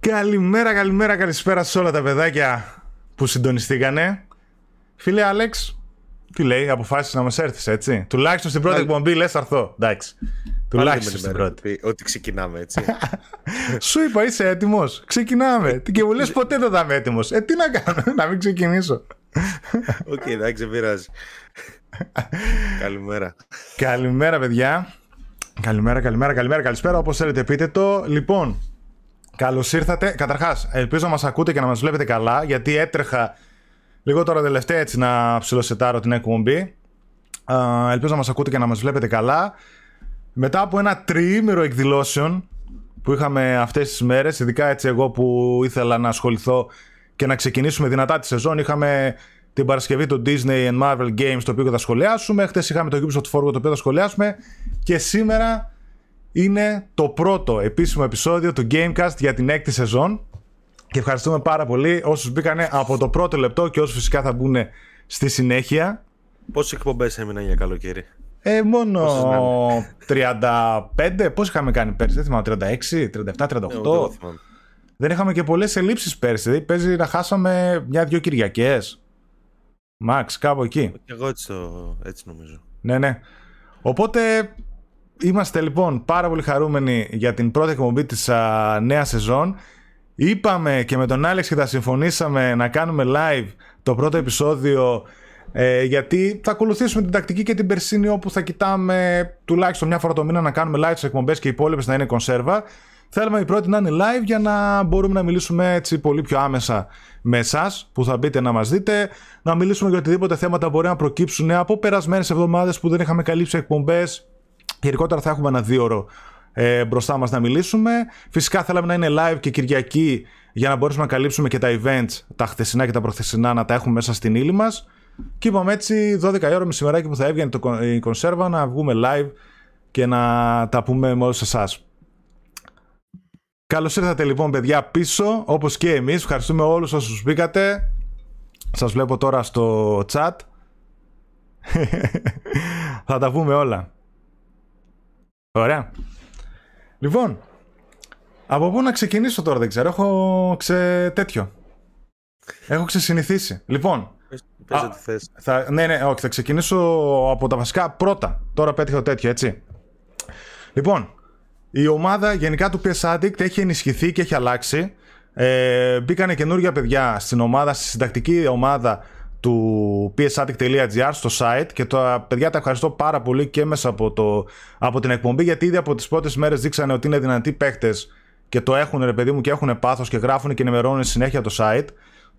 Καλημέρα, καλημέρα, καλησπέρα σε όλα τα παιδάκια που συντονιστήκανε. Φίλε Άλεξ, τι λέει, αποφάσισε να μας έρθεις, έτσι. Τουλάχιστον στην πρώτη εκπομπή λες θα 'ρθω. Εντάξει. Τουλάχιστον στην πρώτη. Ότι ξεκινάμε, έτσι. Σου είπα, είσαι έτοιμος. Ξεκινάμε. και μου λες ποτέ δεν θα είμαι έτοιμος. Ε, τι να κάνω, να μην ξεκινήσω. Οκ, εντάξει, δεν πειράζει. καλημέρα. Καλημέρα, παιδιά. Καλημέρα, καλημέρα, καλημέρα, καλησπέρα. Όπως θέλετε, πείτε το. Λοιπόν, καλώς ήρθατε. Καταρχάς, ελπίζω να μας ακούτε και να μας βλέπετε καλά, γιατί έτρεχα λίγο τώρα τελευταία έτσι να ψιλοσετάρω την εκπομπή. ελπίζω να μας ακούτε και να μας βλέπετε καλά. Μετά από ένα τριήμερο εκδηλώσεων που είχαμε αυτές τις μέρες, ειδικά έτσι εγώ που ήθελα να ασχοληθώ και να ξεκινήσουμε δυνατά τη σεζόν, είχαμε την Παρασκευή το Disney and Marvel Games το οποίο θα σχολιάσουμε. Χθες είχαμε το Ubisoft Forward το οποίο θα σχολιάσουμε. Και σήμερα είναι το πρώτο επίσημο επεισόδιο του Gamecast για την έκτη σεζόν. Και ευχαριστούμε πάρα πολύ όσους μπήκανε από το πρώτο λεπτό και όσους φυσικά θα μπουν στη συνέχεια. Πόσες εκπομπές έμειναν για καλοκαίρι; Ε, μόνο 35. Πώ είχαμε κάνει πέρσι, δεν θυμάμαι, 36, 37, 38. δεν είχαμε και πολλές ελλείψεις πέρσι. Δηλαδή παίζει να χάσαμε μια-δυο Κυριακές. Μαξ, κάπου εκεί. Και εγώ έτσι, το, έτσι νομίζω. Ναι, ναι. Οπότε είμαστε λοιπόν πάρα πολύ χαρούμενοι για την πρώτη εκπομπή της α, νέας σεζόν. Είπαμε και με τον Άλεξ και θα συμφωνήσαμε να κάνουμε live το πρώτο επεισόδιο ε, γιατί θα ακολουθήσουμε την τακτική και την περσίνη όπου θα κοιτάμε τουλάχιστον μια φορά το μήνα να κάνουμε live τις εκπομπές και οι υπόλοιπες να είναι κονσέρβα. Θέλουμε η πρώτη να είναι live για να μπορούμε να μιλήσουμε έτσι πολύ πιο άμεσα με εσάς που θα μπείτε να μας δείτε, να μιλήσουμε για οτιδήποτε θέματα μπορεί να προκύψουν από περασμένες εβδομάδες που δεν είχαμε καλύψει εκπομπές. Γενικότερα θα έχουμε ένα δύο ώρο ε, μπροστά μας να μιλήσουμε. Φυσικά θέλαμε να είναι live και Κυριακή για να μπορέσουμε να καλύψουμε και τα events, τα χθεσινά και τα προχθεσινά, να τα έχουμε μέσα στην ύλη μας. Και είπαμε έτσι 12 ώρα μεσημεράκι που θα έβγαινε το, η κονσέρβα να βγούμε live και να τα πούμε με όλους εσάς. Καλώς ήρθατε λοιπόν παιδιά πίσω, όπως και εμείς. Ευχαριστούμε όλους όσους μπήκατε. Σας βλέπω τώρα στο chat. Θα τα πούμε όλα. Ωραία. Λοιπόν, από πού να ξεκινήσω τώρα δεν ξέρω. Έχω ξε... τέτοιο. Έχω ξεσυνηθίσει. Λοιπόν, Πες ό,τι θες. θα, ναι, ναι, όχι, θα ξεκινήσω από τα βασικά πρώτα. Τώρα πέτυχα τέτοιο, έτσι. Λοιπόν, η ομάδα γενικά του PS Addict έχει ενισχυθεί και έχει αλλάξει. Ε, μπήκανε καινούργια παιδιά στην ομάδα, στη συντακτική ομάδα του psaddict.gr στο site και τα παιδιά τα ευχαριστώ πάρα πολύ και μέσα από, το, από την εκπομπή γιατί ήδη από τις πρώτες μέρες δείξανε ότι είναι δυνατοί παίχτες και το έχουν ρε παιδί μου και έχουν πάθος και γράφουν και ενημερώνουν συνέχεια το site.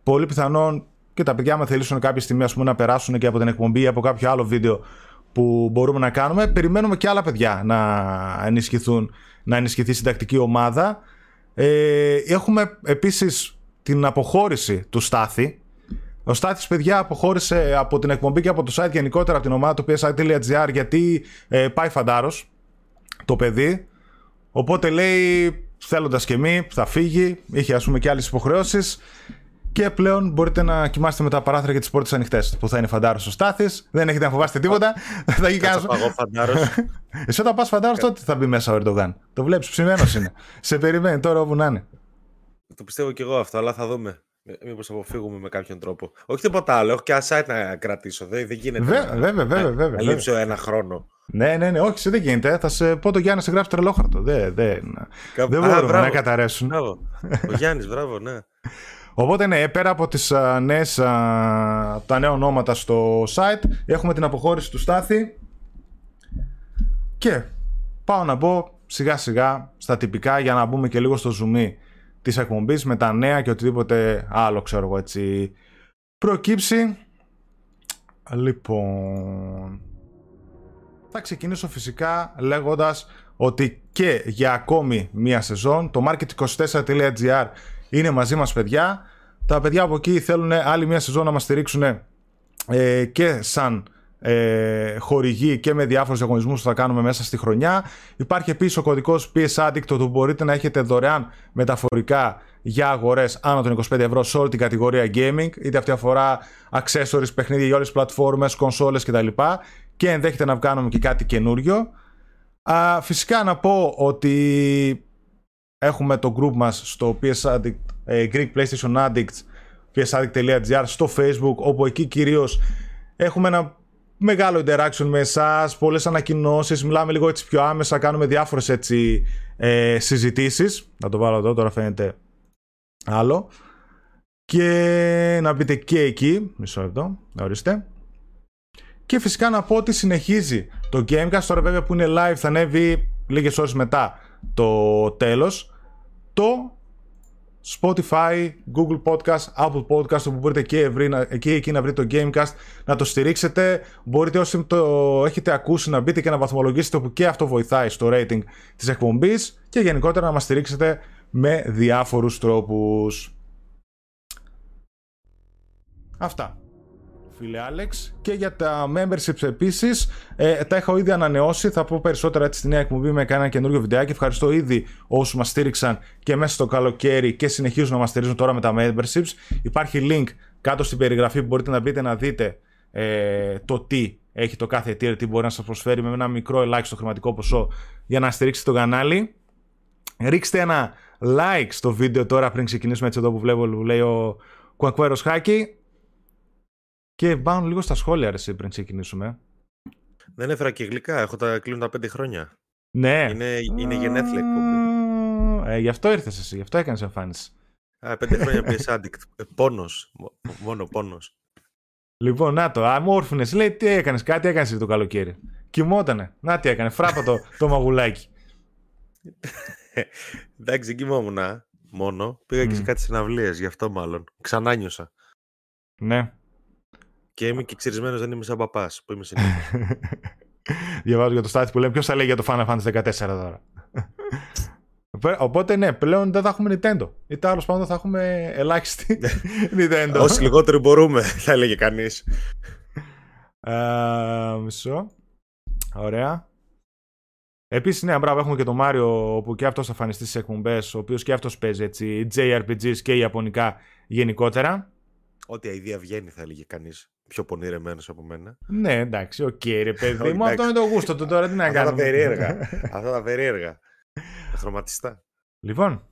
Πολύ πιθανόν και τα παιδιά, άμα θελήσουν κάποια στιγμή ας πούμε, να περάσουν και από την εκπομπή ή από κάποιο άλλο βίντεο που μπορούμε να κάνουμε, περιμένουμε και άλλα παιδιά να ενισχυθούν, να ενισχυθεί η συντακτική ομάδα. Ε, έχουμε επίσης την αποχώρηση του Στάθη. Ο Στάθης, παιδιά, αποχώρησε από την εκπομπή και από το site γενικότερα από την ομάδα του psi.gr γιατί ε, πάει φαντάρος το παιδί. Οπότε λέει, θέλοντας και μη, θα φύγει. Είχε ας πούμε και άλλες υποχρεώσεις. Και πλέον μπορείτε να κοιμάστε με τα παράθυρα και τις πόρτες ανοιχτές. Που θα είναι φαντάρος ο Στάθης. Δεν έχετε να φοβάστε τίποτα. θα γίνει κανένα. Θα φαντάρος. Εσύ όταν πας φαντάρος, τότε θα μπει μέσα ο Ερντογάν. Το βλέπεις, ψημένος είναι. Σε περιμένει τώρα όπου να είναι. Το πιστεύω κι εγώ αυτό, αλλά θα δούμε. Μήπως αποφύγουμε με κάποιον τρόπο. Όχι τίποτα άλλο. Έχω και ένα site να κρατήσω. Δεν, δεν γίνεται. Βέβαια, βέβαια, βέβαια. βέβαια. Να λείψω ένα χρόνο. Ναι, ναι, ναι, όχι, δεν γίνεται. Θα σε πω το Γιάννη σε γράψει τρελόχαρτο. Δεν, δεν, Κάπου... δεν μπορούμε να καταρρέσουν. Μπράβο. Ο Γιάννης, μπράβο, ναι. Οπότε ναι, πέρα από τις α, νέες, α, τα νέα ονόματα στο site, έχουμε την αποχώρηση του Στάθη και πάω να μπω σιγά σιγά στα τυπικά για να μπούμε και λίγο στο zoom της εκπομπής με τα νέα και οτιδήποτε άλλο ξέρω εγώ έτσι προκύψει. Λοιπόν, θα ξεκινήσω φυσικά λέγοντας ότι και για ακόμη μία σεζόν το market24.gr είναι μαζί μας παιδιά. Τα παιδιά από εκεί θέλουν άλλη μια σεζόν να μας στηρίξουν ε, και σαν ε, χορηγοί και με διάφορους διαγωνισμούς που θα κάνουμε μέσα στη χρονιά. Υπάρχει επίσης ο κωδικός PS Addict που μπορείτε να έχετε δωρεάν μεταφορικά για αγορές άνω των 25 ευρώ σε όλη την κατηγορία gaming, είτε αυτή αφορά accessories, παιχνίδια για όλες τις πλατφόρμες, κονσόλες κτλ. Και ενδέχεται να βγάλουμε και κάτι καινούριο. Α, φυσικά να πω ότι έχουμε το group μας στο PS Addict, ε, Greek PlayStation Addicts psaddict.gr στο facebook όπου εκεί κυρίως έχουμε ένα μεγάλο interaction με εσάς, πολλές ανακοινώσεις, μιλάμε λίγο έτσι πιο άμεσα, κάνουμε διάφορες έτσι ε, συζητήσεις. Να το βάλω εδώ, τώρα φαίνεται άλλο. Και να μπείτε και εκεί, μισό λεπτό, ορίστε. Και φυσικά να πω ότι συνεχίζει το Gamecast, τώρα βέβαια που είναι live θα ανέβει λίγες ώρες μετά το τέλος. Το Spotify, Google Podcast, Apple Podcast, όπου μπορείτε και, ευρύ, εκεί, εκεί να βρείτε το Gamecast, να το στηρίξετε. Μπορείτε όσοι το έχετε ακούσει να μπείτε και να βαθμολογήσετε, που και αυτό βοηθάει στο rating της εκπομπής και γενικότερα να μας στηρίξετε με διάφορους τρόπους. Αυτά φίλε Άλεξ. Και για τα memberships επίσης, ε, τα έχω ήδη ανανεώσει. Θα πω περισσότερα έτσι στη νέα εκπομπή με κανένα καινούριο βιντεάκι. Ευχαριστώ ήδη όσους μας στήριξαν και μέσα στο καλοκαίρι και συνεχίζουν να μας στηρίζουν τώρα με τα memberships. Υπάρχει link κάτω στην περιγραφή που μπορείτε να μπείτε να δείτε ε, το τι έχει το κάθε tier, τι μπορεί να σας προσφέρει με ένα μικρό ελάχιστο χρηματικό ποσό για να στηρίξετε το κανάλι. Ρίξτε ένα like στο βίντεο τώρα πριν ξεκινήσουμε έτσι εδώ που βλέπω που λέει ο Κουακουέρος Χάκη και πάνω λίγο στα σχόλια, ρε, πριν ξεκινήσουμε. Δεν έφερα και γλυκά. Έχω τα κλείνουν τα πέντε χρόνια. Ναι. Είναι, είναι γενέθλια εκπομπή. Ε, γι' αυτό ήρθες εσύ, γι' αυτό έκανες εμφάνιση. Α, πέντε χρόνια PS Addict. Ε, πόνος. Μόνο πόνος. Λοιπόν, να το. Αμόρφουνε. Λέει τι έκανες, κάτι έκανες το καλοκαίρι. Κοιμότανε. Να τι έκανε. Φράπα το, το μαγουλάκι. Εντάξει, κοιμόμουν μόνο. Πήγα και σε κάτι συναυλίες, γι' αυτό μάλλον. Ξανά νιώσα. Ναι. Και είμαι και ξυρισμένος, δεν είμαι σαν παπάς που είμαι συνήθως. Διαβάζω για το στάτη που λέει ποιος θα λέει για το Final Fantasy 14 τώρα. Οπότε ναι, πλέον δεν θα έχουμε Nintendo. Ή τέλο πάντων θα έχουμε ελάχιστη Nintendo. Όσοι λιγότερο μπορούμε, θα έλεγε κανείς. μισό. Ωραία. Επίσης, ναι, μπράβο, έχουμε και τον Μάριο που και αυτός θα φανιστεί στις εκπομπές, ο οποίος και αυτός παίζει έτσι JRPGs και Ιαπωνικά γενικότερα. Ό,τι ιδέα βγαίνει, θα έλεγε κανείς πιο πονηρεμένος από μένα. Ναι, εντάξει, ok, okay, ρε παιδί μου, αυτό είναι το γούστο του τώρα. Τι να κάνουμε. Αυτά τα περίεργα. Αυτά τα περίεργα. Τα χρωματιστά. Λοιπόν,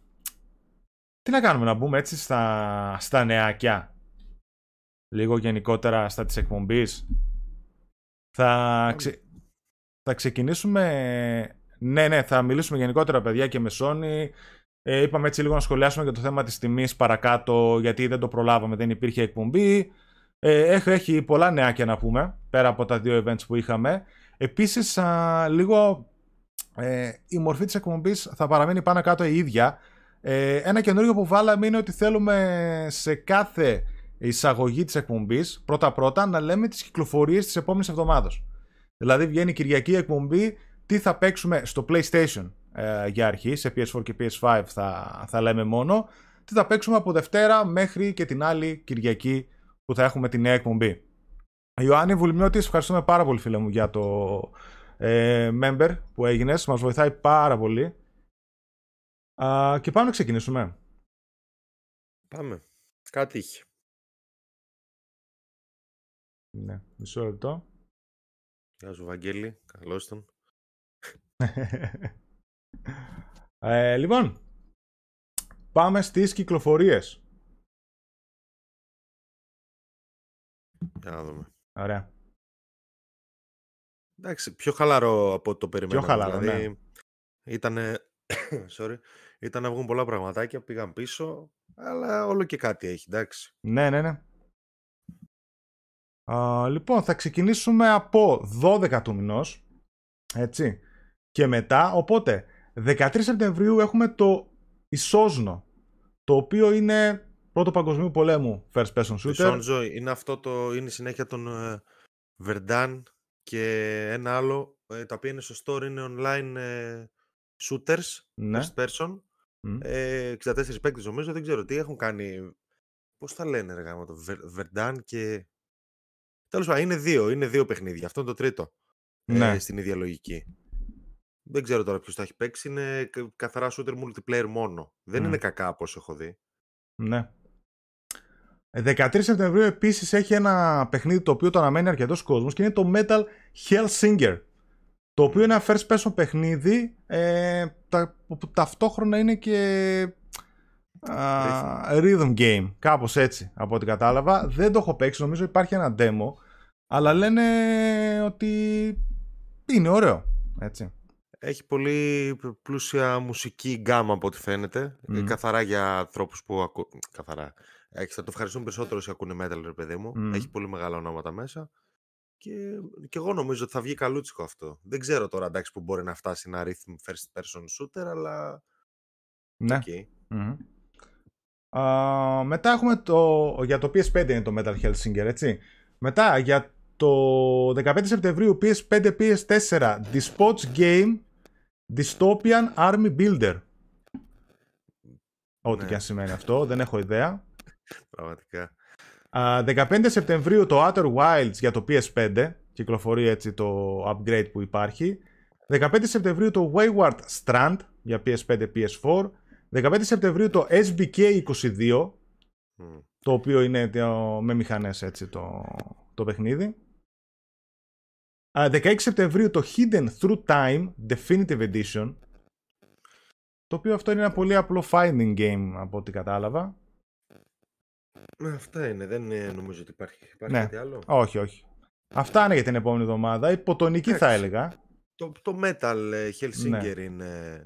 τι να κάνουμε, να μπούμε έτσι στα, στα νεάκια. Λίγο γενικότερα στα της εκπομπής. Θα, ξε... θα ξεκινήσουμε... Ναι, ναι, θα μιλήσουμε γενικότερα παιδιά και με Sony. Ε, είπαμε έτσι λίγο να σχολιάσουμε για το θέμα της τιμής παρακάτω, γιατί δεν το προλάβαμε, δεν υπήρχε εκπομπή. Ε, έχει, έχει πολλά νεάκια να πούμε, πέρα από τα δύο events που είχαμε. Επίσης, λίγο ε, η μορφή της εκπομπής θα παραμείνει πάνω κάτω η ίδια. Ε, ένα καινούριο που βάλαμε είναι ότι θέλουμε σε κάθε εισαγωγή της εκπομπής, πρώτα-πρώτα, να λέμε τις κυκλοφορίες της επόμενης εβδομάδας. Δηλαδή βγαίνει Κυριακή εκπομπή, τι θα παίξουμε στο PlayStation ε, για αρχή, σε PS4 και PS5 θα, θα λέμε μόνο, τι θα παίξουμε από Δευτέρα μέχρι και την άλλη Κυριακή που θα έχουμε τη νέα εκπομπή. Ιωάννη Βουλμιώτης, ευχαριστούμε πάρα πολύ φίλε μου για το ε, member που έγινες. Μας βοηθάει πάρα πολύ. Α, και πάμε να ξεκινήσουμε. Πάμε. Κάτι είχε. Ναι, μισό λεπτό. Γεια σου Βαγγέλη, καλώς τον. ε, λοιπόν, πάμε στις κυκλοφορίες. Για να δούμε. Ωραία. Εντάξει, πιο χαλαρό από το περιμένω. Πιο χαλαρό, δηλαδή, ναι. Ήτανε... Sorry. Ήταν να βγουν πολλά πραγματάκια, πήγαν πίσω, αλλά όλο και κάτι έχει, εντάξει. Ναι, ναι, ναι. Α, λοιπόν, θα ξεκινήσουμε από 12 του μηνός, έτσι, και μετά, οπότε, 13 Σεπτεμβρίου έχουμε το Ισόσνο, το οποίο είναι πρώτο παγκοσμίου πολέμου first person shooter. Ισόνζο είναι αυτό το, είναι συνέχεια των uh, και ένα άλλο, ε, τα οποία είναι στο store, είναι online ε, shooters, ναι. first person. Mm. Ε, 64 παίκτες νομίζω, δεν ξέρω τι έχουν κάνει. Πώς τα λένε ρε γάμο, το Verdun και... Τέλος πάντων, είναι δύο, είναι δύο παιχνίδια. Αυτό είναι το τρίτο. Ναι. Ε, στην ίδια λογική. Δεν ξέρω τώρα ποιος τα έχει παίξει. Είναι καθαρά shooter multiplayer μόνο. Δεν είναι κακά όπως έχω δει. Ναι. 13 Σεπτεμβρίου επίσης έχει ένα παιχνίδι το οποίο το αναμένει αρκετός κόσμος και είναι το Metal Hellsinger. Το οποίο είναι ένα first person παιχνίδι ε, τα, που ταυτόχρονα είναι και rhythm game, κάπως έτσι από ό,τι κατάλαβα. Δεν το έχω παίξει, νομίζω υπάρχει ένα demo, αλλά λένε ότι είναι ωραίο, έτσι. Έχει πολύ πλούσια μουσική γκάμα από ό,τι φαίνεται. Mm. Καθαρά για ανθρώπους που ακούν. Καθαρά. Θα το ευχαριστούν περισσότερο όσοι ακούνε metal, ρε παιδί μου. Mm. Έχει πολύ μεγάλα ονόματα μέσα. Και, και εγώ νομίζω ότι θα βγει καλούτσικο αυτό. Δεν ξέρω τώρα εντάξει που μπορεί να φτάσει ένα rhythm first person shooter, αλλά. Ναι. Okay. Mm. Uh, μετά έχουμε το. Για το PS5 είναι το Metal Hellsinger, έτσι. Μετά για το 15 Σεπτεμβρίου PS5, PS4 Dispots Game Dystopian Army Builder. Ό,τι ναι. και αν σημαίνει αυτό, δεν έχω ιδέα. Πραγματικά. 15 Σεπτεμβρίου το Outer Wilds για το PS5. Κυκλοφορεί έτσι το upgrade που υπάρχει. 15 Σεπτεμβρίου το Wayward Strand για PS5, PS4. 15 Σεπτεμβρίου το SBK 22. Το οποίο είναι με μηχανές έτσι το, το παιχνίδι. 16 Σεπτεμβρίου το Hidden Through Time Definitive Edition. Το οποίο αυτό είναι ένα πολύ απλό finding game από ό,τι κατάλαβα. Ναι, αυτά είναι. Δεν νομίζω ότι υπάρχει, υπάρχει ναι. κάτι άλλο; Όχι, όχι. Αυτά είναι για την επόμενη εβδομάδα. Υποτονική θα έλεγα. Το, το Metal ε, Hellsinger ναι. είναι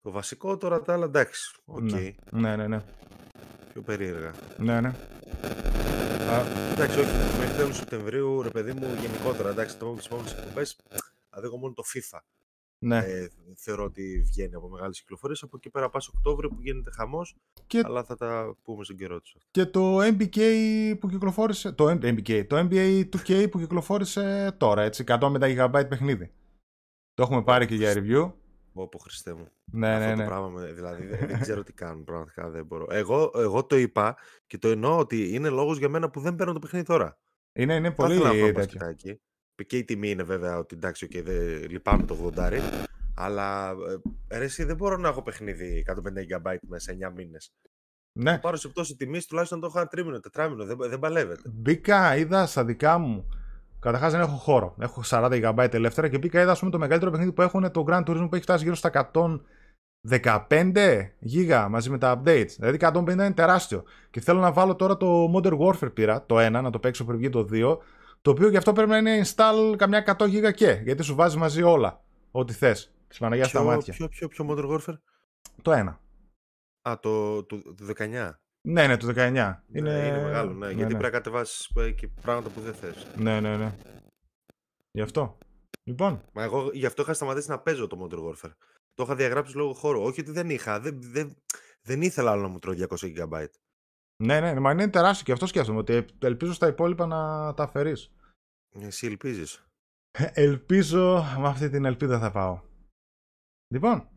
το βασικό. Τώρα τα άλλα εντάξει. Okay. Ναι. ναι, ναι, ναι. Πιο περίεργα. Ναι, ναι. Α, εντάξει, όχι. Μέχρι τέλος Σεπτεμβρίου, ρε παιδί μου, γενικότερα. Εντάξει, το τι επόμενε εκπομπές. Αδέγω μόνο το FIFA. Ναι. Ε, θεωρώ ότι βγαίνει από μεγάλες κυκλοφορίες. Από εκεί πέρα πας Οκτώβριο που γίνεται χαμός. Και... Αλλά θα τα πούμε στον καιρό τους. Και το MBK που κυκλοφόρησε. Το, MBK, το NBA 2K που κυκλοφόρησε τώρα, έτσι. 100 GB παιχνίδι. Το έχουμε πάρει και για review. Όπω Χριστέ μου. Ναι, Αυτό ναι, ναι. Το πράγμα, δηλαδή δεν, ξέρω τι κάνουν. Πραγματικά δεν μπορώ. Εγώ, εγώ το είπα και το εννοώ ότι είναι λόγος για μένα που δεν παίρνω το παιχνίδι τώρα. Είναι, είναι πολύ τέτοιο. Και η τιμή είναι βέβαια ότι εντάξει, okay, δεν λυπάμαι το 80. Αλλά ε, εσύ δεν μπορώ να έχω παιχνίδι 150 GB μέσα 9 μήνες. Ναι. Θα πάρω σε πτώση τιμής, τουλάχιστον το έχω ένα τρίμηνο, τετράμινο. Δεν, δεν παλεύεται. Μπήκα, είδα στα δικά μου. Καταρχάς δεν έχω χώρο. Έχω 40 GB ελεύθερα και μπήκα, είδα πούμε, το μεγαλύτερο παιχνίδι που έχουν το Grand Turismo που έχει φτάσει γύρω στα 115 γίγα μαζί με τα updates. Δηλαδή 150 είναι τεράστιο. Και θέλω να βάλω τώρα το Modern Warfare πήρα, το 1, να το παίξω πριν βγει το 2. Το οποίο γι' αυτό πρέπει να είναι install καμιά 100 γίγα και. Γιατί σου βάζει μαζί όλα. Ό,τι θες. Της Παναγία στα μάτια. Ποιο, ποιο, ποιο Modern Warfare? Το 1. Α, το, το, το 19. Ναι, ναι, το 19. Ναι, είναι, είναι μεγάλο, ναι, ναι γιατί ναι. πρέπει να κατεβάσεις ε, και πράγματα που δεν θες. Ναι, ναι, ναι. Γι' αυτό. Λοιπόν. Μα εγώ γι' αυτό είχα σταματήσει να παίζω το Modern Warfare. Το είχα διαγράψει λόγω χώρου. Όχι ότι δεν είχα. Δεν, δεν, δεν ήθελα άλλο να μου τρώει 200 GB. Ναι, ναι, μα είναι τεράστιο και αυτό σκέφτομαι. Ότι ελπίζω στα υπόλοιπα να τα αφαιρείς. Εσύ ελπίζεις. Ελπίζω, με αυτή την ελπίδα θα πάω. Λοιπόν,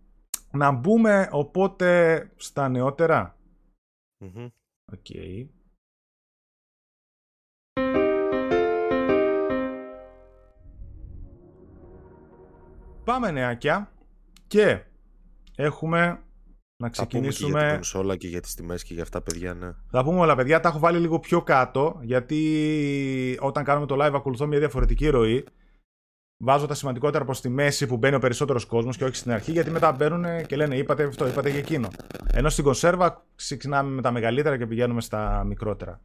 να μπούμε οπότε στα νεότερα. Ok. Okay. Πάμε νεάκια και έχουμε να ξεκινήσουμε. Θα πούμε και για και για τις τιμές και για αυτά παιδιά, ναι. Θα πούμε όλα παιδιά, τα έχω βάλει λίγο πιο κάτω γιατί όταν κάνουμε το live ακολουθώ μια διαφορετική ροή βάζω τα σημαντικότερα προς τη μέση που μπαίνει ο περισσότερος κόσμος και όχι στην αρχή, γιατί μετά μπαίνουν και λένε είπατε αυτό, είπατε και εκείνο. Ενώ στην κονσέρβα ξεκινάμε με τα μεγαλύτερα και πηγαίνουμε στα μικρότερα.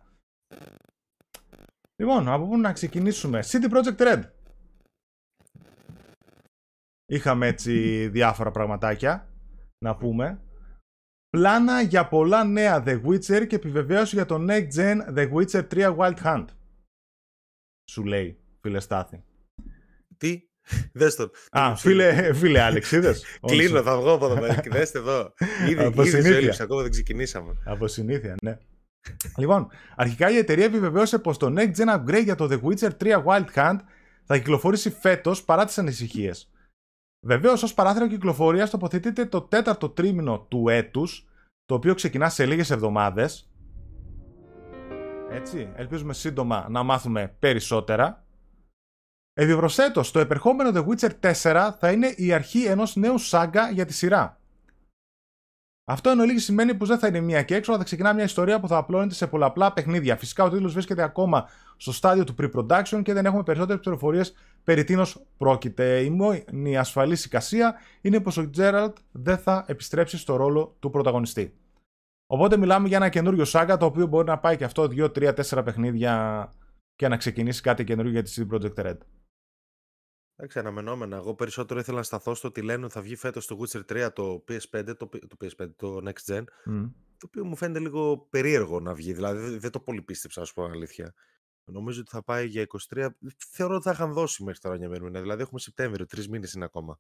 Λοιπόν, από πού να ξεκινήσουμε. City Project Red. Είχαμε έτσι διάφορα πραγματάκια να πούμε. Πλάνα για πολλά νέα The Witcher και επιβεβαίωση για το Next Gen The Witcher 3 Wild Hunt. Σου λέει, φίλε Στάθη. Τι; Δες τον. Α, φίλε, φίλε Άλεξ, είδες; Κλείνω, θα βγω από εδώ πέρα. Δέστε εδώ. Ήδη, από ήδη συνήθεια. ακόμα δεν ξεκινήσαμε. Από συνήθεια, ναι. λοιπόν, αρχικά η εταιρεία επιβεβαίωσε πως το Next Gen Upgrade για το The Witcher 3 Wild Hunt θα κυκλοφορήσει φέτος παρά τις ανησυχίες. Βεβαίως, ως παράθυρο κυκλοφορίας τοποθετείται το τέταρτο τρίμηνο του έτους, το οποίο ξεκινά σε λίγες εβδομάδες. Έτσι, ελπίζουμε σύντομα να μάθουμε περισσότερα. Επιπροσθέτω, το επερχόμενο The Witcher 4 θα είναι η αρχή ενός νέου σάγκα για τη σειρά. Αυτό εν ολίγη σημαίνει πως δεν θα είναι μία και έξω, αλλά θα ξεκινά μια ιστορία που θα απλώνεται σε πολλαπλά παιχνίδια. Φυσικά ο τίτλος βρίσκεται ακόμα στο στάδιο του pre-production και δεν έχουμε περισσότερες πληροφορίες περί τίνος πρόκειται. Η μόνη ασφαλής εικασία είναι πως ο Τζέραλτ δεν θα επιστρέψει στο ρόλο του πρωταγωνιστή. Οπότε μιλάμε για ένα καινούριο σάγκα το οποίο μπορεί να πάει και αυτό 2, 3, 4 παιχνίδια και να ξεκινήσει κάτι καινούριο για τη CD Projekt Red. Εντάξει, αναμενόμενα. Εγώ περισσότερο ήθελα να σταθώ στο ότι λένε ότι θα βγει φέτος το Witcher 3 το PS5, το, το PS5, το Next Gen. Το οποίο μου φαίνεται λίγο περίεργο να βγει. Δηλαδή δεν το πολύ πίστεψα, να σου πω αλήθεια. Νομίζω ότι θα πάει για 23. Θεωρώ ότι θα είχαν δώσει μέχρι τώρα μια μέρα. Δηλαδή έχουμε Σεπτέμβριο, τρεις μήνες είναι ακόμα.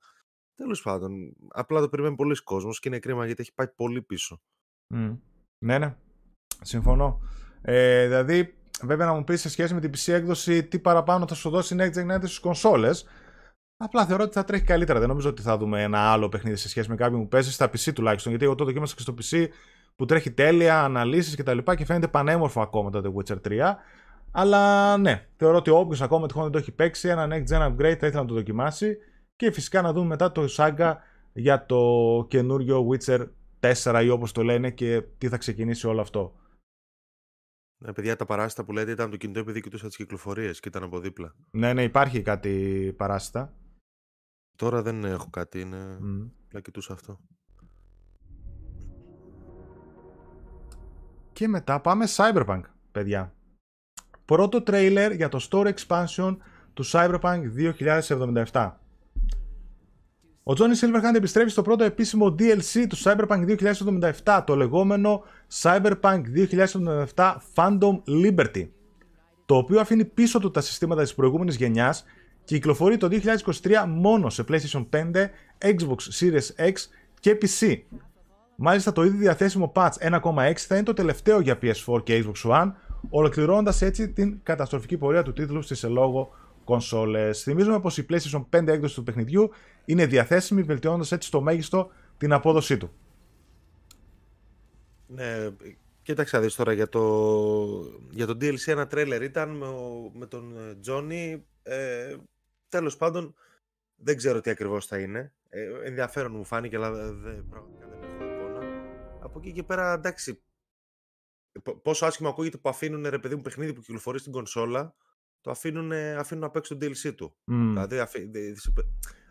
Τέλος πάντων, απλά το περιμένει πολλοί κόσμος και είναι κρίμα γιατί έχει πάει πολύ πίσω. Mm. Ναι, ναι. Συμφωνώ. Ε, δηλαδή, βέβαια να μου πεις σε σχέση με την PC έκδοση τι παραπάνω θα σου δώσει Next Gen στις κονσόλες. Απλά θεωρώ ότι θα τρέχει καλύτερα. Δεν νομίζω ότι θα δούμε ένα άλλο παιχνίδι σε σχέση με κάποιον που παίζει στα PC τουλάχιστον. Γιατί εγώ το δοκίμασα και στο PC που τρέχει τέλεια, αναλύσεις κτλ. Και, και φαίνεται πανέμορφο ακόμα το The Witcher 3. Αλλά ναι, θεωρώ ότι όποιος ακόμα τυχόν δεν το έχει παίξει, ένα next gen upgrade θα ήθελα να το δοκιμάσει. Και φυσικά να δούμε μετά το saga για το καινούριο Witcher 4 ή όπως το λένε και τι θα ξεκινήσει όλο αυτό. Ναι, παιδιά, τα παράσιτα που λέτε ήταν το κινητό επειδή κοιτούσα τις κυκλοφορίες και ήταν από δίπλα. Ναι, ναι, υπάρχει κάτι παράσιτα. Τώρα δεν έχω κάτι, είναι. Mm. Απλά κοιτούσα αυτό. Και μετά πάμε Cyberpunk, παιδιά. Πρώτο τρέιλερ για το Store Expansion του Cyberpunk 2077. Ο Johnny Silverhand επιστρέφει στο πρώτο επίσημο DLC του Cyberpunk 2077, το λεγόμενο Cyberpunk 2077 Phantom Liberty, το οποίο αφήνει πίσω του τα συστήματα της προηγούμενης γενιάς και κυκλοφορεί το 2023 μόνο σε PlayStation 5, Xbox Series X και PC. Μάλιστα το ήδη διαθέσιμο patch 1.6 θα είναι το τελευταίο για PS4 και Xbox One, ολοκληρώνοντας έτσι την καταστροφική πορεία του τίτλου στις ελόγω κονσόλες. Θυμίζουμε πως η PlayStation 5 έκδοση του παιχνιδιού είναι διαθέσιμη, βελτιώνοντας έτσι στο μέγιστο την απόδοσή του. Ναι, κοίταξε δεις τώρα για το, για το DLC ένα τρέιλερ ήταν με, με τον Τζόνι. Ε, τέλος πάντων, δεν ξέρω τι ακριβώς θα είναι. Ε, ενδιαφέρον μου φάνηκε, αλλά δεν, πραγματικά δεν έχω εικόνα. Από εκεί και πέρα, εντάξει, πόσο άσχημα ακούγεται που αφήνουν ρε παιδί μου παιχνίδι που κυκλοφορεί στην κονσόλα, το αφήνουν, αφήνουν να παίξει το DLC του. Mm. Δηλαδή, αφή,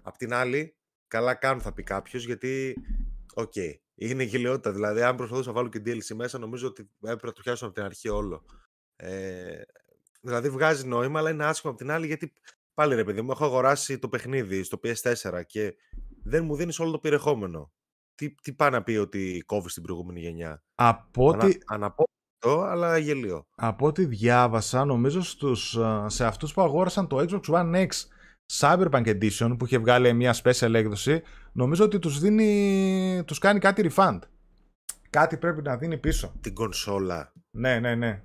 απ' την άλλη, καλά κάνουν θα πει κάποιος, γιατί, ok, okay, είναι γελοιότητα. Δηλαδή, αν προσπαθούσα να βάλω και DLC μέσα, νομίζω ότι έπρεπε να το πιάσω από την αρχή όλο. Ε, δηλαδή, βγάζει νόημα, αλλά είναι άσχημα απ' την άλλη, γιατί πάλι ρε παιδί μου, έχω αγοράσει το παιχνίδι στο PS4 και δεν μου δίνεις όλο το περιεχόμενο. Τι, τι πάει να πει ότι κόβεις την προηγούμενη γενιά; Από ότι... Ανα, αλλά γελίο. Από ό,τι διάβασα, νομίζω στους, σε αυτούς που αγόρασαν το Xbox One X Cyberpunk Edition που είχε βγάλει μια special έκδοση, νομίζω ότι τους δίνει, τους κάνει κάτι refund. Κάτι πρέπει να δίνει πίσω. Την κονσόλα. Ναι, ναι, ναι.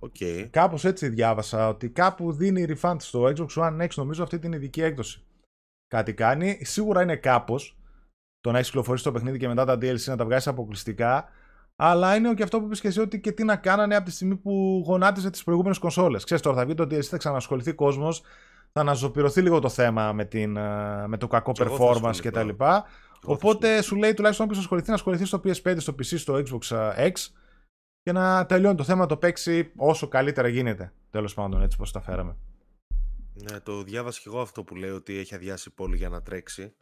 Okay. Κάπως έτσι διάβασα ότι κάπου δίνει refund στο Xbox One X, νομίζω αυτή την ειδική έκδοση. Κάτι κάνει. Σίγουρα είναι κάπως το να έχεις κυκλοφορήσει το παιχνίδι και μετά τα DLC να τα βγάζεις αποκλειστικά. Αλλά είναι και αυτό που είπες και εσύ ότι και τι να κάνανε από τη στιγμή που γονάτιζε τις προηγούμενες κονσόλες. Ξέρεις τώρα, θα βγει το DLC, θα ξανασχοληθεί κόσμος, θα αναζωπηρωθεί λίγο το θέμα με, την, ε, με το κακό και performance κτλ. Οπότε σου λέει τουλάχιστον όποιος ασχοληθεί να ασχοληθεί στο PS5, στο PC, στο Xbox ε, X και να τελειώνει το θέμα, το παίξει όσο καλύτερα γίνεται. Τέλος πάντων, έτσι πώ τα φέραμε. Ναι, το διάβασα και εγώ αυτό που λέει ότι έχει αδειάσει πόλη για να τρέξει.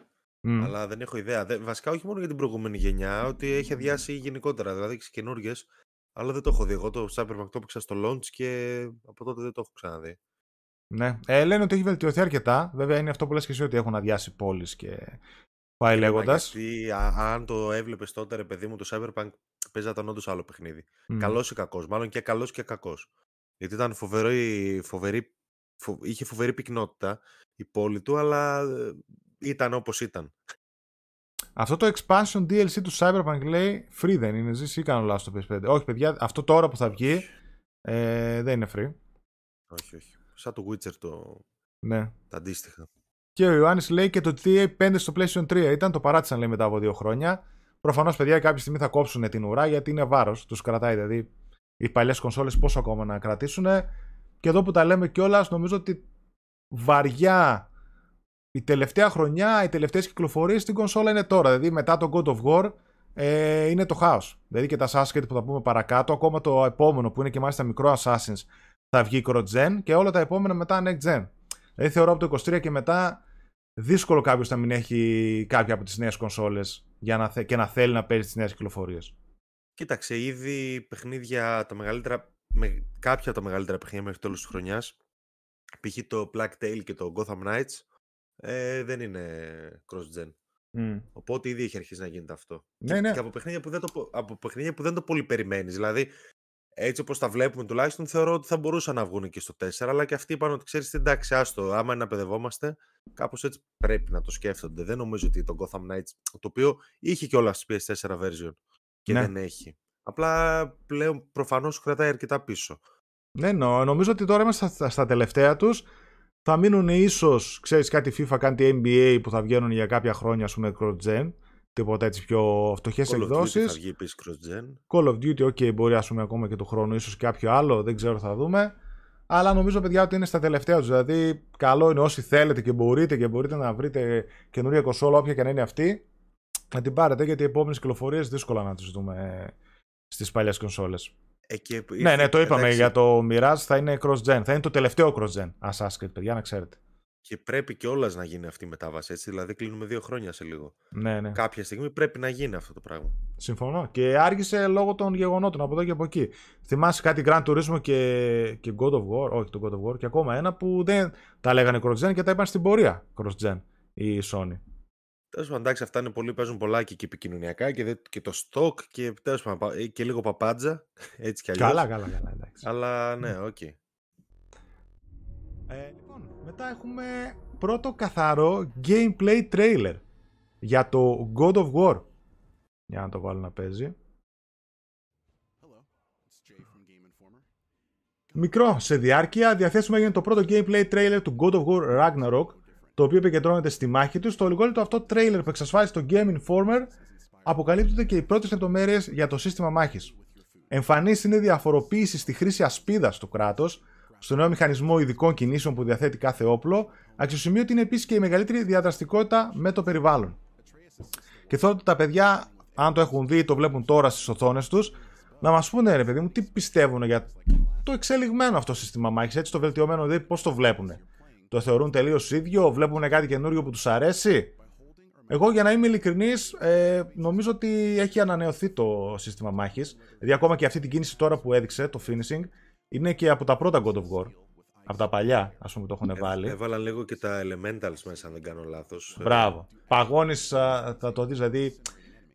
Mm. Αλλά δεν έχω ιδέα. βασικά όχι μόνο για την προηγούμενη γενιά, ότι έχει αδειάσει γενικότερα. Δηλαδή έχεις καινούριε. Αλλά δεν το έχω δει. Εγώ το Cyberpunk το έπαιξα στο launch και από τότε δεν το έχω ξαναδεί. Ναι. Ε, λένε ότι έχει βελτιωθεί αρκετά. Βέβαια είναι αυτό που λες και εσύ ότι έχουν αδειάσει πόλεις και πάει ε, λέγοντας. Γιατί αν το έβλεπες τότε, ρε παιδί μου, το Cyberpunk παίζαταν όντως άλλο παιχνίδι. Mm. Καλός ή κακός. Μάλλον και καλός και κακός. Γιατί ήταν φοβερή, φοβερή, φο... είχε φοβερή πυκνότητα η πόλη του, αλλά ε, ήταν όπως ήταν. Αυτό το expansion DLC του Cyberpunk λέει free δεν είναι, ζήσει ή κάνω λάθος το PS5. Όχι παιδιά, αυτό τώρα που θα βγει ε, δεν είναι free. Όχι, όχι. Σαν το Witcher το... Ναι. Τα αντίστοιχα. Και ο Ιωάννης λέει και το TA5 στο PlayStation 3 ήταν, το παράτησαν λέει μετά από δύο χρόνια. Προφανώς παιδιά κάποια στιγμή θα κόψουν την ουρά γιατί είναι βάρος, τους κρατάει δηλαδή οι παλιές κονσόλες πόσο ακόμα να κρατήσουν. Και εδώ που τα λέμε κιόλας, νομίζω ότι βαριά η τελευταία χρονιά, οι τελευταίες κυκλοφορίες στην κονσόλα είναι τώρα. Δηλαδή μετά το God of War ε, είναι το χάος. Δηλαδή και τα Assassin's που θα πούμε παρακάτω, ακόμα το επόμενο που είναι και μάλιστα μικρό Assassins θα βγει cross-gen και όλα τα επόμενα μετά next gen. Δηλαδή θεωρώ από το 23 και μετά δύσκολο κάποιος να μην έχει κάποια από τις νέες κονσόλες και να θέλει να παίζει τις νέες κυκλοφορίες. Κοίταξε, ήδη παιχνίδια τα μεγαλύτερα, με, κάποια από τα μεγαλύτερα παιχνίδια μέχρι τέλος της χρονιάς, π.χ. το Black Tail και το Gotham Knights, ε, δεν είναι cross-gen. Mm. Οπότε ήδη έχει αρχίσει να γίνεται αυτό. Ναι, ναι. Και από παιχνίδια που δεν το, από παιχνίδια που δεν το πολύ περιμένεις. Δηλαδή, έτσι όπως τα βλέπουμε τουλάχιστον, θεωρώ ότι θα μπορούσαν να βγουν και στο 4. Αλλά και αυτοί είπαν ότι ξέρεις τι, εντάξει, άστο. Άμα είναι να παιδευόμαστε, κάπως έτσι πρέπει να το σκέφτονται. Δεν νομίζω ότι το Gotham Knights, το οποίο είχε και όλα στη PS4 version και ναι. δεν έχει. Απλά πλέον προφανώς κρατάει αρκετά πίσω. Ναι, νο, νομίζω ότι τώρα είμαστε στα, στα τελευταία τους. Θα μείνουν ίσως, ξέρεις κάτι FIFA, κάτι NBA που θα βγαίνουν για κάποια χρόνια, ας πούμε, cross-gen. Τίποτα έτσι πιο φτωχές εκδόσεις. Θα βγει επίσης cross-gen. Call of Duty, OK, μπορεί ας πούμε ακόμα και το χρόνο, ίσως κάποιο άλλο, δεν ξέρω, θα δούμε. Αλλά νομίζω, παιδιά, ότι είναι στα τελευταία τους. Δηλαδή, καλό είναι όσοι θέλετε και μπορείτε και μπορείτε να βρείτε καινούρια κονσόλα, όποια και να είναι αυτή, να την πάρετε γιατί οι επόμενες κυκλοφορίες δύσκολα να τις δούμε στις παλιές κονσόλε. Ε, ναι, ναι, το είπαμε για το Mirage θα είναι cross-gen. Θα είναι το τελευταίο cross-gen Assassin's Creed, παιδιά, να ξέρετε. Και πρέπει κιόλας να γίνει αυτή η μετάβαση. Έτσι, δηλαδή, κλείνουμε δύο χρόνια σε λίγο. Ναι, ναι. Κάποια στιγμή πρέπει να γίνει αυτό το πράγμα. Συμφωνώ. Και άργησε λόγω των γεγονότων από εδώ και από εκεί. Θυμάσαι κάτι Gran Turismo και, και God of War, όχι το God of War, και ακόμα ένα που δεν τα λέγανε cross-gen και τα είπαν στην πορεία cross-gen η Sony. Τέλος πάντων, εντάξει, αυτά είναι πολύ, παίζουν πολλά και, και επικοινωνιακά και, και το stock και, τέλος πάντων, ε, και λίγο παπάντζα. Έτσι κι αλλιώς. Καλά, καλά, καλά. Εντάξει. Αλλά ναι, οκ. Okay. Ε, λοιπόν, μετά έχουμε πρώτο καθαρό gameplay trailer για το God of War. Για να το βάλω να παίζει. Μικρό σε διάρκεια, διαθέσιμο έγινε το πρώτο gameplay trailer του God of War Ragnarok το οποίο επικεντρώνεται στη μάχη τους. Στο λιγότερο αυτό τρέιλερ που εξασφάλισε το Game Informer αποκαλύπτονται και οι πρώτες λεπτομέρειες για το σύστημα μάχης. Εμφανής είναι η διαφοροποίηση στη χρήση ασπίδας του κράτους, στο νέο μηχανισμό ειδικών κινήσεων που διαθέτει κάθε όπλο, αξιοσημείωτη είναι επίσης και η μεγαλύτερη διαδραστικότητα με το περιβάλλον. Και θέλω ότι τα παιδιά, αν το έχουν δει ή το βλέπουν τώρα στις οθόνες τους, να μας πούνε ρε παιδί μου τι πιστεύουν για το εξελιγμένο αυτό σύστημα μάχης, έτσι το βελτιωμένο, δηλαδή πώς το βλέπουν το θεωρούν τελείως ίδιο, βλέπουν κάτι καινούριο που τους αρέσει. Εγώ για να είμαι ειλικρινής, ε, νομίζω ότι έχει ανανεωθεί το σύστημα μάχης. Δηλαδή, ακόμα και αυτή την κίνηση τώρα που έδειξε, το finishing, είναι και από τα πρώτα God of War. Από τα παλιά, ας πούμε, το έχουν ε, βάλει. Έβαλαν λίγο και τα elementals μέσα, αν δεν κάνω λάθος. Μπράβο. Παγώνεις, θα το δεις, δηλαδή.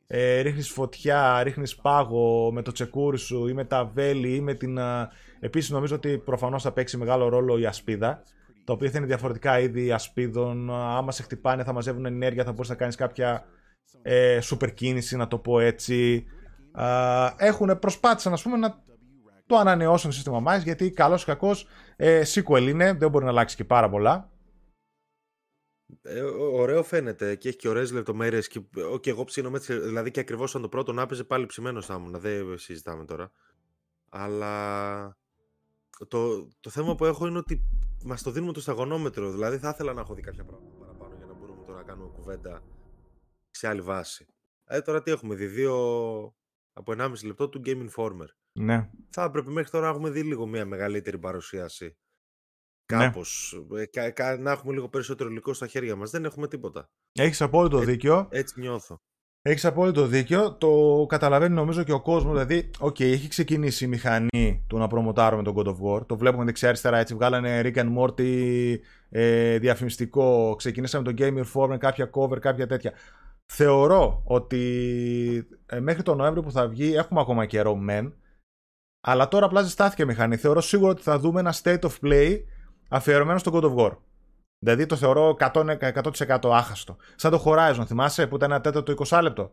Ε, ρίχνεις φωτιά, ρίχνεις πάγο με το τσεκούρι σου ή με τα βέλη ή με την... Επίσης νομίζω ότι προφανώς θα παίξει μεγάλο ρόλο η ασπίδα τα οποία θα είναι διαφορετικά είδη ασπίδων. Άμα σε χτυπάνε, θα μαζεύουν ενέργεια, θα μπορείς να κάνεις κάποια ε, σούπερ κίνηση, να το πω έτσι. έχουν προσπάθησαν, ας πούμε, να το ανανεώσουν το σύστημα μάχη, γιατί καλός ή κακός ε, sequel είναι, δεν μπορεί να αλλάξει και πάρα πολλά. Ε, ωραίο φαίνεται και έχει και ωραίες λεπτομέρειες. Και, και εγώ ψήνω έτσι, δηλαδή και ακριβώς σαν το πρώτο να παίζει πάλι ψημένο θα ήμουν. Δεν συζητάμε τώρα. Αλλά το, το θέμα που έχω είναι ότι μας το δίνουμε το σταγονόμετρο. Δηλαδή, θα ήθελα να έχω δει κάποια πράγματα παραπάνω για να μπορούμε τώρα να κάνουμε κουβέντα σε άλλη βάση. Ε, τώρα τι έχουμε δει, δύο από 1,5 λεπτό του Game Informer. Ναι. Θα έπρεπε μέχρι τώρα να έχουμε δει λίγο μια μεγαλύτερη παρουσίαση. Κάπως. Ναι. να έχουμε λίγο περισσότερο υλικό στα χέρια μας. Δεν έχουμε τίποτα. Έχεις απόλυτο ε, δίκιο. Έτσι νιώθω. Έχεις απόλυτο δίκιο. Το καταλαβαίνει νομίζω και ο κόσμος. Δηλαδή, OK, okay, έχει ξεκινήσει η μηχανή του να προμοτάρουμε τον God of War. Το βλέπουμε δεξιά-αριστερά έτσι. Βγάλανε Rick and Morty ε, διαφημιστικό. Ξεκινήσαμε το Game Informer, κάποια cover, κάποια τέτοια. Θεωρώ ότι ε, μέχρι τον Νοέμβριο που θα βγει έχουμε ακόμα καιρό μεν. Αλλά τώρα απλά ζεστάθηκε η μηχανή. Θεωρώ σίγουρα ότι θα δούμε ένα state of play αφιερωμένο στο God of War. Δηλαδή το θεωρώ 100%, 100% άχαστο. Σαν το Horizon, θυμάσαι που ήταν ένα τέταρτο 20 λεπτό.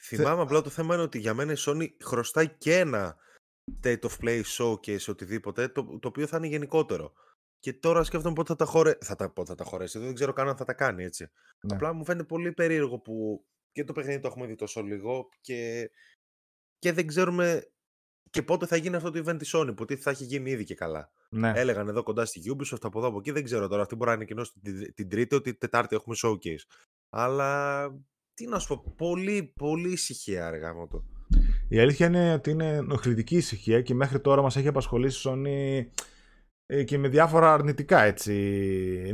Θυμάμαι, απλά το θέμα είναι ότι για μένα η Sony χρωστάει και ένα state of play showcase οτιδήποτε, το, το οποίο θα είναι γενικότερο. Και τώρα σκέφτομαι πότε θα τα, χωρέ... θα τα, πότε θα τα χωρέσει. Δεν ξέρω καν αν θα τα κάνει έτσι. Ναι. Απλά μου φαίνεται πολύ περίεργο που και το παιχνίδι το έχουμε δει τόσο λίγο και, και δεν ξέρουμε και πότε θα γίνει αυτό το event της Sony, που θα έχει γίνει ήδη και καλά. Ναι. Έλεγαν εδώ κοντά στη Ubisoft, από εδώ από εκεί, δεν ξέρω τώρα. Αυτή μπορεί να ανακοινώσει την, την Τρίτη, ότι την Τετάρτη έχουμε showcase. Αλλά τι να σου πω, πολύ, πολύ ησυχία αργά μου το. Η αλήθεια είναι ότι είναι ενοχλητική ησυχία και μέχρι τώρα μας έχει απασχολήσει η Sony ε, και με διάφορα αρνητικά έτσι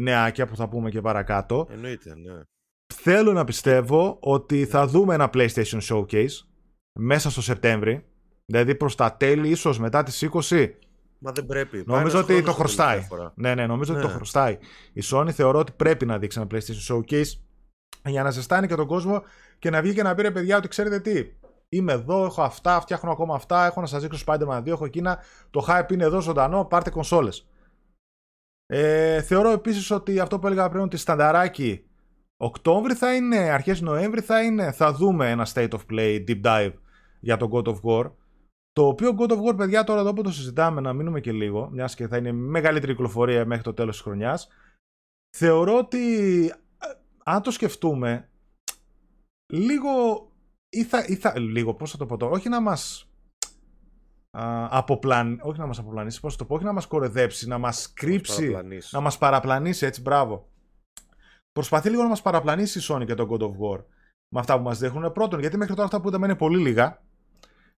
νεάκια που θα πούμε και παρακάτω. Εννοείται, ναι. Θέλω να πιστεύω ότι θα δούμε ένα PlayStation Showcase μέσα στο Σεπτέμβρη. Δηλαδή προς τα τέλη, ίσως μετά τις 20. Μα δεν πρέπει. Νομίζω ότι το χρωστάει. Ναι, ναι, νομίζω ότι το ναι. χρωστάει. Η Sony θεωρώ ότι πρέπει να δείξει ένα PlayStation Showcase για να ζεστάνει και τον κόσμο και να βγει και να πει ρε παιδιά ότι ξέρετε τι. Είμαι εδώ, έχω αυτά, φτιάχνω ακόμα αυτά, έχω να σας δείξω Spider-Man 2, έχω εκείνα. Το hype είναι εδώ ζωντανό, πάρτε κονσόλες. Ε, θεωρώ επίσης ότι αυτό που έλεγα πριν ότι στανταράκι Οκτώβρη θα είναι, αρχές Νοέμβρη θα είναι, θα δούμε ένα State of Play Deep Dive για τον God of War. Το οποίο God of War, παιδιά, τώρα εδώ που το συζητάμε, να μείνουμε και λίγο, μιας και θα είναι μεγαλύτερη κυκλοφορία μέχρι το τέλος της χρονιάς. Θεωρώ ότι αν το σκεφτούμε, λίγο ή θα, ή θα, λίγο, πώς θα το πω τώρα, όχι να μας αποπλαν... όχι να μας αποπλανήσει, πώς θα το πω, όχι να μας κορεδέψει, να μας κρύψει, να μας παραπλανήσει, έτσι, μπράβο. Προσπαθεί λίγο να μας παραπλανήσει η Sony και το God of War με αυτά που μας δείχνουν. Πρώτον, γιατί μέχρι τώρα αυτά που είδαμε είναι πολύ λίγα.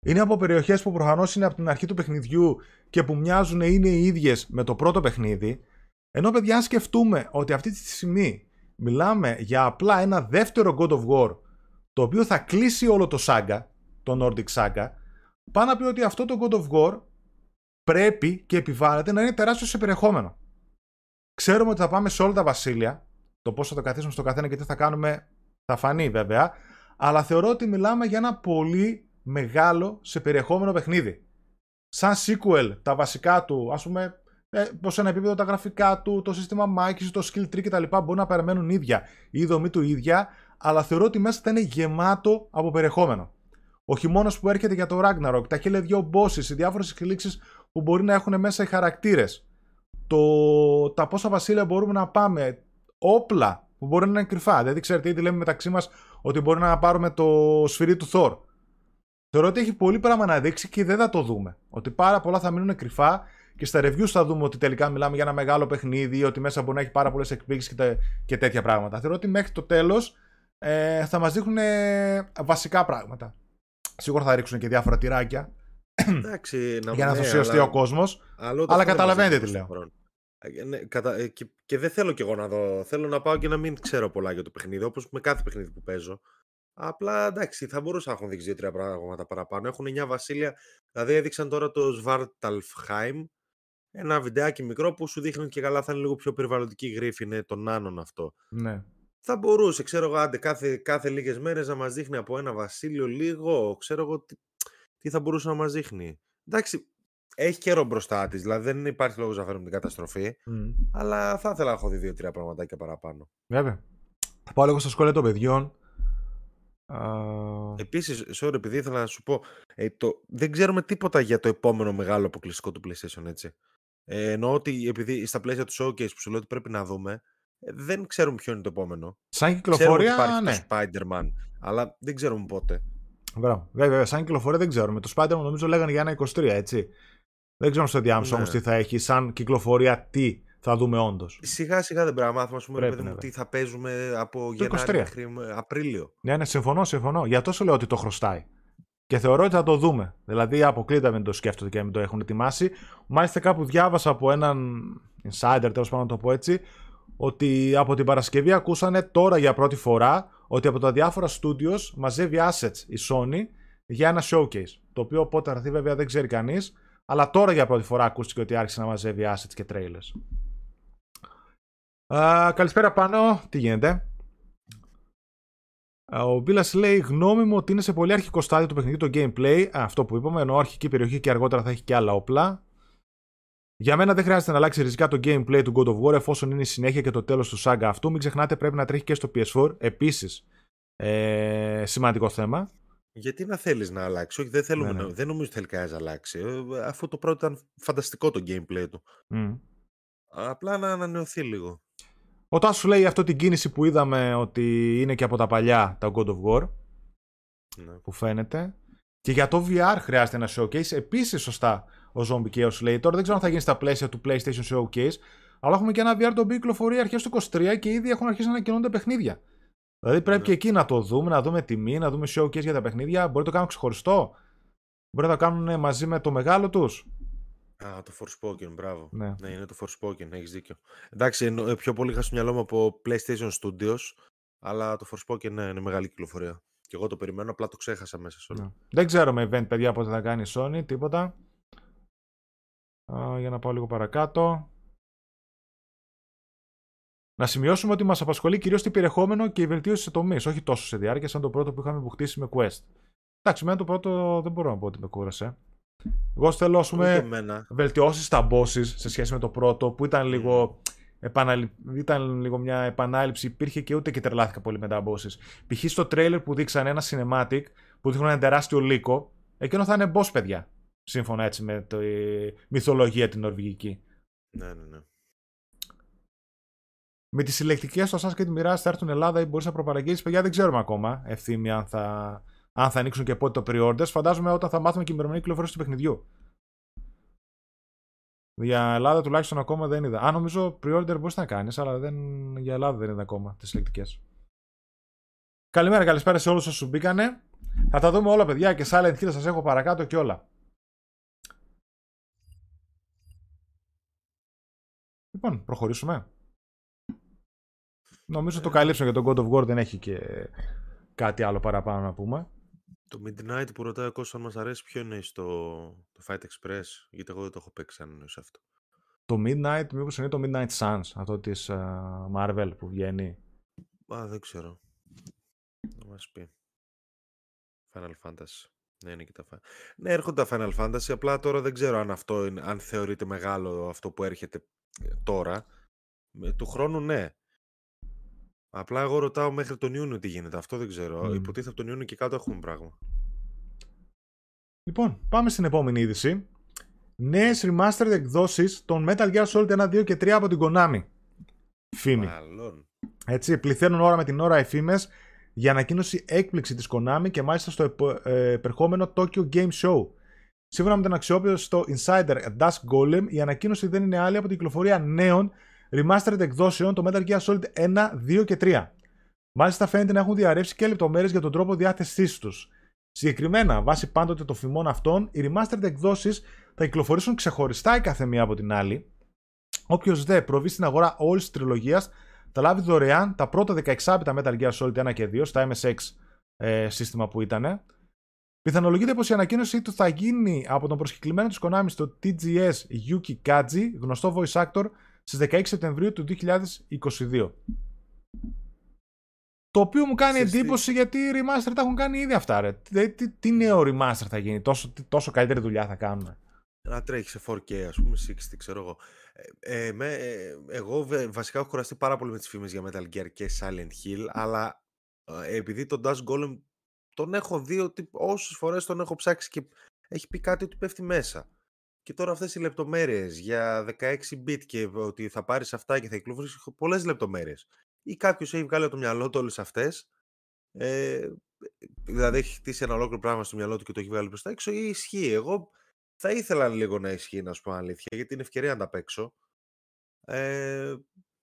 Είναι από περιοχές που προφανώς είναι από την αρχή του παιχνιδιού και που μοιάζουν είναι οι ίδιες με το πρώτο παιχνίδι. Ενώ παιδιά, αν σκεφτούμε ότι αυτή τη στιγμή μιλάμε για απλά ένα δεύτερο God of War το οποίο θα κλείσει όλο το saga, το Nordic Saga, πάνω να πει ότι αυτό το God of War πρέπει και επιβάλλεται να είναι τεράστιο σε περιεχόμενο. Ξέρουμε ότι θα πάμε σε όλα τα βασίλεια, το πώς θα το καθίσουμε στο καθένα και τι θα κάνουμε θα φανεί βέβαια, αλλά θεωρώ ότι μιλάμε για ένα πολύ μεγάλο σε περιεχόμενο παιχνίδι. Σαν sequel, τα βασικά του, ας πούμε, ε, σε ένα επίπεδο τα γραφικά του, το σύστημα μάχης, το skill tree κτλ. μπορεί να παραμένουν ίδια, η δομή του ίδια, αλλά θεωρώ ότι μέσα θα είναι γεμάτο από περιεχόμενο. Ο χειμώνας που έρχεται για το Ragnarok, τα χίλια δυο bosses, οι διάφορες εξελίξει που μπορεί να έχουν μέσα οι χαρακτήρες, το... τα πόσα βασίλεια μπορούμε να πάμε, όπλα που μπορεί να είναι κρυφά. Δηλαδή, ξέρετε, ήδη λέμε μεταξύ μας ότι μπορεί να πάρουμε το σφυρί του Thor. Θεωρώ ότι έχει πολύ πράγμα να δείξει και δεν θα το δούμε. Ότι πάρα πολλά θα μείνουν κρυφά και στα reviews θα δούμε ότι τελικά μιλάμε για ένα μεγάλο παιχνίδι, ότι μέσα μπορεί να έχει πάρα πολλές εκπλήξεις και, και τέτοια πράγματα. Θεωρώ ότι μέχρι το τέλος ε, θα μας δείχνουν βασικά πράγματα. Σίγουρα θα ρίξουν και διάφορα τυράκια Εντάξει, να για να ενθουσιαστεί αλλά... ο κόσμος. Αλλά, καταλαβαίνετε τι λέω. Ε, ναι, κατα... Ε, και, και, δεν θέλω κι εγώ να δω. Θέλω να πάω και να μην ξέρω πολλά για το παιχνίδι, όπως με κάθε παιχνίδι που παίζω. Απλά εντάξει, θα μπορούσα να έχουν δείξει δύο-τρία πράγματα παραπάνω. Έχουν 9 βασίλεια. Δηλαδή έδειξαν τώρα το Svartalfheim. Ένα βιντεάκι μικρό που σου δείχνει και καλά θα είναι λίγο πιο περιβαλλοντική γρήφη. Είναι των Άνων αυτό. Ναι θα μπορούσε, ξέρω εγώ, άντε, κάθε, κάθε λίγες μέρες να μας δείχνει από ένα βασίλειο λίγο, ξέρω εγώ, τι, τι θα μπορούσε να μας δείχνει. Εντάξει, έχει καιρό μπροστά της, δηλαδή δεν υπάρχει λόγος να φέρουμε την καταστροφή. Αλλά θα ήθελα να έχω δει δύο-τρία πραγματάκια παραπάνω. Βέβαια. Θα πάω λίγο στα σχόλια των παιδιών. Επίσης, sorry, επειδή ήθελα να σου πω, ε, το, δεν ξέρουμε τίποτα για το επόμενο μεγάλο αποκλειστικό του PlayStation, έτσι. Ε, εννοώ ότι επειδή στα πλαίσια του showcase που σου λέω ότι πρέπει να δούμε, ε, δεν ξέρουμε ποιο είναι το επόμενο. Σαν κυκλοφορία, υπάρχει ναι. το Spider-Man, αλλά δεν ξέρουμε πότε. Μπράβο. Βέβαια, σαν κυκλοφορία δεν ξέρουμε. Το Spider-Man νομίζω λέγανε για ένα 23, έτσι. Δεν ξέρω στο διάμεσο ναι. όμω τι θα έχει. Σαν κυκλοφορία, τι θα δούμε όντως. Σιγά σιγά δεν πρέπει να μάθουμε, πούμε, Πρέπει, ναι, τι θα παίζουμε από Γενάρη μέχρι Απρίλιο. Ναι, ναι, συμφωνώ, συμφωνώ. Για τόσο λέω ότι το χρωστάει. Και θεωρώ ότι θα το δούμε. Δηλαδή, αποκλείται μην το σκέφτονται και μην το έχουν ετοιμάσει. Μάλιστα, κάπου διάβασα από έναν insider, τέλος πάντων να το πω έτσι, ότι από την Παρασκευή ακούσανε τώρα για πρώτη φορά ότι από τα διάφορα studios μαζεύει assets η Sony για ένα showcase. Το οποίο πότε θα έρθει βέβαια δεν ξέρει κανείς, αλλά τώρα για πρώτη φορά ακούστηκε ότι άρχισε να μαζεύει assets και trailers. Uh, καλησπέρα πάνω, τι γίνεται; Ο Μπίλα λέει: Γνώμη μου ότι είναι σε πολύ αρχικό στάδιο του παιχνιδιού το gameplay. Αυτό που είπαμε, ενώ αρχική περιοχή και αργότερα θα έχει και άλλα όπλα. Για μένα δεν χρειάζεται να αλλάξει ριζικά το gameplay του God of War εφόσον είναι η συνέχεια και το τέλος του saga αυτού. Μην ξεχνάτε πρέπει να τρέχει και στο PS4. Επίσης, ε, σημαντικό θέμα. Γιατί να θέλεις να αλλάξει, Όχι, δεν, θέλουμε ναι, ναι. δεν νομίζω ότι θέλει να αλλάξει. Ε, αφού το πρώτο ήταν φανταστικό το gameplay του. Mm. Απλά να ανανεωθεί λίγο. Ο Τάσου λέει αυτό την κίνηση που είδαμε ότι είναι και από τα παλιά τα God of War. Ναι. Που φαίνεται. Και για το VR χρειάζεται ένα showcase. Επίσης, σωστά ο Zombie Chaos λέει. Τώρα δεν ξέρω αν θα γίνει στα πλαίσια του PlayStation Showcase, αλλά έχουμε και ένα VR το οποίο κυκλοφορεί αρχές του 23 και ήδη έχουν αρχίσει να ανακοινώνται παιχνίδια. Δηλαδή πρέπει ναι. και εκεί να το δούμε, να δούμε τιμή, να δούμε showcase για τα παιχνίδια. Μπορεί να το κάνουν ξεχωριστό. Μπορεί να το κάνουν μαζί με το μεγάλο τους. Α, το Forspoken, μπράβο. Ναι. ναι, είναι το Forspoken, έχεις δίκιο. Εντάξει, ε, πιο πολύ είχα στο μυαλό μου από PlayStation Studios, αλλά το Forspoken ναι, είναι μεγάλη κυκλοφορία. Και εγώ το περιμένω, απλά το ξέχασα μέσα σε όλο. Ναι. Δεν ξέρω με event, παιδιά, πότε θα κάνει η Sony, τίποτα. Α, για να πάω λίγο παρακάτω. Να σημειώσουμε ότι μας απασχολεί κυρίως το περιεχόμενο και η βελτίωση σε τομείς, όχι τόσο σε διάρκεια σαν το πρώτο που είχαμε μπουχτίσει με Quest. Εντάξει, με το πρώτο δεν μπορώ να πω ότι με κούρασε. Εγώ θέλω, ας πούμε, βελτιώσεις στα bosses σε σχέση με το πρώτο που ήταν λίγο. Επαναλη... Ήταν λίγο μια επανάληψη, υπήρχε και ούτε και τρελάθηκα πολύ με τα bosses. Π.χ. στο trailer που δείξαν ένα cinematic που δείχνουν ένα τεράστιο λύκο, εκείνο θα είναι boss, παιδιά. Σύμφωνα έτσι με τη μυθολογία την νορβηγική. Ναι, ναι, ναι. Με τις συλλεκτικές στο Assassin's Creed Mirage θα έρθουν Ελλάδα ή μπορείς να προπαραγγείλεις, παιδιά δεν ξέρουμε ακόμα ευθύμη αν θα, αν θα ανοίξουν και πότε το pre-orders. Φαντάζομαι όταν θα μάθουμε και η ημερομηνία κυκλοφορία του παιχνιδιού. Για Ελλάδα τουλάχιστον ακόμα δεν είδα. Αν νομίζω pre-order μπορείς να κάνεις, αλλά δεν... για Ελλάδα δεν είδα ακόμα τις συλλεκτικές. Καλημέρα, καλησπέρα σε όλους όσους μπήκανε. Θα τα δούμε όλα, παιδιά, και Silent Hill σας έχω παρακάτω και όλα. Λοιπόν, προχωρήσουμε. Νομίζω το καλύψαμε για τον God of War, δεν έχει και κάτι άλλο παραπάνω να πούμε. Το Midnight που ρωτάει ο Κώστας αν μας αρέσει ποιο είναι στο το Fight Express, γιατί εγώ δεν το έχω παίξει αν είναι σε αυτό. Το Midnight, μήπως είναι το Midnight Suns, αυτό της uh, Marvel που βγαίνει; Α, δεν ξέρω. Να μας πει. Final Fantasy. Ναι, είναι και τα Final. Ναι, έρχονται τα Final Fantasy, απλά τώρα δεν ξέρω αν αυτό είναι, αν θεωρείται μεγάλο αυτό που έρχεται ε, τώρα. Του χρόνου ναι. Απλά εγώ ρωτάω μέχρι τον Ιούνιο τι γίνεται. Αυτό δεν ξέρω. Mm. Υποτίθεται από τον Ιούνιο και κάτω έχουμε πράγμα. Λοιπόν, πάμε στην επόμενη είδηση. Νέες remastered εκδόσεις των Metal Gear Solid 1, 2 και 3 από την Konami. Φήμη. Μάλλον. Έτσι, πληθαίνουν ώρα με την ώρα οι φήμες για ανακοίνωση έκπληξη της Konami και μάλιστα στο ε, επερχόμενο Tokyo Game Show. Σύμφωνα με τον αξιόπιστο στο Insider Dusk Golem, η ανακοίνωση δεν είναι άλλη από την κυκλοφορία νέων remastered εκδόσεων το Metal Gear Solid 1, 2 και 3. Μάλιστα φαίνεται να έχουν διαρρεύσει και λεπτομέρειες για τον τρόπο διάθεσής τους. Συγκεκριμένα, βάσει πάντοτε των φημών αυτών, οι remastered εκδόσεις θα κυκλοφορήσουν ξεχωριστά η κάθε μία από την άλλη. Όποιος δε προβεί στην αγορά όλης της τριλογίας θα λάβει δωρεάν τα πρώτα 16 τα Metal Gear Solid 1 και 2 στα MSX ε, σύστημα που ήταν. Πιθανολογείται πως η ανακοίνωσή του θα γίνει από τον προσκεκλημένο της Konami στο TGS Yuki Kaji, γνωστό voice actor στις 16 Σεπτεμβρίου του 2022. Το οποίο μου κάνει εντύπωση γιατί οι remaster τα έχουν κάνει ήδη αυτά. Ρε. Τι, τι, τι νέο remaster θα γίνει, τόσο, τόσο καλύτερη δουλειά θα κάνουν. Να τρέχει σε 4K, ας πούμε, 60, ξέρω εγώ. Ε, ε, με, ε, εγώ βασικά έχω κουραστεί πάρα πολύ με τις φήμες για Metal Gear και Silent Hill, αλλά ε, επειδή τον Dash Golem τον έχω δει ότι όσες φορές τον έχω ψάξει και έχει πει κάτι ότι πέφτει μέσα. Και τώρα αυτές οι λεπτομέρειες για 16 bit και ότι θα πάρεις αυτά και θα κυκλοφορήσεις πολλές λεπτομέρειες. Ή κάποιος έχει βγάλει από το μυαλό του όλες αυτές, ε, δηλαδή έχει χτίσει ένα ολόκληρο πράγμα στο μυαλό του και το έχει βγάλει προς τα έξω ή ισχύει. Εγώ θα ήθελα λίγο να ισχύει, να σου πω αλήθεια, γιατί είναι ευκαιρία να τα παίξω. Ε,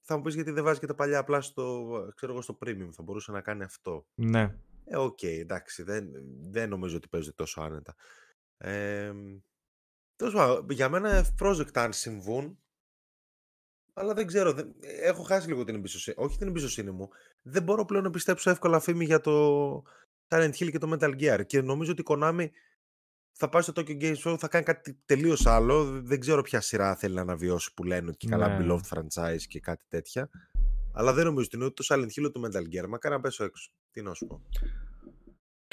θα μου πεις γιατί δεν βάζεις και τα παλιά απλά στο, ξέρω εγώ, στο premium. Θα μπορούσε να κάνει αυτό. Ναι. Ε, OK, okay, εντάξει. Δεν, δεν νομίζω ότι παίζει τόσο άνετα. Ε, Τέλος για μένα ευπρόσδεκτα αν συμβούν. Αλλά δεν ξέρω. Δεν... Έχω χάσει λίγο την εμπιστοσύνη. Όχι την εμπιστοσύνη μου. Δεν μπορώ πλέον να πιστέψω εύκολα φήμη για το Silent Hill και το Metal Gear. Και νομίζω ότι η Konami θα πάει στο Tokyo Game Show, θα κάνει κάτι τελείως άλλο. Δεν ξέρω ποια σειρά θέλει να αναβιώσει που λένε ότι καλά ναι. beloved franchise και κάτι τέτοια. Αλλά δεν νομίζω ότι είναι ούτε το Silent Hill ούτε το Metal Gear. Μα να πέσω έξω. Τι να σου πω.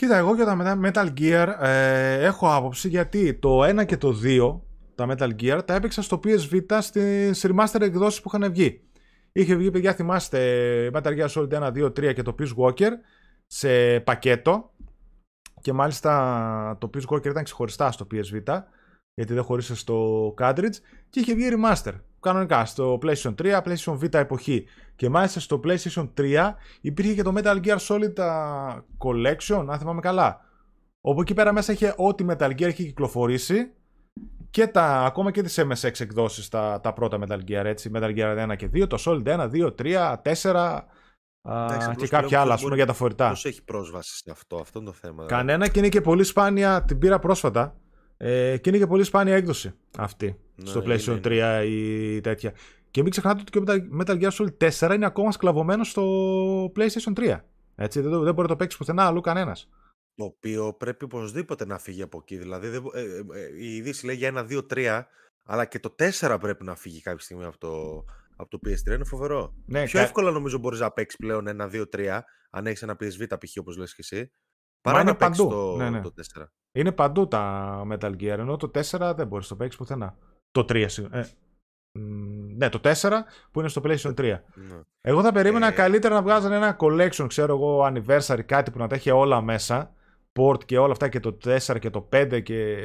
Κοίτα, εγώ για τα Metal Gear ε, έχω άποψη γιατί το 1 και το 2, τα Metal Gear, τα έπαιξα στο PS Vita στις remaster εκδόσεις που είχαν βγει. Είχε βγει, παιδιά, θυμάστε, Metal Gear Solid 1, 2, 3 και το Peace Walker σε πακέτο. Και μάλιστα το Peace Walker ήταν ξεχωριστά στο PS Vita, γιατί δεν χωρίσες στο cartridge. Και είχε βγει remaster κανονικά στο PlayStation 3, PlayStation Vita εποχή. Και μάλιστα στο PlayStation 3 υπήρχε και το Metal Gear Solid Collection, αν θυμάμαι καλά. Όπου εκεί πέρα μέσα είχε ό,τι Metal Gear έχει κυκλοφορήσει και τα, ακόμα και τις MSX εκδόσεις τα, τα πρώτα Metal Gear, έτσι, Metal Gear 1 και 2, το Solid 1, 2, 3, 4, Α, και κάποια άλλα, ας πούμε, για τα φορητά. Πώς έχει πρόσβαση σε αυτό, αυτό είναι το θέμα. Δηλαδή. Κανένα και είναι και πολύ σπάνια, την πήρα πρόσφατα. Ε, και είναι και πολύ σπάνια έκδοση αυτή ναι, στο PlayStation 3 ή τέτοια. Και μην ξεχνάτε ότι και ο Metal Gear Solid 4 είναι ακόμα σκλαβωμένος στο PlayStation 3. Έτσι, δεν, δεν μπορεί να το παίξει πουθενά αλλού κανένας. Το οποίο πρέπει οπωσδήποτε να φύγει από εκεί. Δηλαδή, ε, ε, ε, η είδηση λέει για 1, 2, 3, αλλά και το 4 πρέπει να φύγει κάποια στιγμή από το, από το PS3. Είναι φοβερό. Ναι, Πιο κα... εύκολα νομίζω μπορείς να παίξεις πλέον 1, 2, 3, αν έχεις ένα PSV π.χ. όπως λες και εσύ. Παρά να παίξεις το, ναι, ναι. το 4. Είναι παντού τα Metal Gear, ενώ το 4 δεν μπορείς να το παίξεις πουθενά. Το 3, ε, ναι, το 4 που είναι στο PlayStation 3. Ναι. Εγώ θα περίμενα ε... καλύτερα να βγάζανε ένα collection, ξέρω εγώ, anniversary, κάτι που να τα έχει όλα μέσα. Port και όλα αυτά και το 4 και το 5 και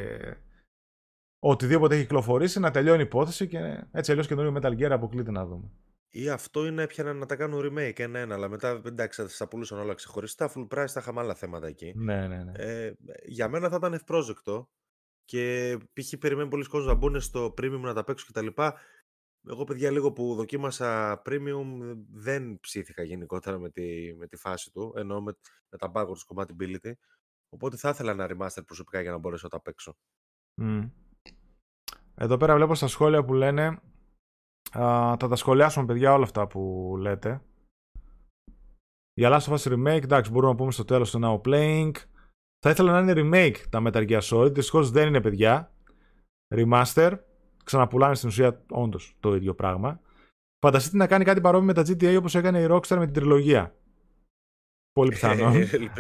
οτιδήποτε έχει κυκλοφορήσει να τελειώνει η υπόθεση και έτσι αλλιώς και το Metal Gear αποκλείται να δούμε. Ή αυτό είναι πια να τα κάνουν remake ένα-ένα, αλλά μετά εντάξει θα πουλούσαν όλα ξεχωριστά. Full price θα είχαμε άλλα θέματα εκεί. Ναι, ναι, ναι. Ε, για μένα θα ήταν ευπρόζεκτο και π.χ. περιμένει πολλοί κόσμοι να μπουν στο premium να τα παίξουν κτλ. Εγώ, παιδιά, λίγο που δοκίμασα premium, δεν ψήθηκα γενικότερα με τη, με τη φάση του, ενώ με, με τα backwards compatibility. Οπότε θα ήθελα ένα remaster προσωπικά για να μπορέσω να τα παίξω. Mm. Εδώ πέρα βλέπω στα σχόλια που λένε α, θα τα σχολιάσουμε παιδιά όλα αυτά που λέτε. Για Last of Us Remake, εντάξει μπορούμε να πούμε στο τέλος το Now Playing. Θα ήθελα να είναι remake τα Metal Gear Solid, δυστυχώς δεν είναι παιδιά. Remaster, ξαναπουλάνε στην ουσία όντως το ίδιο πράγμα. Φανταστείτε να κάνει κάτι παρόμοιο με τα GTA όπως έκανε η Rockstar με την τριλογία. Πολύ πιθανό.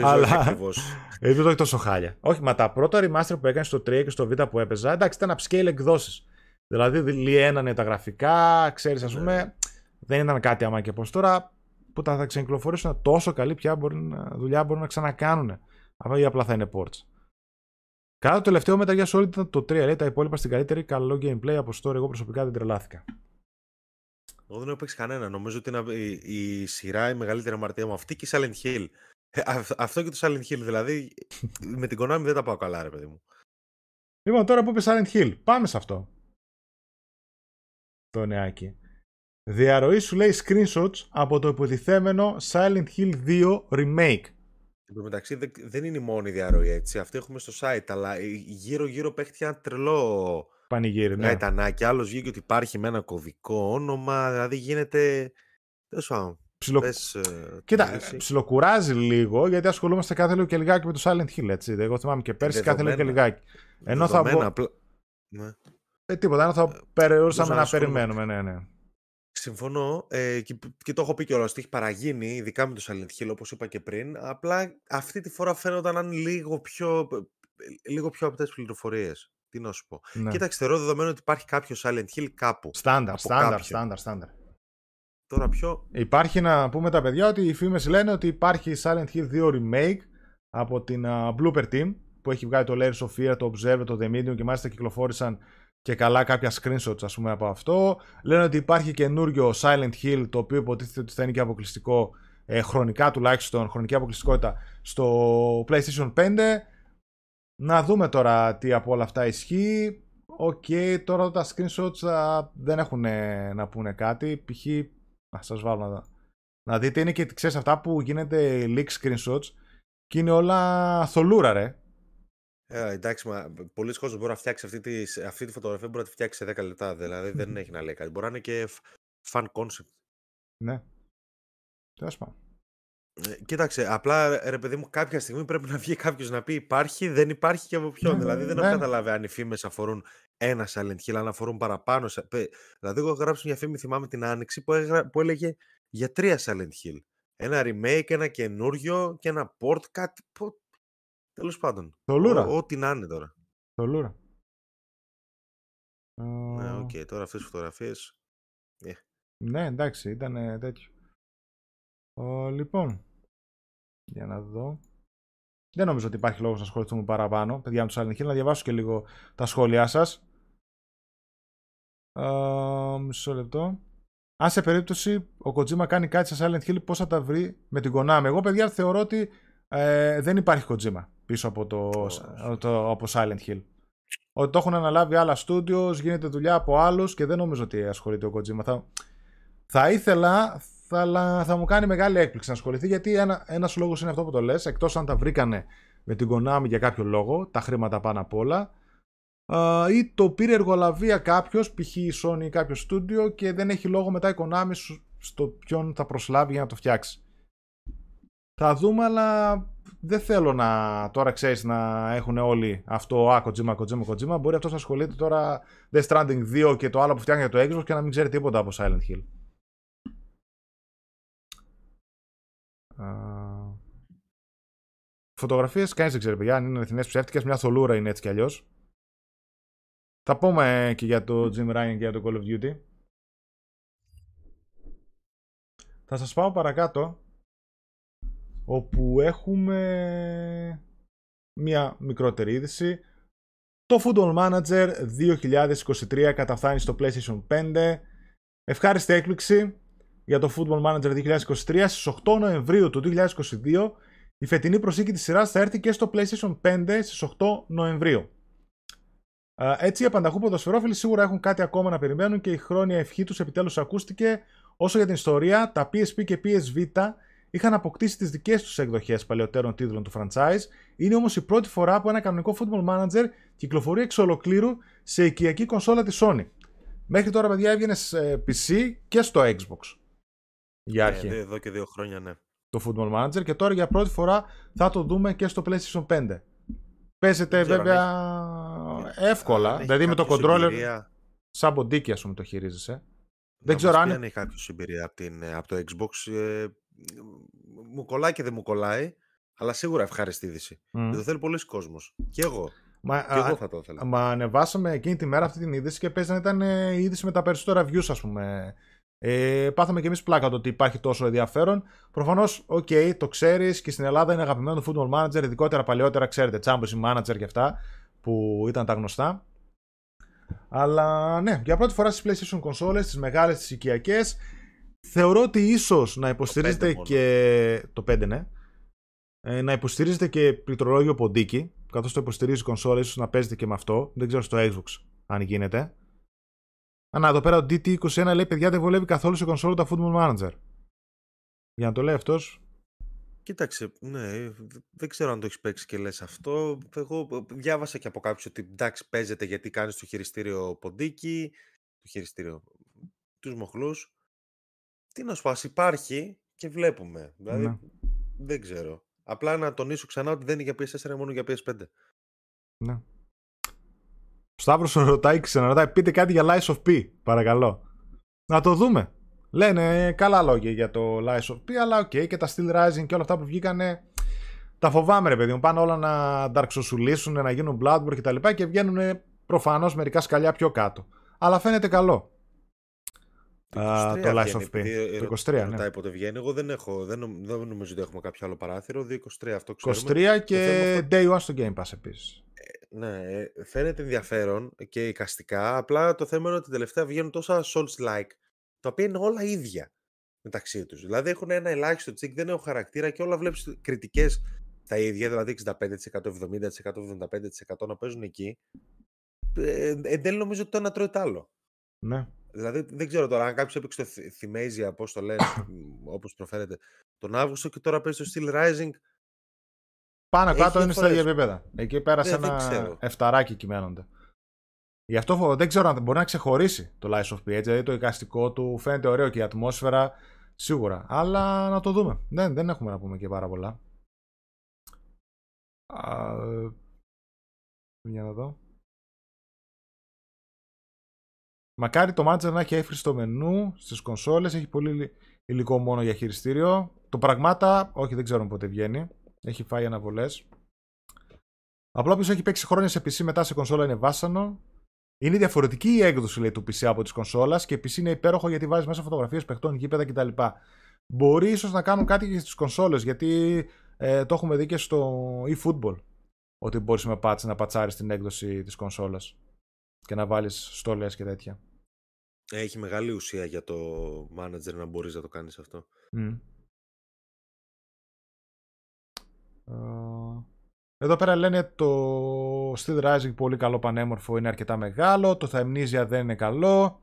αλλά. Ελπίζω όχι τόσο χάλια. Όχι, μα τα πρώτα remaster που έκανε στο 3 και στο Vita που έπαιζα, εντάξει, ήταν upscale εκδόσεις. Δηλαδή λιένανε τα γραφικά, ξέρεις, ας πούμε. Ναι. Δεν ήταν κάτι άμα και πώς τώρα που τα θα ξεκυκλοφορήσουν τόσο καλή πια δουλειά μπορούν να ξανακάνουν. Αυτά ή απλά θα είναι ports. Κατά το τελευταίο Metal Gear Solid ήταν το 3, λέει, τα υπόλοιπα στην καλύτερη, καλό gameplay από story. Εγώ προσωπικά δεν τρελάθηκα. Εγώ δεν έχω παίξει κανένα. Νομίζω ότι είναι η, η σειρά η μεγαλύτερη αμαρτία μου αυτή και η Silent Hill. Ε, αυτό και το Silent Hill, δηλαδή με την Konami δεν τα πάω καλά, ρε παιδί μου. Λοιπόν, τώρα που είπε Silent Hill, πάμε σε αυτό. Το νεάκι. Διαρροή σου λέει screenshots από το υποτιθέμενο Silent Hill 2 Remake. Εν τω μεταξύ δεν είναι η μόνη διαρροή έτσι. Αυτή έχουμε στο site, αλλά γύρω-γύρω παίχτηκε ένα τρελό πανηγύρι. Ναι. Γαϊτανάκι. Άλλος βγήκε ότι υπάρχει με ένα κωδικό όνομα. Δηλαδή γίνεται. Τέλος πάντων. Ψιλο... Πες, ε, Κοίτα, ψιλοκουράζει λίγο γιατί ασχολούμαστε κάθε λίγο και λιγάκι με το Silent Hill. Έτσι. Εγώ θυμάμαι και πέρσι κάθε λίγο και λιγάκι. Ενώ θα. Απλά... Ναι. Ε, τίποτα, ενώ θα ε, περιορίσαμε να περιμένουμε. Ναι, ναι. Συμφωνώ ε, και, και, το έχω πει κιόλας ότι έχει παραγίνει, ειδικά με το Silent Hill όπως είπα και πριν, απλά αυτή τη φορά φαίνονταν να είναι λίγο πιο, λίγο πιο απτές πληροφορίες. Τι να σου πω. Ναι. Κοίταξε, θεωρώ δεδομένο ότι υπάρχει κάποιο Silent Hill κάπου. Στάνταρ, στάνταρ, στάνταρ, στάνταρ. Τώρα πιο... Υπάρχει να πούμε τα παιδιά ότι οι φήμες λένε ότι υπάρχει Silent Hill 2 Remake από την uh, Bloober Team που έχει βγάλει το Layers of Fear, το Observer, το The Medium και μάλιστα κυκλοφόρησαν και καλά κάποια screenshots ας πούμε από αυτό. Λένε ότι υπάρχει καινούριο Silent Hill το οποίο υποτίθεται ότι θα είναι και αποκλειστικό ε, χρονικά τουλάχιστον, χρονική αποκλειστικότητα στο PlayStation 5. Να δούμε τώρα τι από όλα αυτά ισχύει. OK, okay, τώρα τα screenshots α, δεν έχουν να πούνε κάτι. Π.χ. να σας βάλω να, να δείτε είναι και ξέρεις αυτά που γίνεται leak screenshots και είναι όλα θολούρα ρε. Ε, εντάξει, μα πολλοί κόσμοι μπορεί να φτιάξει αυτή τη, αυτή τη φωτογραφία μπορεί να τη φτιάξει σε 10 λεπτά. Δηλαδή δεν έχει να λέει κάτι. Μπορεί να είναι και fan concept. Ναι. Τέλος πάντων. Ε, κοίταξε, απλά ρε παιδί μου, κάποια στιγμή πρέπει να βγει κάποιος να πει υπάρχει, δεν υπάρχει και από ποιον. Ναι, δηλαδή δεν ναι. έχω καταλάβει αν οι φήμες αφορούν ένα Silent Hill, αν αφορούν παραπάνω. Δηλαδή, εγώ γράψω μια φήμη, θυμάμαι την άνοιξη, που, που έλεγε για τρία Silent Hill. Ένα remake, ένα καινούριο και ένα port, κάτι. Τέλος πάντων. Θολούρα. Ό,τι να είναι τώρα. Θολούρα. Ναι, OK, okay, τώρα αυτές τις φωτογραφίες. Yeah. Ναι, εντάξει, ήταν τέτοιο. Ο, λοιπόν, για να δω. Δεν νομίζω ότι υπάρχει λόγος να ασχοληθούμε παραπάνω. Παιδιά με το Silent Hill, να διαβάσω και λίγο τα σχόλιά σας. Uh, μισό λεπτό. Αν σε περίπτωση ο Kojima κάνει κάτι σε Silent Hill, πώς θα τα βρει με την Konami. Εγώ, παιδιά, θεωρώ ότι ε, δεν υπάρχει Kojima πίσω από το, το, από Silent Hill. Ότι το έχουν αναλάβει άλλα studios, γίνεται δουλειά από άλλους και δεν νομίζω ότι ασχολείται ο Kojima. Θα, θα ήθελα, θα, θα μου κάνει μεγάλη έκπληξη να ασχοληθεί γιατί ένα, ένας λόγος είναι αυτό που το λες, εκτός αν τα βρήκανε με την Konami για κάποιο λόγο, τα χρήματα πάνω απ' όλα, ή το πήρε εργολαβία κάποιος, π.χ. η Sony ή κάποιο στούντιο και δεν έχει λόγο μετά η Konami στο ποιον θα προσλάβει για να το φτιάξει. Θα δούμε, αλλά δεν θέλω να τώρα ξέρεις να έχουν όλοι αυτό. Α, Kojima, Kojima, Kojima. Μπορεί αυτός να ασχολείται τώρα Death Stranding 2 και το άλλο που φτιάχνει για το Xbox και να μην ξέρει τίποτα από Silent Hill. Φωτογραφίες κανείς δεν ξέρει, παιδιά. Αν είναι εθνέ ψεύτικες, μια θολούρα είναι έτσι κι αλλιώς. Θα πούμε και για το Jim Ryan και για το Call of Duty. Θα σας πάω παρακάτω όπου έχουμε μια μικρότερη είδηση. Το Football Manager 2023 καταφθάνει στο PlayStation 5. Ευχάριστη έκπληξη για το Football Manager 2023. Στις 8 Νοεμβρίου του 2022 η φετινή προσήκη της σειράς θα έρθει και στο PlayStation 5 στις 8 Νοεμβρίου. Έτσι, οι απανταχού ποδοσφαιρόφιλοι σίγουρα έχουν κάτι ακόμα να περιμένουν και η χρόνια ευχή τους επιτέλους ακούστηκε. Όσο για την ιστορία, τα PSP και PSV είχαν αποκτήσει τις δικές τους εκδοχές παλαιότερων τίτλων του franchise. Είναι όμως η πρώτη φορά που ένα κανονικό football manager κυκλοφορεί εξ ολοκλήρου σε οικιακή κονσόλα της Sony. Μέχρι τώρα, παιδιά, έβγαινε σε PC και στο Xbox. Για ε, αρχή. εδώ και δύο χρόνια, ναι. Το Football Manager και τώρα για πρώτη φορά θα το δούμε και στο PlayStation 5. Παίζεται βέβαια εύκολα. δηλαδή με το controller. Σαν ποντίκι, ας πούμε, το χειρίζεσαι. Δεν ξέρω αν. Δεν έχει κάποιο εμπειρία από, την, από το Xbox. Ε, μου κολλάει και δεν μου κολλάει. Αλλά σίγουρα ευχάριστη είδηση. Mm. το θέλει πολύς κόσμος. Και εγώ. Μα, και εγώ θα το ήθελα. Μα ανεβάσαμε εκείνη τη μέρα αυτή την είδηση και παίζει να ήταν ε, η είδηση με τα περισσότερα views, ας πούμε. Ε, πάθαμε και εμείς πλάκα το ότι υπάρχει τόσο ενδιαφέρον. Προφανώς, OK, okay, το ξέρεις και στην Ελλάδα είναι αγαπημένο το Football Manager, ειδικότερα παλαιότερα, ξέρετε, Championship Manager και αυτά που ήταν τα γνωστά. Αλλά ναι, για πρώτη φορά στις PlayStation consoles, τις μεγάλες, τις οικιακές, θεωρώ ότι ίσως να υποστηρίζετε και. Το 5, ναι. Ε, να υποστηρίζετε και πληκτρολόγιο ποντίκι, καθώς το υποστηρίζει η κονσόλα, ίσως να παίζετε και με αυτό. Δεν ξέρω στο Xbox αν γίνεται. Α, εδώ πέρα ο DT21 λέει: Παιδιά, δεν βολεύει καθόλου σε κονσόλα τα Football Manager. Για να το λέει αυτός. Κοίταξε, ναι, δεν ξέρω αν το έχεις παίξει και λες αυτό. Εγώ διάβασα και από κάποιους ότι εντάξει, παίζεται γιατί κάνει το χειριστήριο ποντίκι, το χειριστήριο, τους μοχλούς. Τι να σου πω, υπάρχει και βλέπουμε. Δηλαδή, ναι. δεν ξέρω. Απλά να τονίσω ξανά ότι δεν είναι για PS4, μόνο για PS5. Ναι. Σταύρος ρωτάει, ξαναρωτάει, πείτε κάτι για Lies of P, παρακαλώ. Να το δούμε. Λένε καλά λόγια για το Lies of P, αλλά OK, okay, και τα Steel Rising και όλα αυτά που βγήκανε. Τα φοβάμαι, ρε παιδί μου. Πάνε όλα να νταρξοσουλήσουν, να γίνουν Bloodborne κτλ. Και, και βγαίνουν προφανώς μερικά σκαλιά πιο κάτω. Αλλά φαίνεται καλό. Το, uh, το Lies of P. Το 23, ναι. Ρωτάει πότε βγαίνει. Εγώ δεν, έχω, δεν, δεν νομίζω ότι έχουμε κάποιο άλλο παράθυρο. 23 αυτό ξέρουμε. 23 και Day One στο Game Pass επίσης. Ναι, ε, φαίνεται ενδιαφέρον και εικαστικά. Απλά το θέμα είναι ότι τελευταία βγαίνουν τόσα Souls-like, τα οποία είναι όλα ίδια μεταξύ τους. Δηλαδή έχουν ένα ελάχιστο τσικ, δεν έχουν χαρακτήρα και όλα βλέπεις κριτικές τα ίδια, δηλαδή 65%, 70%, 75% να παίζουν εκεί. Ε, εν τέλει νομίζω ότι το ένα τρώει το άλλο. Ναι. Δηλαδή δεν ξέρω τώρα αν κάποιος έπαιξε το Θυμέζια, πώς το λένε, όπως προφέρεται, τον Αύγουστο και τώρα παίζει το Steel Rising πάνω κάτω είναι στα ίδια επίπεδα. Εκεί πέρασε ναι, ένα εφταράκι κυμαίνονται. Γι' αυτό δεν ξέρω αν μπορεί να ξεχωρίσει το Lies of P. Δηλαδή το εικαστικό του φαίνεται ωραίο και η ατμόσφαιρα σίγουρα. Αλλά να το δούμε. Δεν, δεν έχουμε να πούμε και πάρα πολλά. Α, για να δω. Μακάρι το Manager να έχει έφρυστο μενού στις κονσόλες. Έχει πολύ υλικό μόνο για χειριστήριο. Το πραγμάτα, όχι δεν ξέρω πότε βγαίνει. Έχει φάει αναβολές. Απλά όποιος έχει παίξει χρόνια σε PC μετά σε κονσόλα είναι βάσανο. Είναι διαφορετική η έκδοση λέει, του PC από τη κονσόλας και PC είναι υπέροχο γιατί βάζει μέσα φωτογραφίες παιχτών, γήπεδα κτλ. Μπορεί ίσως να κάνουν κάτι και στις κονσόλες γιατί ε, το έχουμε δει και στο eFootball. Ότι μπορείς με patch να πατσάρεις την έκδοση της κονσόλας και να βάλεις στόλες και τέτοια. Έχει μεγάλη ουσία για το manager να μπορείς να το κάνεις αυτό. Εδώ πέρα λένε το Steel Rising πολύ καλό πανέμορφο είναι αρκετά μεγάλο. Το Themnesia δεν είναι καλό.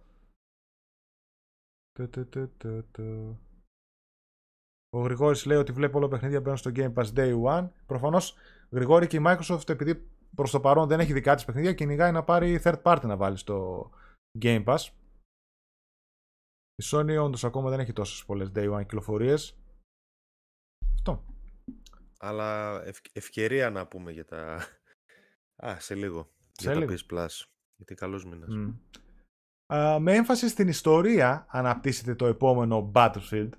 Ο Γρηγόρης λέει ότι βλέπει όλα παιχνίδια μπαίνουν στο Game Pass Day One. Προφανώς Γρηγόρη και η Microsoft, επειδή προς το παρόν δεν έχει δικά της παιχνίδια, κυνηγάει να πάρει third party να βάλει στο Game Pass. Η Sony όντως ακόμα δεν έχει τόσες πολλές Day One κυκλοφορίες. Αυτό. Αλλά ευκαιρία να πούμε για τα. Α, σε λίγο. Σε για λίγο. τα PS Plus. Γιατί καλός μήνας. Mm. με έμφαση στην ιστορία αναπτύσσεται το επόμενο Battlefield.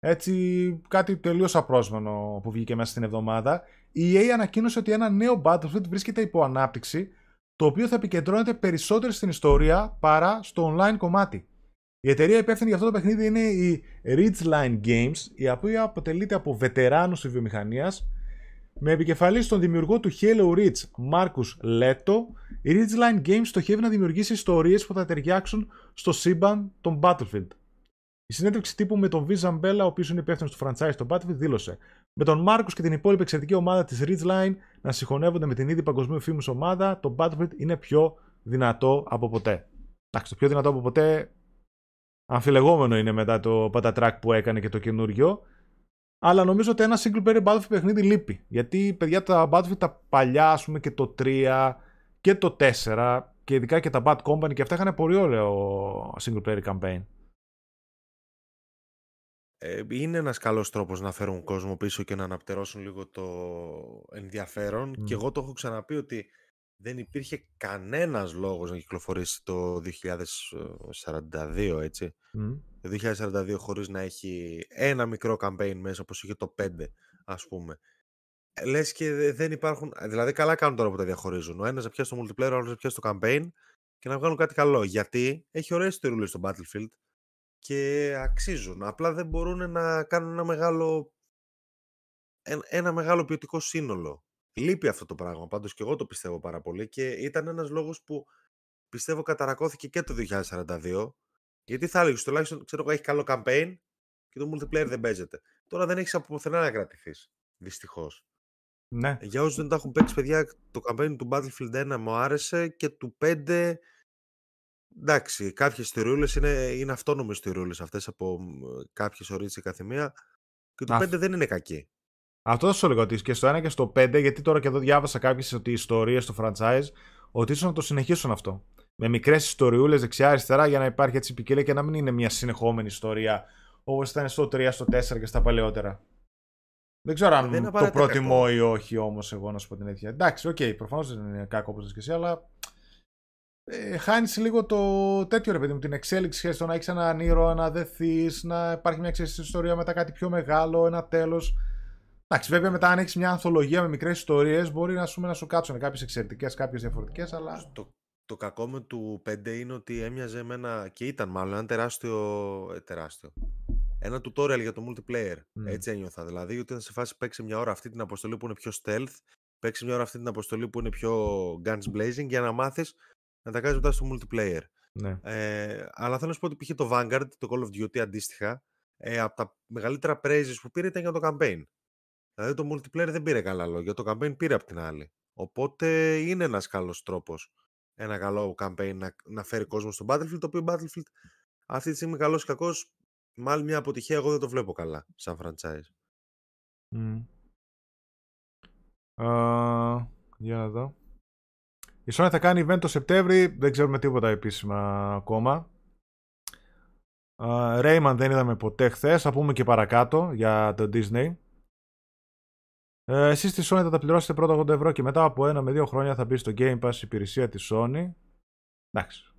Έτσι, κάτι τελείως απρόσμενο που βγήκε μέσα στην εβδομάδα. Η EA ανακοίνωσε ότι ένα νέο Battlefield βρίσκεται υπό ανάπτυξη, το οποίο θα επικεντρώνεται περισσότερο στην ιστορία παρά στο online κομμάτι. Η εταιρεία υπεύθυνη για αυτό το παιχνίδι είναι η Ridgeline Games, η οποία αποτελείται από βετεράνους της βιομηχανίας, με επικεφαλής στον δημιουργό του Halo Reach, Marcus Leto, η Ridgeline Games στοχεύει να δημιουργήσει ιστορίες που θα ταιριάξουν στο σύμπαν των Battlefield. Η συνέντευξη τύπου με τον V. Zambella, ο οποίος είναι υπεύθυνος του franchise στο Battlefield, δήλωσε: Με τον Μάρκο και την υπόλοιπη εξαιρετική ομάδα της Ridgeline να συγχωνεύονται με την ήδη παγκοσμίου φήμους ομάδα, το Battlefield είναι πιο δυνατό από ποτέ. Εντάξει, το πιο δυνατό από ποτέ αμφιλεγόμενο είναι μετά το Patatrack που έκανε και το καινούριο. Αλλά νομίζω ότι ένα single player Battlefield παιχνίδι λείπει. Γιατί παιδιά τα Battlefield τα παλιά, ας πούμε και το 3 και το 4 και ειδικά και τα Bad Company και αυτά είχαν πολύ ωραίο single player campaign. Ε, είναι ένας καλός τρόπος να φέρουν κόσμο πίσω και να αναπτερώσουν λίγο το ενδιαφέρον και εγώ το έχω ξαναπεί ότι δεν υπήρχε κανένας λόγος να κυκλοφορήσει το 2042 έτσι. Το 2042 χωρίς να έχει ένα μικρό campaign μέσα όπως είχε το 5 ας πούμε. Ε, λες και δεν υπάρχουν δηλαδή καλά κάνουν τώρα που τα διαχωρίζουν. Ο ένας να πιάσει το multiplayer ο άλλος να πιάσει το campaign και να βγάλουν κάτι καλό. Γιατί έχει ωραίες ιστορίες στο Battlefield και αξίζουν. Απλά δεν μπορούν να κάνουν ένα μεγάλο, ένα μεγάλο ποιοτικό σύνολο. Λείπει αυτό το πράγμα, πάντως και εγώ το πιστεύω πάρα πολύ και ήταν ένας λόγος που πιστεύω καταρακώθηκε και το 2042 γιατί θα έλεγες τουλάχιστον ξέρω εγώ έχει καλό campaign και το multiplayer δεν παίζεται. Τώρα δεν έχεις από πουθενά να κρατηθείς. Δυστυχώς. Ναι. Για όσους δεν τα έχουν παίξει, παιδιά, το campaign του Battlefield 1 μου άρεσε και του 5 Εντάξει, κάποιες στηριούλες είναι, είναι αυτόνομες στηριούλες αυτές από κάποιες ώρες η καθημεία και το 5 δεν είναι κακή. Αυτό θα σου έλεγα ότι και στο 1 και στο 5, γιατί τώρα και εδώ διάβασα κάποιες ότι ιστορίες στο franchise, ότι ίσως να το συνεχίσουν αυτό. Με μικρές ιστοριούλες δεξιά-αριστερά για να υπάρχει έτσι ποικίλια και να μην είναι μια συνεχόμενη ιστορία όπως ήταν στο 3, στο 4 και στα παλαιότερα. Δεν ξέρω αν δεν το προτιμώ ή όχι όμως εγώ να σου πω την αιτία. Εντάξει, OK, okay, προφανώς δεν είναι κακό όπως και εσύ, αλλά ε, χάνεις λίγο το τέτοιο ρε παιδί μου, την εξέλιξη σχέση το να έχεις έναν ήρωα, να δεθείς, να υπάρχει μια εξέλιξη ιστορία μετά κάτι πιο μεγάλο, ένα τέλος. Εντάξει, βέβαια μετά αν έχεις μια ανθολογία με μικρές ιστορίες, μπορεί να σου, να σου κάτσουν κάποιες εξαιρετικές, κάποιες διαφορετικές, αλλά. Το, το κακό με το 5 είναι ότι έμοιαζε με ένα. και ήταν μάλλον ένα τεράστιο. Ε, τεράστιο. Ένα tutorial για το multiplayer. Mm. Έτσι ένιωθα. Δηλαδή, ότι θα σε φάση παίξει μια ώρα αυτή την αποστολή που είναι πιο stealth, παίξει μια ώρα αυτή την αποστολή που είναι πιο guns blazing για να μάθεις να τα κάνεις μετά στο multiplayer. Ναι. Ε, αλλά θέλω να σου πω ότι πήγε το Vanguard, το Call of Duty αντίστοιχα, ε, από τα μεγαλύτερα praises που πήρε ήταν για το campaign. Δηλαδή το multiplayer δεν πήρε καλά λόγια, το campaign πήρε από την άλλη. Οπότε είναι ένας καλός τρόπος ένα καλό campaign να, να φέρει κόσμο στο Battlefield, το οποίο Battlefield αυτή τη στιγμή καλός ή κακός, μάλλον μια αποτυχία εγώ δεν το βλέπω καλά σαν franchise. Mm. Uh, για να δω. Η Sony θα κάνει event το Σεπτέμβρη, δεν ξέρουμε τίποτα επίσημα ακόμα. Uh, Rayman δεν είδαμε ποτέ χθες, θα πούμε και παρακάτω για το Disney. Ε, εσείς στη Sony θα τα πληρώσετε πρώτα 80 ευρώ και μετά από ένα με δύο χρόνια θα μπει στο Game Pass υπηρεσία της Sony. Εντάξει.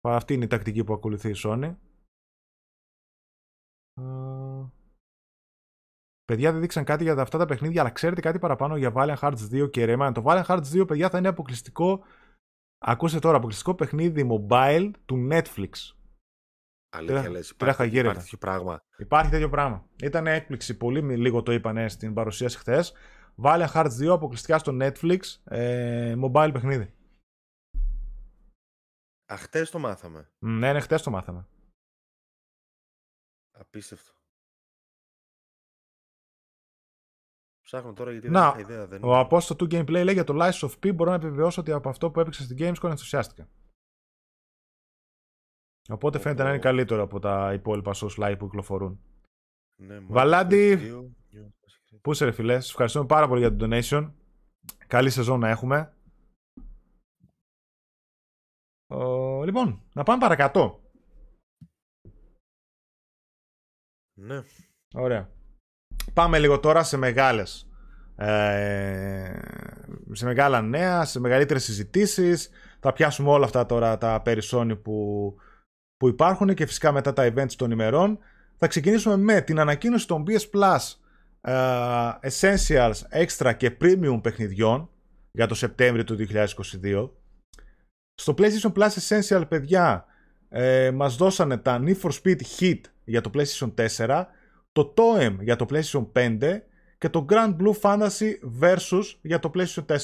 Αυτή είναι η τακτική που ακολουθεί η Sony. Παιδιά δεν δείξαν κάτι για αυτά τα παιχνίδια, αλλά ξέρετε κάτι παραπάνω για Valiant Hearts 2 και Rayman. Το Valiant Hearts 2, παιδιά, θα είναι αποκλειστικό. Ακούστε τώρα, αποκλειστικό παιχνίδι mobile του Netflix. Αλήθεια λες, υπάρχει, υπάρχει τέτοιο πράγμα; Υπάρχει τέτοιο πράγμα. Ήταν έκπληξη, πολύ λίγο το είπανε στην παρουσίαση χθες. Valiant Hearts 2 αποκλειστικά στο Netflix, ε, mobile παιχνίδι. Αχτες το μάθαμε. Ναι, ναι, χτες το μάθαμε. Απίστευτο. Ψάχνω τώρα γιατί να, δεν είχα ιδέα. Δεν... Ο Απόστο του Gameplay λέει για το Lies of P μπορώ να επιβεβαιώσω ότι από αυτό που έπαιξε στην Gamescom ενθουσιάστηκα. Οπότε φαίνεται να είναι καλύτερο από τα υπόλοιπα Souls Live που κυκλοφορούν. Ναι, Βαλάντι, πού είσαι ρε φιλέ, ευχαριστούμε πάρα πολύ για το donation. Καλή σεζόν να έχουμε. Ο, λοιπόν, να πάμε παρακάτω. Ναι. Ωραία. Πάμε λίγο τώρα σε μεγάλες ε, σε μεγάλα νέα, σε μεγαλύτερες συζητήσεις. Θα πιάσουμε όλα αυτά τώρα τα περισσόνι που, που υπάρχουν και φυσικά μετά τα events των ημερών. Θα ξεκινήσουμε με την ανακοίνωση των PS Plus uh, Essentials, Extra και Premium παιχνιδιών για το Σεπτέμβριο του 2022. Στο PlayStation Plus Essential, παιδιά, ε, μας δώσανε τα Need for Speed Hit για το PlayStation 4, το Toem για το PlayStation 5 και το Grand Blue Fantasy Versus για το PlayStation 4.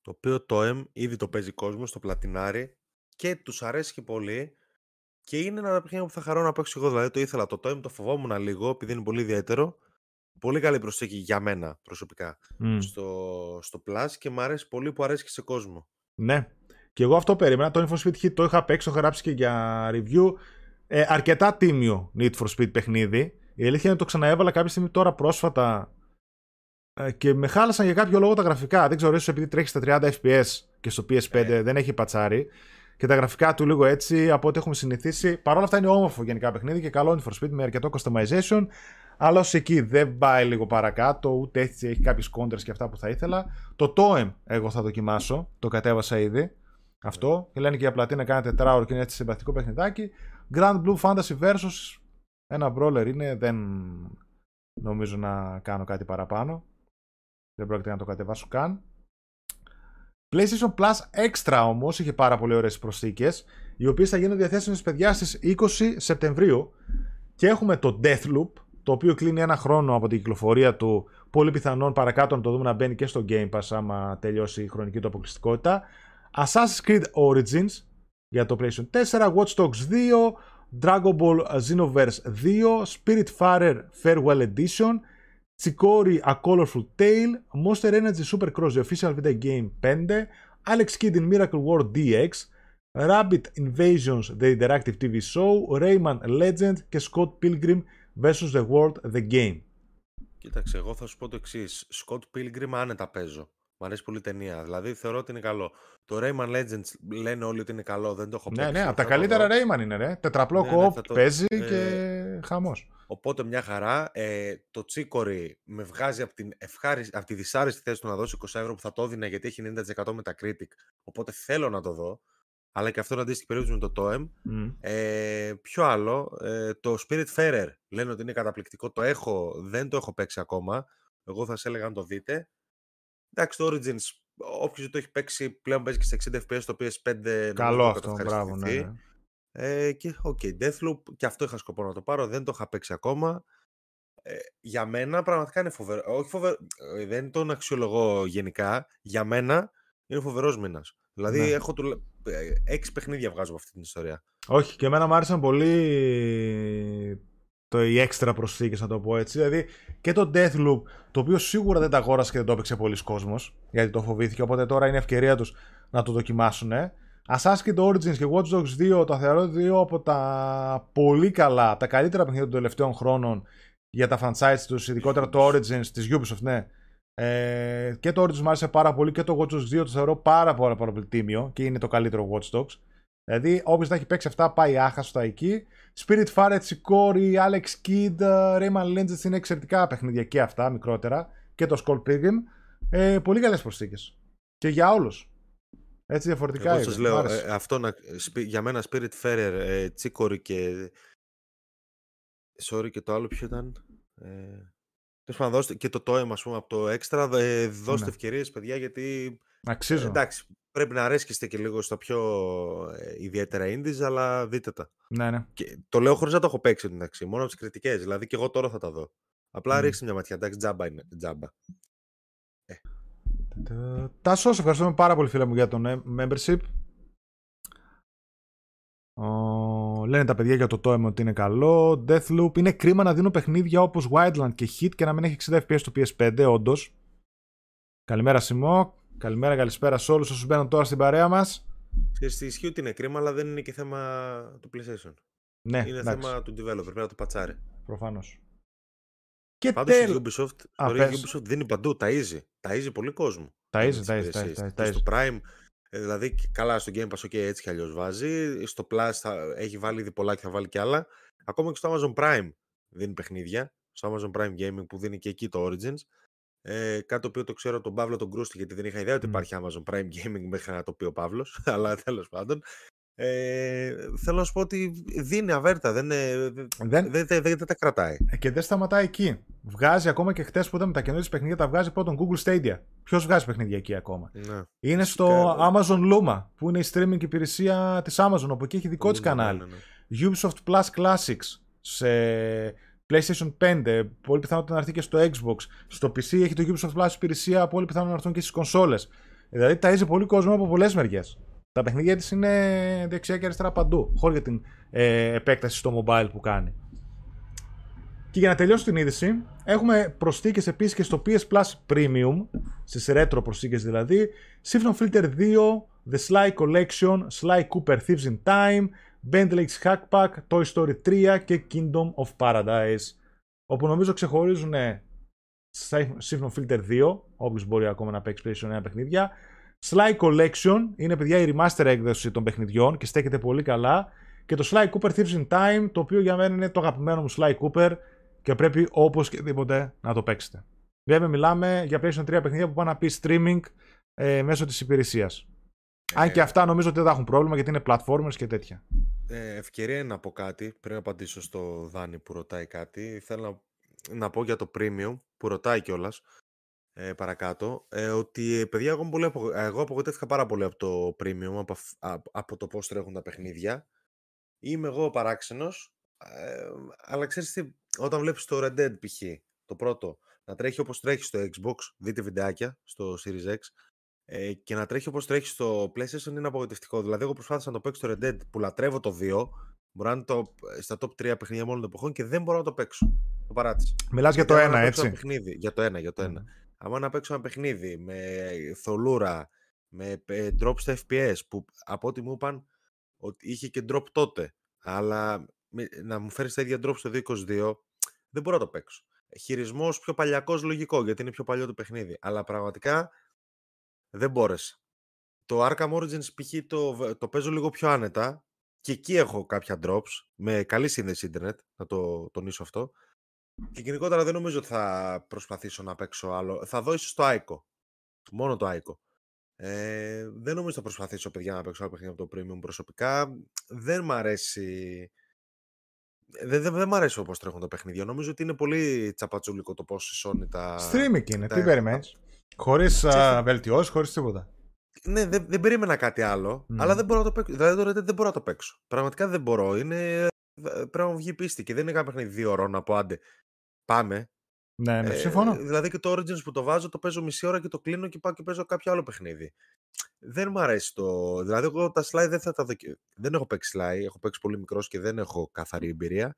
Το οποίο Toem ήδη το παίζει κόσμο στο πλατινάρι και τους αρέσει και πολύ και είναι ένα παιχνίδι που θα χαρώ να παίξω εγώ. Δηλαδή το ήθελα το Toem, το φοβόμουν λίγο επειδή είναι πολύ ιδιαίτερο. Πολύ καλή προσθήκη για μένα προσωπικά στο, στο Plus και μου αρέσει πολύ που αρέσει και σε κόσμο. Ναι. Και εγώ αυτό περίμενα. Το Need for Speed Hit το είχα παίξει, το είχα γράψει και για review. Ε, αρκετά τίμιο Need for Speed παιχνίδι. Η αλήθεια είναι το ξαναέβαλα κάποια στιγμή τώρα πρόσφατα ε, και με χάλασαν για κάποιο λόγο τα γραφικά. Δεν ξέρω, ίσως επειδή τρέχεις στα 30 FPS και στο PS5 ε. δεν έχει πατσάρι. Και τα γραφικά του λίγο έτσι από ό,τι έχουμε συνηθίσει. Παρ' όλα αυτά είναι όμορφο γενικά παιχνίδι και καλό είναι for speed με αρκετό customization. Αλλά ω εκεί δεν πάει λίγο παρακάτω, ούτε έτσι έχει κάποιες κόντρες και αυτά που θα ήθελα. Το Toem εγώ θα δοκιμάσω, το κατέβασα ήδη. Αυτό. Και λένε και για πλατίνα κάνει τετράωρο και είναι έτσι συμπαθητικό παιχνιδάκι. Grand Blue Fantasy Versus. Ένα brawler είναι, δεν νομίζω να κάνω κάτι παραπάνω. Δεν πρόκειται να το κατεβάσω καν. PlayStation Plus Extra όμως είχε πάρα πολύ ωραίες προσθήκες οι οποίες θα γίνουν διαθέσιμες παιδιά στις 20 Σεπτεμβρίου. Και έχουμε το Deathloop το οποίο κλείνει ένα χρόνο από την κυκλοφορία του. Πολύ πιθανόν παρακάτω να το δούμε να μπαίνει και στο Game Pass άμα τελειώσει η χρονική του αποκλειστικότητα. Assassin's Creed Origins για το PlayStation 4 Watch Dogs 2 Dragon Ball Xenoverse 2 Spiritfarer Farewell Edition Chikori A Colorful Tale, Monster Energy Supercross The Official Video Game 5, Alex Kidd in Miracle World DX, Rabbit Invasions The Interactive TV Show, Rayman Legend και Scott Pilgrim vs. The World The Game. Κοίταξε, εγώ θα σου πω το εξή. Scott Pilgrim άνετα παίζω. Μ' αρέσει πολύ η ταινία. Δηλαδή θεωρώ ότι είναι καλό. Το Rayman Legends λένε όλοι ότι είναι καλό, δεν το έχω πει. Ναι, ναι, από τα καλύτερα Rayman είναι, ρε. Τετραπλό ναι, ναι, το... παίζει ε... και χαμός. Οπότε μια χαρά. Ε, το Τσίκορι με βγάζει από, την ευχάριστη, από τη δυσάρεστη θέση του να δώσει 20 ευρώ που θα το έδινα γιατί έχει 90% με τα Critic. Οπότε θέλω να το δω. Αλλά και αυτό είναι αντίστοιχη περίπτωση με το Toem. Mm. Ε, ποιο άλλο. Ε, το Spirit Fairer λένε ότι είναι καταπληκτικό. Το έχω, δεν το έχω παίξει ακόμα. Εγώ θα σας έλεγα να το δείτε. Εντάξει, το Origins, όποιος το έχει παίξει πλέον παίζει και σε 60 FPS, το PS5 Καλό αυτό, μπράβο, ναι. ναι. Ε, και OK, okay, Deathloop, και αυτό είχα σκοπό να το πάρω, δεν το είχα παίξει ακόμα. Ε, για μένα πραγματικά είναι φοβερό. Όχι φοβερό, ε, δεν τον αξιολογώ γενικά. Για μένα είναι φοβερός μήνας. Δηλαδή ναι. έχω του... Ε, έξι παιχνίδια βγάζω από αυτή την ιστορία. Όχι, και εμένα μου άρεσαν πολύ το, οι έξτρα προσθήκες, να το πω έτσι. Δηλαδή και το Deathloop, το οποίο σίγουρα δεν τα αγόρασε και δεν το έπαιξε πολλοί κόσμος, γιατί το φοβήθηκε. Οπότε τώρα είναι ευκαιρία τους να το δοκιμάσουν. Assassin's Creed Origins και Watch Dogs 2, το θεωρώ δύο από τα πολύ καλά, τα καλύτερα παιχνίδια των τελευταίων χρόνων για τα franchise τους, ειδικότερα το Origins της Ubisoft, ναι. Ε, και το Origins μου άρεσε πάρα πολύ και το Watch Dogs 2 το θεωρώ πάρα, πάρα, πάρα πολύ τίμιο και είναι το καλύτερο Watch Dogs. Δηλαδή, όποιος τα έχει παίξει αυτά πάει άχαστο εκεί. Spirit Fire, Chikori, Alex Kidd, Rayman Legends είναι εξαιρετικά παιχνίδια και αυτά, μικρότερα. Και το Skull Pilgrim. Ε, πολύ καλές προσθήκες. Και για όλους. Έτσι διαφορετικά Εγώ σας λέω, ε, αυτό να, για μένα Spirit Fairer, ε, Chikori και... Sorry, και το άλλο ποιο ήταν. Ε, και το Toem, ας πούμε, από το Extra, ε, δώστε ναι. ευκαιρίες, παιδιά, γιατί... Αξίζουν. Ε, εντάξει, πρέπει να αρέσκεστε και λίγο στα πιο ε, ιδιαίτερα indies, αλλά δείτε τα. Ναι, ναι. Και το λέω χωρίς να το έχω παίξει, εντάξει, μόνο από τις κριτικές, δηλαδή και εγώ τώρα θα τα δω. Απλά mm. ρίξτε μια ματιά, εντάξει, τζάμπα είναι, τζάμπα. Ε. Τάσο, ευχαριστούμε πάρα πολύ φίλε μου για το membership. Ο... Λένε τα παιδιά για το Toem ότι είναι καλό. Deathloop. Είναι κρίμα να δίνω παιχνίδια όπως Wildland και Hit και να μην έχει 60 FPS στο PS5, όντως. Καλημέρα Σιμό. Καλημέρα, καλησπέρα σε όλους όσους μπαίνουν τώρα στην παρέα μας. Ξέρεις, ισχύει ότι είναι κρίμα, αλλά δεν είναι και θέμα του PlayStation. Ναι, είναι θέμα του developer, πρέπει να το πατσάρει. Προφανώς. Και Πάντως τέλ... η Ubisoft, Α, η Ubisoft δίνει παντού, ταΐζει. Ταΐζει πολύ κόσμο. Ταΐζει, ταΐζει, ταΐζει. Στο Prime, ε, δηλαδή καλά στο Game Pass, okay, έτσι κι αλλιώς βάζει. Στο Plus θα, έχει βάλει ήδη πολλά και θα βάλει κι άλλα. Ακόμα και στο Amazon Prime δίνει παιχνίδια. Στο Amazon Prime Gaming που δίνει και εκεί το Origins. Ε, κάτι το οποίο το ξέρω τον Παύλο τον Κρούστη, γιατί δεν είχα ιδέα ότι υπάρχει Amazon Prime Gaming μέχρι να το πει ο Παύλος. αλλά τέλος πάντων. Ε, θέλω να σου πω ότι δίνει αβέρτα, δεν, δεν... δεν, δεν, δεν τα κρατάει. Ε, και δεν σταματάει εκεί. Βγάζει ακόμα και χτες που είδαμε τα καινούργια παιχνίδια, τα βγάζει πρώτον Google Stadia. Ποιος βγάζει παιχνίδια εκεί ακόμα; Ναι. Είναι στο Amazon Luma, που είναι η streaming υπηρεσία της Amazon, όπου εκεί έχει δικό της κανάλι. Ναι, ναι, ναι. Ubisoft Plus Classics σε PlayStation 5, πολύ πιθανότητα να έρθει και στο Xbox. Στο PC έχει το Ubisoft Plus υπηρεσία, πολύ πιθανότητα να έρθουν και στις κονσόλες. Δηλαδή ταΐζει πολύ κόσμο από πολλές μεριές. Τα παιχνίδια της είναι δεξιά και αριστερά παντού. Χωρίς για την ε, επέκταση στο mobile που κάνει. Και για να τελειώσω την είδηση, έχουμε προσθήκες επίσης και στο PS Plus Premium, στις retro προσθήκες δηλαδή, Siphon Filter 2, The Sly Collection, Sly Cooper Thieves in Time, Bentley's Hack Pack, Toy Story 3 και Kingdom of Paradise. Όπου νομίζω ξεχωρίζουν Siphon Filter 2, όποιος μπορεί ακόμα να παίξει PlayStation 1 παιχνίδια, Sly Collection είναι παιδιά η remaster έκδοση των παιχνιδιών και στέκεται πολύ καλά. Και το Sly Cooper Thieves in Time, το οποίο για μένα είναι το αγαπημένο μου Sly Cooper και πρέπει οπωσδήποτε να το παίξετε. Βέβαια μιλάμε για PlayStation 3 παιχνίδια που πάνε να πει streaming ε, μέσω της υπηρεσίας. Ε, Αν και αυτά νομίζω ότι δεν θα έχουν πρόβλημα γιατί είναι platformers και τέτοια. Ε, ευκαιρία είναι να πω κάτι πριν απαντήσω στο Δάνη που ρωτάει κάτι. Θέλω να, να πω για το premium που ρωτάει κιόλας ε, παρακάτω, ε, ότι ε, παιδιά εγώ, πολύ απο... εγώ απογοητεύτηκα πάρα πολύ από το premium, από, από το πώς τρέχουν τα παιχνίδια. Είμαι εγώ παράξενος, ε, αλλά ξέρεις τι, όταν βλέπεις το Red Dead π.χ. το πρώτο, να τρέχει όπως τρέχει στο Xbox, δείτε βιντεάκια στο Series X, ε, και να τρέχει όπως τρέχει στο PlayStation είναι απογοητευτικό. Δηλαδή εγώ προσπάθησα να το παίξω το Red Dead που λατρεύω το 2, Μπορεί να είναι το, στα top 3 παιχνίδια όλων των εποχών και δεν μπορώ να το παίξω. Το παράτησα. Μιλάς για το 1, έτσι. παιχνίδι, για το 1, για το 1. Άμα να παίξω ένα παιχνίδι με θολούρα, με ε, drop στα FPS, που από ό,τι μου είπαν ότι είχε και drop τότε, αλλά να μου φέρεις τα ίδια drop στο 2022, δεν μπορώ να το παίξω. Χειρισμός πιο παλιακός λογικό, γιατί είναι πιο παλιό το παιχνίδι. Αλλά πραγματικά δεν μπόρεσα. Το Arkham Origins π.χ. Το, το παίζω λίγο πιο άνετα και εκεί έχω κάποια drops με καλή σύνδεση ίντερνετ, να το τονίσω αυτό. Και γενικότερα δεν νομίζω ότι θα προσπαθήσω να παίξω άλλο. Θα δω ίσως το Aiko. Μόνο το Aiko. Ε, δεν νομίζω θα προσπαθήσω, παιδιά, να παίξω άλλο παιχνίδι από το Premium προσωπικά. Δεν μ' αρέσει... Δεν, δεν, δεν μ' αρέσει όπως τρέχουν τα παιχνίδια. Νομίζω ότι είναι πολύ τσαπατσούλικο το πώς σώνει τα... Streaming είναι. Τα... Τι περιμένεις; Χωρίς βελτιώσεις, χωρίς τίποτα. Ναι, δεν, δεν περίμενα κάτι άλλο, mm. αλλά δεν μπορώ να το παίξω. Δηλαδή, δεν μπορώ να το παίξω. Πραγματικά δεν μπορώ. Είναι... Πρέπει να μου βγει πίστη και δεν είναι κάποιο παιχνίδι δύο ώρων να πω άντε πάμε. Ναι, ναι, συμφωνώ. δηλαδή και το Origins που το βάζω το παίζω μισή ώρα και το κλείνω και πάω και παίζω κάποιο άλλο παιχνίδι. Δεν μου αρέσει το. Δηλαδή, εγώ τα slide δεν θα τα δοκιμάσω. Δεν έχω παίξει slide, έχω παίξει πολύ μικρός και δεν έχω καθαρή εμπειρία.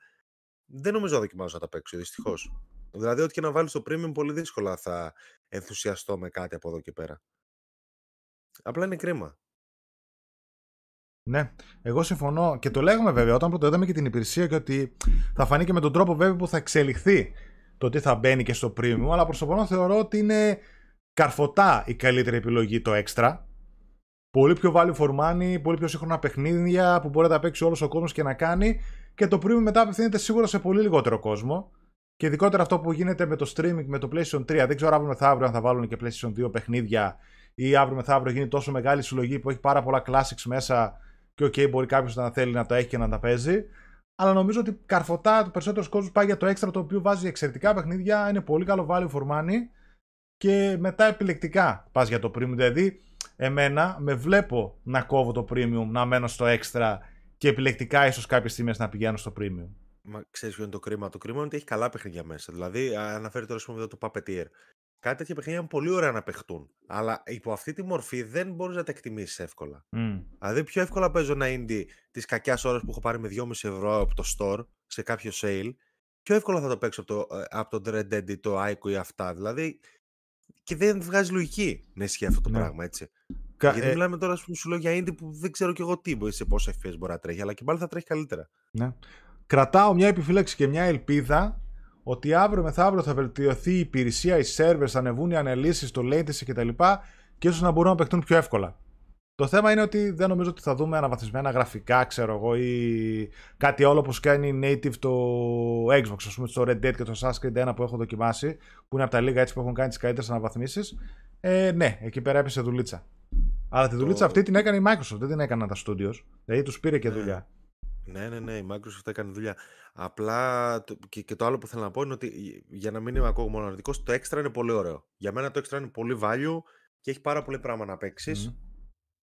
Δεν νομίζω να δοκιμάσω να τα παίξω, δυστυχώς. Δηλαδή, ό,τι και να βάλεις στο premium, πολύ δύσκολα θα ενθουσιαστώ με κάτι από εδώ και πέρα. Απλά είναι κρίμα. Ναι, εγώ συμφωνώ και το λέγαμε βέβαια όταν πρώτο είδαμε και την υπηρεσία και ότι θα φανεί και με τον τρόπο βέβαια που θα εξελιχθεί το τι θα μπαίνει και στο premium, αλλά προσωπικά θεωρώ ότι είναι καρφωτά η καλύτερη επιλογή το extra. Πολύ πιο value for money, πολύ πιο σύγχρονα παιχνίδια που μπορεί να τα παίξει όλος ο κόσμος και να κάνει. Και το premium μετά απευθύνεται σίγουρα σε πολύ λιγότερο κόσμο. Και ειδικότερα αυτό που γίνεται με το streaming με το PlayStation 3. Δεν ξέρω αύριο μεθαύριο αν θα βάλουν και PlayStation 2 παιχνίδια ή αύριο μεθαύριο γίνει τόσο μεγάλη συλλογή που έχει πάρα πολλά classics μέσα και OK, okay, μπορεί κάποιος να θέλει να το έχει και να τα παίζει. Αλλά νομίζω ότι καρφωτά το περισσότερο κόσμος πάει για το έξτρα το οποίο βάζει εξαιρετικά παιχνίδια. Είναι πολύ καλό value for money. Και μετά επιλεκτικά πας για το premium. Δηλαδή, εμένα με βλέπω να κόβω το premium, να μένω στο έξτρα και επιλεκτικά ίσως κάποιες στιγμές να πηγαίνω στο premium. Μα ξέρεις ποιο είναι το κρίμα; Το κρίμα είναι ότι έχει καλά παιχνίδια μέσα. Δηλαδή, αναφέρει τώρα πούμε, το Puppeteer κάτι τέτοια παιχνίδια είναι πολύ ωραία να παιχτούν. Αλλά υπό αυτή τη μορφή δεν μπορείς να τα εκτιμήσεις εύκολα. Mm. Δηλαδή, πιο εύκολα παίζω ένα indie της κακιάς ώρας που έχω πάρει με 2,5 ευρώ από το store σε κάποιο sale. Πιο εύκολα θα το παίξω από το, ε, από το Red Dead ή το Ico ή αυτά. Δηλαδή, και δεν βγάζει λογική να ισχύει αυτό το ναι. πράγμα, έτσι. Κα... Γιατί ε... μιλάμε τώρα που σου λέω για indie που δεν ξέρω κι εγώ τι μπορεί σε πόσα FPS μπορεί να τρέχει, αλλά και πάλι θα τρέχει καλύτερα. Ναι. Κρατάω μια επιφύλαξη και μια ελπίδα ότι αύριο μεθαύριο θα βελτιωθεί η υπηρεσία, οι servers, θα ανεβούν οι αναλύσεις, το latency κτλ. και ίσως να μπορούν να παιχτούν πιο εύκολα. Το θέμα είναι ότι δεν νομίζω ότι θα δούμε αναβαθμισμένα γραφικά, ξέρω εγώ, ή κάτι όλο όπως κάνει native το Xbox, ας πούμε, στο Red Dead και το Assassin's Creed 1 που έχω δοκιμάσει, που είναι από τα λίγα έτσι που έχουν κάνει τις καλύτερες αναβαθμίσεις. Ε, ναι, εκεί πέρα έπεσε δουλίτσα. Αλλά τη δουλίτσα αυτή την έκανε η Microsoft, δεν την έκαναν τα studios. Δηλαδή τους πήρε και ναι. δουλειά. Ναι, ναι, ναι, η Microsoft έκανε δουλειά. Απλά και, και το άλλο που θέλω να πω είναι ότι για να μην είμαι ακόμα μοναδικός, το extra είναι πολύ ωραίο. Για μένα το extra είναι πολύ value και έχει πάρα πολύ πράγμα να παίξεις. Mm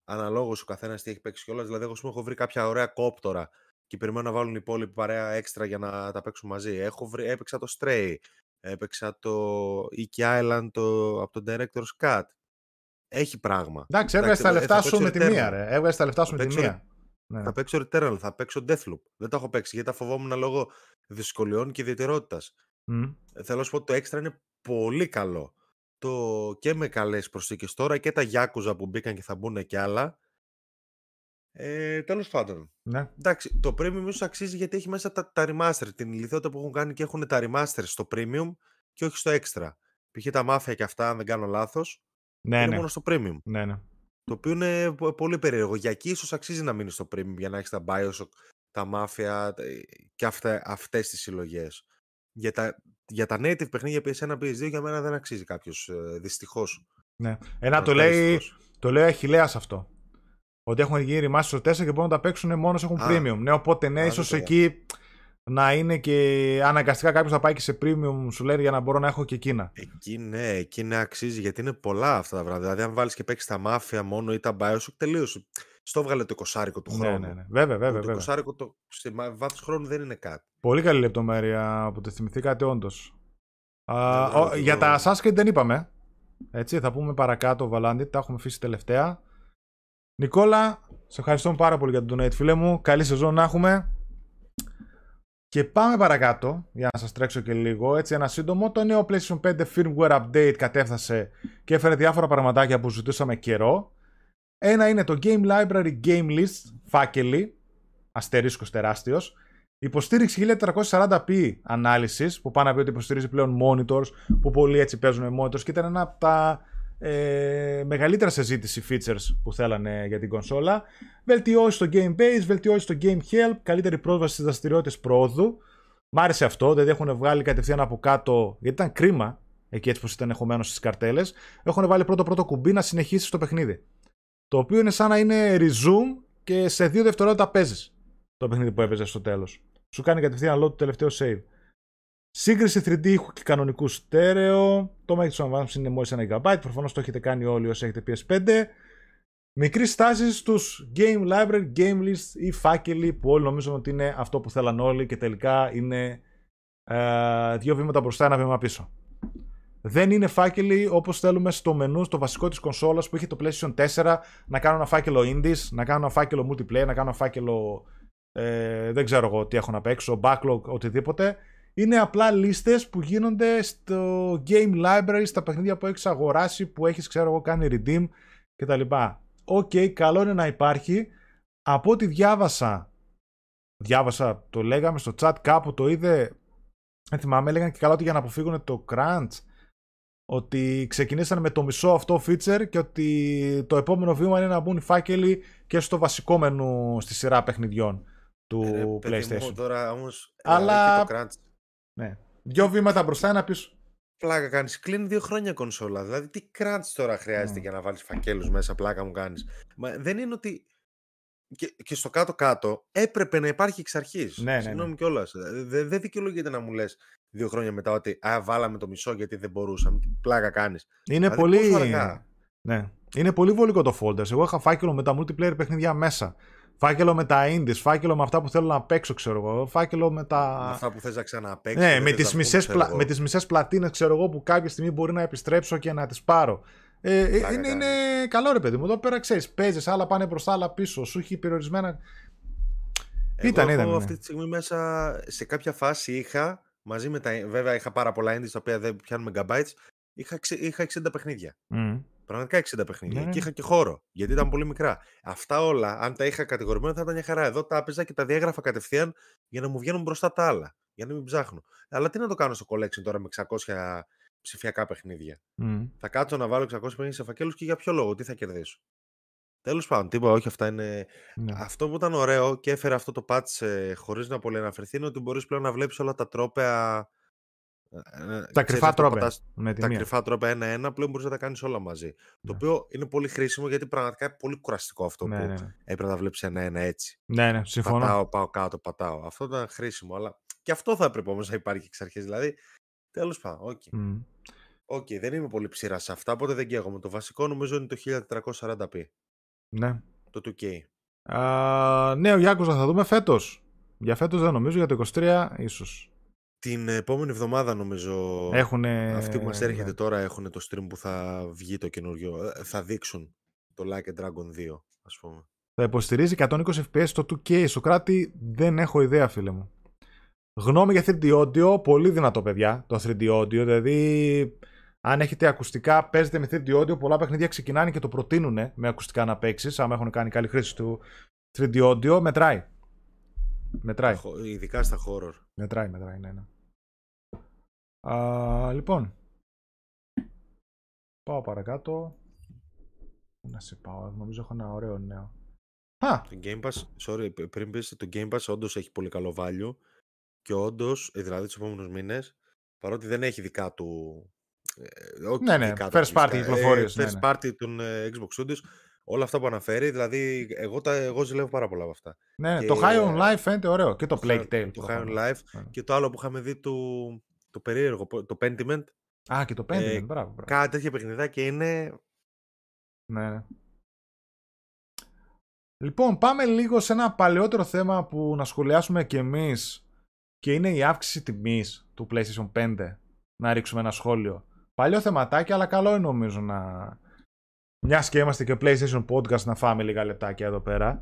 αναλόγως ο καθένας τι έχει παίξει κιόλας. Δηλαδή, εγώ έχω βρει κάποια ωραία κόπτορα και περιμένω να βάλουν οι υπόλοιποι παρέα έξτρα για να τα παίξουν μαζί. Έχω βρει, έπαιξα το Stray, έπαιξα το Iki Island το, από τον Director's Cut. Έχει πράγμα. Εντάξει, έβγαζε τα λεφτά σου με τη μία, ρε. Έβγαζε τα λεφτά σου με τη μία. Ναι. Θα παίξω Returnal, θα παίξω Deathloop. Δεν το έχω παίξει γιατί τα φοβόμουν λόγω δυσκολιών και ιδιαιτερότητας. Mm. Θέλω να σου πω ότι το έξτρα είναι πολύ καλό το και με καλές προσθήκες τώρα και τα Yakuza που μπήκαν και θα μπουν και άλλα. Ε, Τέλος πάντων. Ναι. Εντάξει, το premium ίσως αξίζει γιατί έχει μέσα τα, τα remaster, την ηλικιότητα που έχουν κάνει και έχουν τα remaster στο premium και όχι στο extra. Π.χ. τα μάφια και αυτά, αν δεν κάνω λάθος. Ναι, είναι ναι. μόνο στο premium. Ναι, ναι. Το οποίο είναι πολύ περίεργο. Για εκεί ίσως αξίζει να μείνεις στο premium για να έχεις τα Bioshock, τα μάφια και αυτές τις συλλογές. Για τα, για τα native παιχνίδια PS1, PS2 για μένα δεν αξίζει κάποιος ε, δυστυχώς. Ναι. Ένα το λέει, το λέει Αχηλέα αυτό. Ότι έχουν γίνει remaster στο 4 και μπορούν να τα παίξουν μόνος έχουν premium. Ναι, οπότε ναι, ίσως εκεί να είναι και αναγκαστικά κάποιος θα πάει και σε premium, σου λέει για να μπορώ να έχω και εκείνα. Εκεί ναι, εκεί ναι αξίζει γιατί είναι πολλά αυτά τα πράγματα. Δηλαδή, αν βάλεις και παίξεις τα μάφια μόνο ή τα Bioshock, τελείωσε. Στο βγάλε το 20 του ναι, χρόνου. Ναι, ναι, ναι. Βέβαια, βέβαια. Το 20 το σε βάθος χρόνου δεν είναι κάτι. Πολύ καλή λεπτομέρεια που το θυμηθήκατε, όντως. Ναι, για τα Assassin's δεν είπαμε. Έτσι, θα πούμε παρακάτω, Βαλάντι, τα έχουμε αφήσει τελευταία. Νικόλα, σε ευχαριστώ πάρα πολύ για τον donate, φίλε μου. Καλή σεζόν να έχουμε. Και πάμε παρακάτω, για να σας τρέξω και λίγο, έτσι ένα σύντομο. Το νέο PlayStation 5 firmware update κατέφθασε και έφερε διάφορα πραγματάκια που ζητούσαμε καιρό. Ένα είναι το Game Library Game List, φάκελη, αστερίσκος τεράστιος. Υποστήριξη 1440p ανάλυσης, που πάνω από ότι υποστηρίζει πλέον monitors, που πολλοί έτσι παίζουν με monitors και ήταν ένα από τα ε, μεγαλύτερα συζήτηση features που θέλανε για την κονσόλα. Βελτιώσει στο Game Base, βελτιώσει στο Game Help, καλύτερη πρόσβαση στις δραστηριότητες πρόοδου. Μ' άρεσε αυτό, δηλαδή έχουν βγάλει κατευθείαν από κάτω, γιατί ήταν κρίμα εκεί έτσι που ήταν εχωμένος στις καρτέλες. Έχουν βάλει πρώτο πρώτο κουμπί να συνεχίσεις το παιχνίδι. Το οποίο είναι σαν να είναι resume και σε δύο δευτερόλεπτα παίζεις το παιχνίδι που έπαιζες στο τέλος. Σου κάνει κατευθείαν load το τελευταίο save. Σύγκριση 3D ήχου και κανονικού στέρεο. Το μέγεθο αναβάθμιση είναι μόλις 1 GB. Προφανώς το έχετε κάνει όλοι όσοι έχετε PS5. Μικρής στάσης στους Game Library, Game List ή φάκελοι που όλοι νομίζουν ότι είναι αυτό που θέλαν όλοι και τελικά είναι ε, δύο βήματα μπροστά, ένα βήμα πίσω. Δεν είναι φάκελοι όπως θέλουμε στο μενού, στο βασικό της κονσόλας που έχει το PlayStation 4 να κάνω ένα φάκελο indies, να κάνω ένα φάκελο multiplayer, να κάνω ένα φάκελο. Ε, δεν ξέρω εγώ τι έχω να παίξω, backlog, οτιδήποτε. Είναι απλά λίστες που γίνονται στο game library, στα παιχνίδια που έχεις αγοράσει, που έχεις, ξέρω εγώ, κάνει redeem κτλ. OK, okay, καλό είναι να υπάρχει. Από ό,τι διάβασα, διάβασα, το λέγαμε στο chat κάπου, το είδε. Δεν θυμάμαι, έλεγαν και καλά ότι για να αποφύγουν το crunch ότι ξεκινήσαν με το μισό αυτό feature και ότι το επόμενο βήμα είναι να μπουν οι φάκελοι και στο βασικό μενού στη σειρά παιχνιδιών του ε, PlayStation. Μου, τώρα όμως, ε, Αλλά... Το crunch. Ναι. Δυο βήματα μπροστά, ένα πίσω. Πλάκα κάνεις. Κλείνει δύο χρόνια κονσόλα. Δηλαδή, τι crunch τώρα χρειάζεται mm. για να βάλεις φακέλους μέσα, πλάκα μου κάνεις. δεν είναι ότι. Και, και στο κάτω-κάτω έπρεπε να υπάρχει εξ αρχής. Ναι, ναι, Συγγνώμη ναι. κιόλας. Δεν δε δικαιολογείται να μου λες δύο χρόνια μετά ότι α, βάλαμε το μισό γιατί δεν μπορούσαμε. Τι πλάκα κάνεις. Είναι δηλαδή, πολύ. Ναι. Είναι πολύ βολικό το folders. Εγώ είχα φάκελο με τα multiplayer παιχνίδια μέσα. Φάκελο με τα indies, φάκελο με αυτά που θέλω να παίξω, ξέρω εγώ. Φάκελο με τα. Με αυτά που θες να ξαναπέξει. Ναι, με τις μισές πλα... μισές πλατίνες, ξέρω εγώ, που κάποια στιγμή μπορεί να επιστρέψω και να τις πάρω. Ε, ε είναι, είναι καλό ρε παιδί μου. Εδώ πέρα ξέρεις, παίζεις, άλλα πάνε μπροστά, άλλα πίσω. Σου έχει περιορισμένα. Εγώ ήταν, ήταν. Εγώ αυτή τη στιγμή μέσα σε κάποια φάση είχα μαζί με τα. Βέβαια είχα πάρα πολλά indies τα οποία δεν πιάνουν megabytes. Είχα, είχα 60 παιχνίδια. Mm. Πραγματικά 60 παιχνίδια. Ναι. Και είχα και χώρο. Γιατί ήταν πολύ μικρά. Αυτά όλα, αν τα είχα κατηγορημένο, θα ήταν μια χαρά. Εδώ τα έπαιζα και τα διέγραφα κατευθείαν για να μου βγαίνουν μπροστά τα άλλα. Για να μην ψάχνω. Αλλά τι να το κάνω στο collection τώρα με 600 ψηφιακά παιχνίδια; Mm. Θα κάτσω να βάλω 650 σε φακέλους και για ποιο λόγο, τι θα κερδίσω; Τέλος πάντων, τίποτα, όχι, αυτά είναι. Ναι. Αυτό που ήταν ωραίο και έφερε αυτό το patch ε, χωρίς να πολύ αναφερθεί είναι ότι μπορείς πλέον να βλέπεις όλα τα τρόπαια. Ε, ε, τα κρυφά τρόπαια. Με τα κρυφά τρόπαια ένα-ένα πλέον μπορείς να τα κάνεις όλα μαζί. Ναι. Το οποίο είναι πολύ χρήσιμο γιατί πραγματικά είναι πολύ κουραστικό αυτό ναι, που ναι, ναι. έπρεπε να βλέπεις ένα-ένα έτσι. Ναι, ναι, συμφωνώ. Πατάω, πάω κάτω, πατάω. Αυτό ήταν χρήσιμο. Αλλά και αυτό θα έπρεπε όμως να υπάρχει εξ αρχής. Δηλαδή, τέλος πάντων, OK. Okay. Mm. okay. δεν είμαι πολύ ψείρας σε αυτά, οπότε δεν καίγομαι. Το βασικό νομίζω είναι το 1440p. Ναι. Το 2K. Α, ναι, ο Γιάκος θα δούμε φέτος. Για φέτος δεν νομίζω, για το 23 ίσως. Την επόμενη εβδομάδα νομίζω Έχουνε... αυτοί που μας έρχεται ναι. τώρα έχουν το stream που θα βγει το καινούριο. Ε, θα δείξουν το Like a Dragon 2 ας πούμε. Θα υποστηρίζει 120 fps στο 2K. Σοκράτη δεν έχω ιδέα φίλε μου. Γνώμη για 3D audio, πολύ δυνατό παιδιά το 3D audio, δηλαδή αν έχετε ακουστικά, παίζετε με 3D audio. Πολλά παιχνίδια ξεκινάνε και το προτείνουν με ακουστικά να παίξει. Αν έχουν κάνει καλή χρήση του 3D audio, μετράει. Μετράει. Ειδικά στα horror. Μετράει, μετράει, ναι, ναι. Α, λοιπόν. Πάω παρακάτω. Να σε πάω, νομίζω έχω ένα ωραίο νέο. Α! Το Game Pass, sorry, πριν πεις, το Game Pass όντως έχει πολύ καλό value και όντως, δηλαδή τους επόμενους μήνες, παρότι δεν έχει δικά του ε, ναι, ναι, first party κυκλοφορίες. Ε, first ναι, ναι. party των ε, Xbox Studios. Όλα αυτά που αναφέρει, δηλαδή εγώ, τα, εγώ ζηλεύω πάρα πολλά από αυτά. Ναι, και, το High on Life φαίνεται ωραίο και το Plague Tale. Το High on Life ναι. και το άλλο που είχαμε δει το, το περίεργο, το Pentiment. Α, και το Pentiment, ε, μπράβο, μπράβο. Κάτι τέτοια παιχνιδάκια είναι... Ναι, ναι. Λοιπόν, πάμε λίγο σε ένα παλαιότερο θέμα που να σχολιάσουμε κι εμείς και είναι η αύξηση τιμής του PlayStation 5. Να ρίξουμε ένα σχόλιο. Παλιό θεματάκι, αλλά καλό είναι νομίζω να. Μιας και είμαστε και PlayStation Podcast να φάμε λίγα λεπτάκια εδώ πέρα.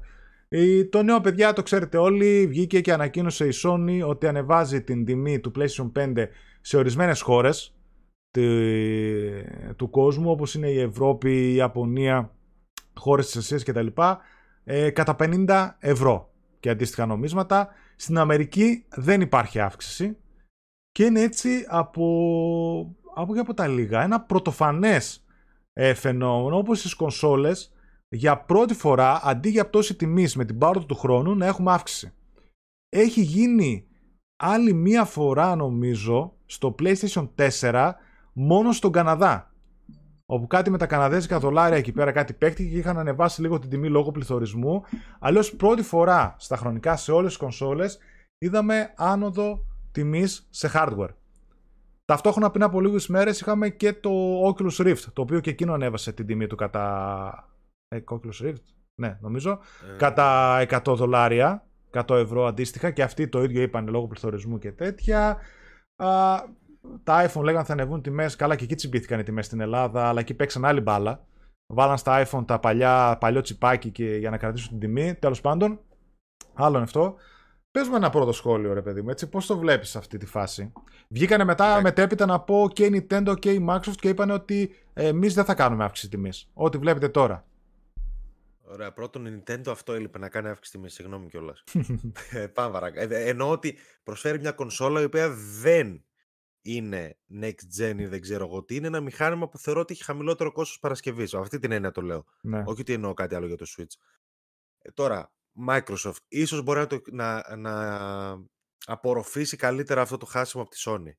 Το νέο παιδιά το ξέρετε όλοι, βγήκε και ανακοίνωσε η Sony ότι ανεβάζει την τιμή του PlayStation 5 σε ορισμένες χώρες του κόσμου όπως είναι η Ευρώπη, η Ιαπωνία, χώρες της Ασίας κτλ. Ε, κατά 50 ευρώ και αντίστοιχα νομίσματα. Στην Αμερική δεν υπάρχει αύξηση και είναι έτσι από από και από τα λίγα, ένα πρωτοφανές ε, φαινόμενο όπως στις κονσόλες για πρώτη φορά αντί για πτώση τιμής με την πάροδο του χρόνου να έχουμε αύξηση. Έχει γίνει άλλη μία φορά νομίζω στο PlayStation 4 μόνο στον Καναδά. Όπου κάτι με τα καναδέζικα δολάρια εκεί πέρα κάτι παίχτηκε και είχαν ανεβάσει λίγο την τιμή λόγω πληθωρισμού. Αλλιώς πρώτη φορά στα χρονικά σε όλες τις κονσόλες είδαμε άνοδο τιμής σε hardware. Ταυτόχρονα πριν από λίγες μέρες είχαμε και το Oculus Rift, το οποίο και εκείνο ανέβασε την τιμή του κατά... Ε, Oculus Rift, ναι, νομίζω. Ε... Κατά 100 δολάρια, 100 ευρώ αντίστοιχα και αυτοί το ίδιο είπαν λόγω πληθωρισμού και τέτοια. Α, τα iPhone λέγανε θα ανεβούν τιμές, καλά και εκεί τσιμπήθηκαν οι τιμές στην Ελλάδα, αλλά εκεί παίξαν άλλη μπάλα. Βάλαν στα iPhone τα παλιά, παλιό τσιπάκι και, για να κρατήσουν την τιμή, τέλος πάντων. Άλλο είναι αυτό. Πες μου ένα πρώτο σχόλιο, ρε παιδί μου, έτσι, πώς το βλέπεις αυτή τη φάση; Βγήκανε μετά, μετέπειτα να πω και η Nintendo και η Microsoft και είπαν ότι εμείς δεν θα κάνουμε αύξηση τιμής. Ό,τι βλέπετε τώρα. Ωραία, πρώτον η Nintendo αυτό έλειπε να κάνει αύξηση τιμής, συγγνώμη κιόλας. ε, πάμε παρακάτω. Ε, εννοώ ότι προσφέρει μια κονσόλα η οποία δεν είναι next gen ή δεν ξέρω εγώ τι. Είναι ένα μηχάνημα που θεωρώ ότι έχει χαμηλότερο κόστος παρασκευής. Αυτή την έννοια το λέω. Ναι. Όχι ότι εννοώ κάτι άλλο για το Switch. Ε, τώρα, Microsoft. Ίσως μπορεί να, το, να, να απορροφήσει καλύτερα αυτό το χάσιμο από τη Sony.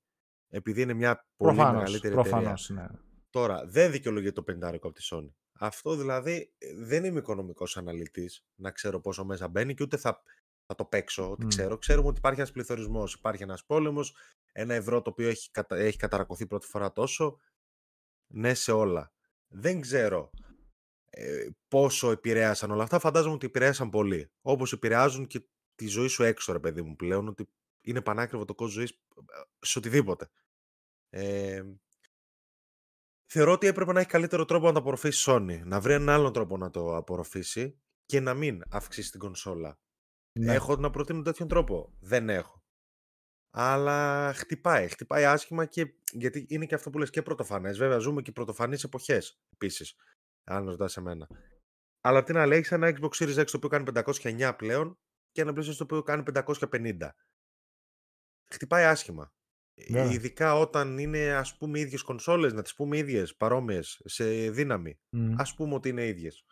Επειδή είναι μια πολύ προφανώς, μεγαλύτερη προφανώς, εταιρεία. Ναι. Τώρα, δεν δικαιολογείται το 50 από τη Sony. Αυτό δηλαδή δεν είμαι οικονομικός αναλυτής να ξέρω πόσο μέσα μπαίνει και ούτε θα, θα το παίξω. Ότι ξέρω. Ξέρουμε ότι υπάρχει ένας πληθωρισμός, υπάρχει ένας πόλεμος, ένα ευρώ το οποίο έχει, κατα... έχει καταρακωθεί πρώτη φορά τόσο. Ναι, σε όλα. Δεν ξέρω ε, πόσο επηρέασαν όλα αυτά, φαντάζομαι ότι επηρέασαν πολύ. Όπως επηρεάζουν και τη ζωή σου έξω, ρε παιδί μου, πλέον, ότι είναι πανάκριβο το κόσμο ζωής ε, σε οτιδήποτε. Ε, θεωρώ ότι έπρεπε να έχει καλύτερο τρόπο να το απορροφήσει Sony. Να βρει έναν άλλον τρόπο να το απορροφήσει και να μην αυξήσει την κονσόλα. Ναι. Έχω να προτείνω τέτοιον τρόπο; Δεν έχω. Αλλά χτυπάει. Χτυπάει άσχημα και γιατί είναι και αυτό που λες και πρωτοφανές. Βέβαια ζούμε και πρωτοφανείς εποχές επίσης αν ρωτάς εμένα. Αλλά τι να λέει, έχει ένα Xbox Series X το οποίο κάνει 509 πλέον και ένα PlayStation το οποίο κάνει 550. χτυπάει άσχημα. Yeah. Ειδικά όταν είναι ας πούμε ίδιες κονσόλες, να τις πούμε ίδιες, παρόμοιες, σε δύναμη. Mm. Ας πούμε ότι είναι ίδιες.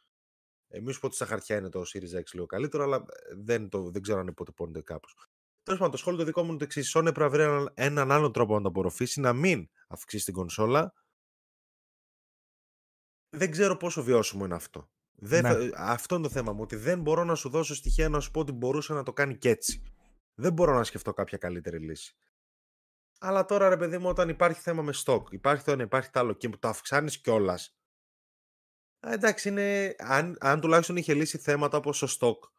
Εμεί πω ότι στα χαρτιά είναι το Series X λίγο καλύτερο, αλλά δεν, το, δεν ξέρω αν υποτυπώνεται κάπως. Τέλος πάντων, το σχόλιο το δικό μου είναι το εξής. Η Sony πρέπει να βρει έναν, έναν άλλο τρόπο να το απορροφήσει, να μην αυξήσει την κονσόλα. Δεν ξέρω πόσο βιώσιμο είναι αυτό. Δεν ναι. αυτό είναι το θέμα μου. Ότι δεν μπορώ να σου δώσω στοιχεία να σου πω ότι μπορούσε να το κάνει και έτσι. Δεν μπορώ να σκεφτώ κάποια καλύτερη λύση. Αλλά τώρα ρε παιδί μου, όταν υπάρχει θέμα με stock, υπάρχει το ένα, υπάρχει το άλλο και το αυξάνεις κιόλας, εντάξει, είναι, αν, αν τουλάχιστον είχε λύσει θέματα όπως το stock,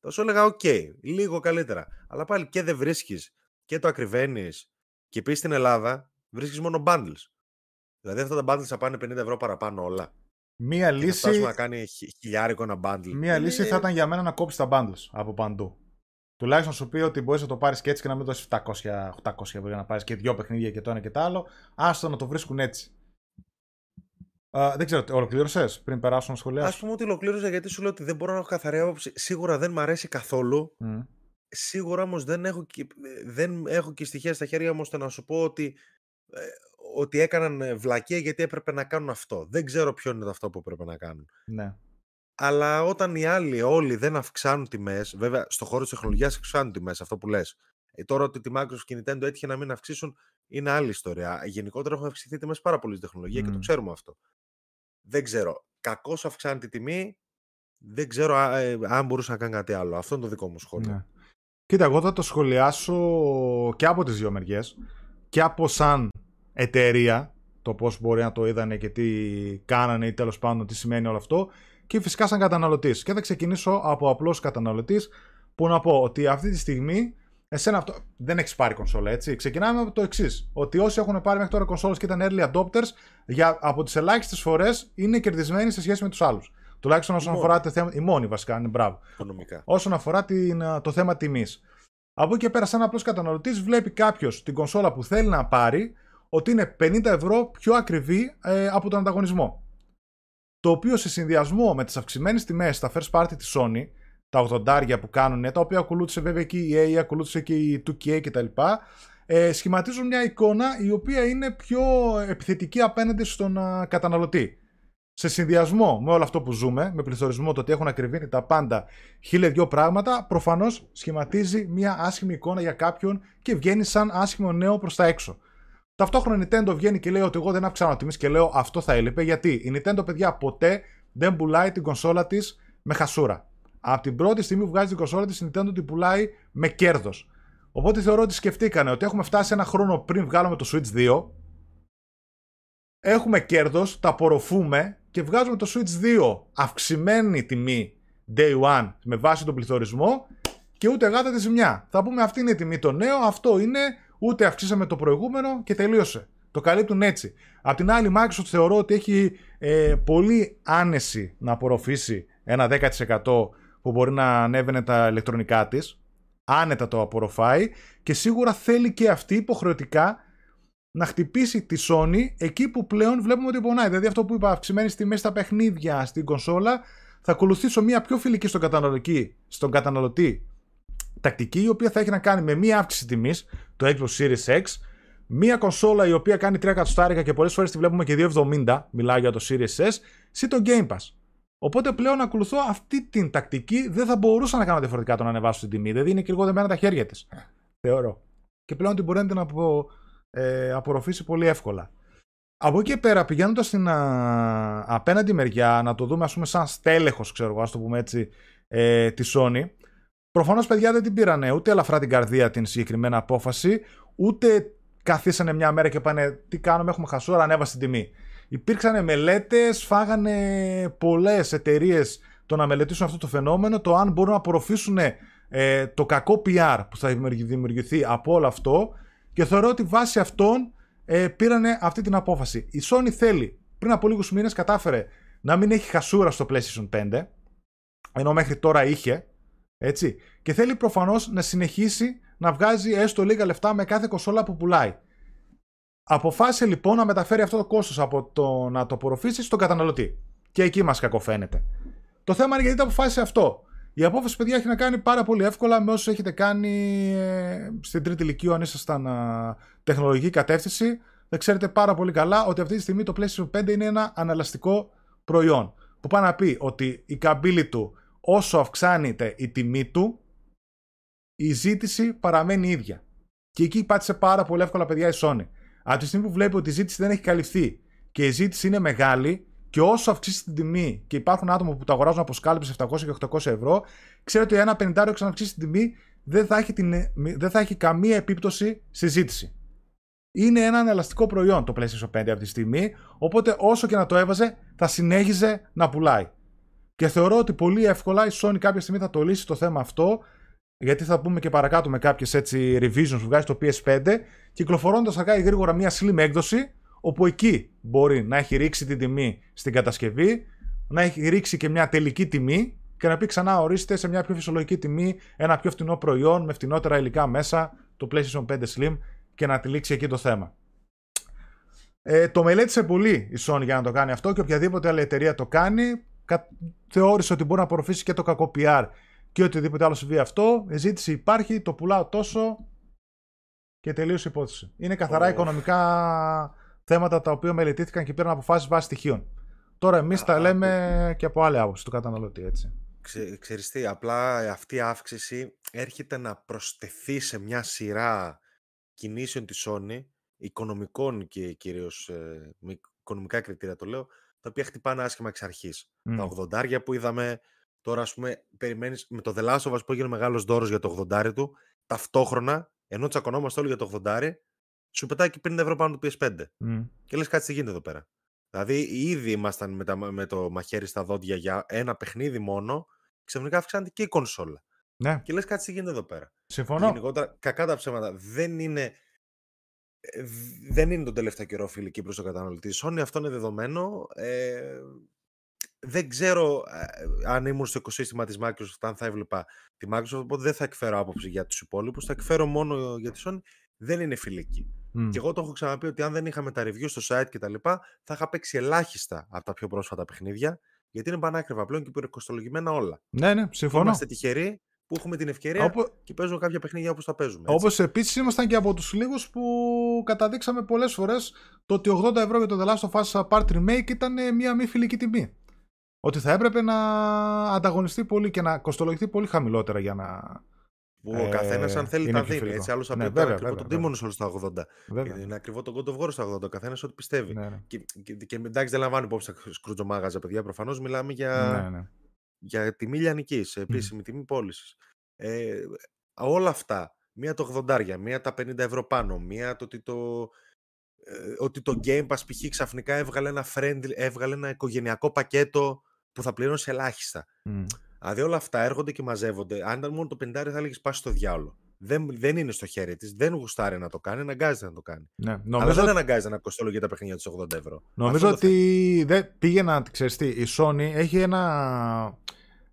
θα σου έλεγα οκ, λίγο καλύτερα. Αλλά πάλι και δεν βρίσκεις και το ακριβένεις και πεις στην Ελλάδα, βρίσκεις μόνο bundles. Δηλαδή αυτά τα bundles θα πάνε 50 ευρώ παραπάνω όλα. Μία και λύση. Θα να κάνει χιλιάρικο ένα bundle. Μία λύση θα ήταν για μένα να κόψεις τα bundles από παντού. Τουλάχιστον σου πει ότι μπορείς να το πάρεις και έτσι και να μην δώσει 700-800 ευρώ για να πάρεις και δύο παιχνίδια και το ένα και το άλλο. Άστο να το βρίσκουν έτσι. Uh, δεν ξέρω, ολοκλήρωσες πριν περάσω να σχολιάσω; Α πούμε ότι ολοκλήρωσα γιατί σου λέω ότι δεν μπορώ να έχω καθαρή άποψη. Σίγουρα δεν μ' αρέσει καθόλου. Mm. Σίγουρα όμως δεν, έχω και, δεν έχω και στοιχεία στα χέρια μου ώστε να σου πω ότι, ε, ότι έκαναν ε, βλακία γιατί έπρεπε να κάνουν αυτό. Δεν ξέρω ποιο είναι αυτό που έπρεπε να κάνουν. Ναι. Αλλά όταν οι άλλοι όλοι δεν αυξάνουν τιμές, βέβαια στο χώρο της τεχνολογίας αυξάνουν τιμές, αυτό που λες. Ε, τώρα ότι τη Microsoft και η Nintendo έτυχε να μην αυξήσουν είναι άλλη ιστορία. Γενικότερα έχουν αυξηθεί τιμές πάρα πολύ στη τεχνολογία mm. και το ξέρουμε αυτό. Δεν ξέρω. Κακώς αυξάνει τη τιμή. Δεν ξέρω ε, αν μπορούσε να κάνει κάτι άλλο. Αυτό είναι το δικό μου σχόλιο. Ναι. Κοίτα, εγώ θα το σχολιάσω και από τις δύο μεριές. Και από σαν εταιρεία, το πώς μπορεί να το είδανε και τι κάνανε ή τέλος πάντων τι σημαίνει όλο αυτό. Και φυσικά σαν καταναλωτής. Και θα ξεκινήσω από απλός καταναλωτής που να πω ότι αυτή τη στιγμή Εσένα αυτό δεν έχεις πάρει κονσόλα, έτσι. Ξεκινάμε από το εξής. Ότι όσοι έχουν πάρει μέχρι τώρα κονσόλες και ήταν early adopters, για, από τις ελάχιστες φορές είναι κερδισμένοι σε σχέση με τους άλλους. Τουλάχιστον όσον αφορά το θέμα. Η μόνη βασικά είναι μπράβο. Οικονομικά. Όσον αφορά την, το θέμα τιμής. Από εκεί και πέρα, σαν απλός καταναλωτής, βλέπει κάποιος την κονσόλα που θέλει να πάρει ότι είναι 50 ευρώ πιο ακριβή ε, από τον ανταγωνισμό. Το οποίο σε συνδυασμό με τις αυξημένες τιμές στα first party της Sony τα 80 που κάνουν, τα οποία ακολούθησε βέβαια και η EA, ακολούθησε και η 2K κτλ. Ε, σχηματίζουν μια εικόνα η οποία είναι πιο επιθετική απέναντι στον α, καταναλωτή. Σε συνδυασμό με όλο αυτό που ζούμε, με πληθωρισμό το ότι έχουν ακριβήνει τα πάντα χίλια δυο πράγματα, προφανώς σχηματίζει μια άσχημη εικόνα για κάποιον και βγαίνει σαν άσχημο νέο προς τα έξω. Ταυτόχρονα η Nintendo βγαίνει και λέει ότι εγώ δεν αυξάνω τιμή και λέω αυτό θα έλειπε γιατί η Nintendo, παιδιά, ποτέ δεν πουλάει την κονσόλα της με χασούρα. Από την πρώτη στιγμή που βγάζει την κονσόλα της, η Nintendo την πουλάει με κέρδος. Οπότε θεωρώ ότι σκεφτήκανε ότι έχουμε φτάσει ένα χρόνο πριν βγάλουμε το Switch 2. Έχουμε κέρδος, τα απορροφούμε και βγάζουμε το Switch 2 αυξημένη τιμή day one με βάση τον πληθωρισμό και ούτε γάτα τη ζημιά. Θα πούμε αυτή είναι η τιμή το νέο, αυτό είναι, ούτε αυξήσαμε το προηγούμενο και τελείωσε. Το καλύπτουν έτσι. Απ' την άλλη, η Microsoft θεωρώ ότι έχει ε, πολύ άνεση να απορροφήσει ένα 10% που μπορεί να ανέβαινε τα ηλεκτρονικά της. Άνετα το απορροφάει και σίγουρα θέλει και αυτή υποχρεωτικά να χτυπήσει τη Sony εκεί που πλέον βλέπουμε ότι πονάει. Δηλαδή αυτό που είπα, αυξημένη τιμή στα παιχνίδια, στην κονσόλα, θα ακολουθήσω μια πιο φιλική στον καταναλωτή, στον καταναλωτή τακτική, η οποία θα έχει να κάνει με μια αύξηση τιμής, το Xbox Series X, μια κονσόλα η οποία κάνει 3 εκατοστάρικα και πολλές φορές τη βλέπουμε και 2,70, μιλάω για το Series S, ή το Game Pass. Οπότε πλέον ακολουθώ αυτή την τακτική. Δεν θα μπορούσα να κάνω διαφορετικά το να ανεβάσω την τιμή. Δηλαδή είναι και λίγο δεμένα τα χέρια της. Θεωρώ. Και πλέον την μπορεί να την απο, ε, απορροφήσει πολύ εύκολα. Από εκεί και πέρα, πηγαίνοντας στην α, απέναντι μεριά, να το δούμε ας πούμε σαν στέλεχος, ξέρω εγώ, ας το πούμε έτσι, ε, της Sony. Προφανώς, παιδιά, δεν την πήρανε ούτε ελαφρά την καρδία την συγκεκριμένη απόφαση, ούτε καθίσανε μια μέρα και πάνε Τι κάνουμε, έχουμε χασούρα, ανέβασε την τιμή. Υπήρξαν μελέτες, φάγανε πολλές εταιρείες το να μελετήσουν αυτό το φαινόμενο, το αν μπορούν να απορροφήσουν ε, το κακό PR που θα δημιουργηθεί από όλο αυτό και θεωρώ ότι βάσει αυτών ε, πήρανε αυτή την απόφαση. Η Sony θέλει, πριν από λίγους μήνες κατάφερε να μην έχει χασούρα στο PlayStation 5, ενώ μέχρι τώρα είχε, έτσι, και θέλει προφανώς να συνεχίσει να βγάζει έστω λίγα λεφτά με κάθε κοσόλα που πουλάει. Αποφάσισε λοιπόν να μεταφέρει αυτό το κόστος από το να το απορροφήσει στον καταναλωτή. Και εκεί μας κακοφαίνεται. Το θέμα είναι γιατί το αποφάσισε αυτό. Η απόφαση, παιδιά, έχει να κάνει πάρα πολύ εύκολα με όσους έχετε κάνει ε, στην τρίτη ηλικία, αν ήσασταν τεχνολογική κατεύθυνση. Δεν ξέρετε πάρα πολύ καλά ότι αυτή τη στιγμή το PlayStation 5 είναι ένα αναλαστικό προϊόν. Που πάει να πει ότι η καμπύλη του, όσο αυξάνεται η τιμή του, η ζήτηση παραμένει ίδια. Και εκεί πάτησε πάρα πολύ εύκολα, παιδιά, η Sony. Από τη στιγμή που βλέπει ότι η ζήτηση δεν έχει καλυφθεί και η ζήτηση είναι μεγάλη, και όσο αυξήσει την τιμή και υπάρχουν άτομα που το αγοράζουν από σκάλπες 700 και 800 ευρώ, ξέρετε ότι ένα 50 ευρώ αυξήσει την τιμή δεν θα, έχει την, δεν θα έχει καμία επίπτωση στη ζήτηση. Είναι ένα ελαστικό προϊόν το PlayStation 5 αυτή τη στιγμή, οπότε όσο και να το έβαζε, θα συνέχιζε να πουλάει. Και θεωρώ ότι πολύ εύκολα η Sony κάποια στιγμή θα το λύσει το θέμα αυτό, γιατί θα πούμε και παρακάτω με κάποιες έτσι revisions που βγάζει το PS5, κυκλοφορώντας αργά ή γρήγορα μια slim έκδοση, όπου εκεί μπορεί να έχει ρίξει την τιμή στην κατασκευή, να έχει ρίξει και μια τελική τιμή και να πει ξανά ορίστε σε μια πιο φυσιολογική τιμή ένα πιο φτηνό προϊόν με φτηνότερα υλικά μέσα, το PlayStation 5 Slim και να τη εκεί το θέμα. Ε, το μελέτησε πολύ η Sony για να το κάνει αυτό και οποιαδήποτε άλλη εταιρεία το κάνει θεώρησε ότι μπορεί να απορροφήσει και το κακό PR και οτιδήποτε άλλο συμβεί αυτό. Η ζήτηση υπάρχει, το πουλάω τόσο και τελείωσε η υπόθεση. Είναι καθαρά οικονομικά θέματα τα οποία μελετήθηκαν και πήραν αποφάσεις βάσει στοιχείων. Τώρα εμείς τα λέμε και από άλλη άποψη του καταναλωτή, έτσι. Ξε, ξέρεις τι, απλά αυτή η αύξηση έρχεται να προσθεθεί σε μια σειρά κινήσεων της Sony, οικονομικών και κυρίως ε, με οικονομικά κριτήρια το λέω, τα οποία χτυπάνε άσχημα εξ αρχής. Τα 80 που είδαμε, τώρα ας πούμε περιμένεις με το The Last of Us που έγινε μεγάλος δώρος για το 80 του, ταυτόχρονα, ενώ τσακωνόμαστε όλοι για το 80 σου πετάει και 50 ευρώ πάνω το PS5. Mm. Και λες κάτι τι γίνεται εδώ πέρα. Δηλαδή ήδη ήμασταν με, τα, με το μαχαίρι στα δόντια για ένα παιχνίδι μόνο, ξαφνικά αυξάνεται και η κονσόλα. Ναι. Και λες κάτι τι γίνεται εδώ πέρα. Συμφωνώ. Γενικότερα, κακά τα ψέματα. Δεν είναι, ε, δεν είναι τον τελευταίο καιρό φιλική προς το καταναλωτή. Sony αυτό είναι δεδομένο. Ε, δεν ξέρω ε, αν ήμουν στο οικοσύστημα της Microsoft, αν θα έβλεπα τη Microsoft, οπότε δεν θα εκφέρω άποψη για τους υπόλοιπους, θα εκφέρω μόνο για τη Sony. Δεν είναι φιλική. Mm. Και εγώ το έχω ξαναπεί ότι αν δεν είχαμε τα review στο site κτλ., θα είχα παίξει ελάχιστα από τα πιο πρόσφατα παιχνίδια, γιατί είναι πανάκριβα πλέον και υπερκοστολογημένα όλα. Ναι, ναι, συμφωνώ. Είμαστε τυχεροί που έχουμε την ευκαιρία Οπό... και παίζουμε κάποια παιχνίδια όπως τα παίζουμε. Όπως επίσης ήμασταν και από τους λίγους που καταδείξαμε πολλές φορές το ότι 80 ευρώ για το The Last of Us Part Remake ήταν μια μη φιλική τιμή. Ότι θα έπρεπε να ανταγωνιστεί πολύ και να κοστολογηθεί πολύ χαμηλότερα για να, που ο καθένας, αν θέλει, τα δίνει. Έτσι, άλλος θα ναι, πει ακριβώς τον Demon Souls στα 80. Βέβαια. Είναι ακριβό τον God of War στα 80. Ο καθένας ό,τι πιστεύει. Ναι, ναι. Και, και, και, εντάξει, δεν λαμβάνει υπόψη τα σκρούτζο μάγαζα, παιδιά. Προφανώς μιλάμε για, ναι, ναι. Για τιμή λιανικής, σε επίσημη mm. τιμή πώλησης. Ε, όλα αυτά. Μία το 80, μία τα 50 ευρώ πάνω, μία το ότι το, ε, ότι το Game Pass π.χ. ξαφνικά έβγαλε ένα, friendly, έβγαλε ένα οικογενειακό πακέτο που θα πληρώσει ελάχιστα. Mm. Δηλαδή όλα αυτά έρχονται και μαζεύονται. Αν ήταν μόνο το 50 θα έλεγες πάσει στο διάλογο. Δεν, δεν είναι στο χέρι της, δεν γουστάρει να το κάνει, αναγκάζεται να το κάνει. Ναι, νομίζω... Αλλά δεν αναγκάζεται να κοστολογεί τα παιχνίδια τους 80 ευρώ. Νομίζω ότι δεν πήγαινα, ξέρεις τι, η Sony έχει ένα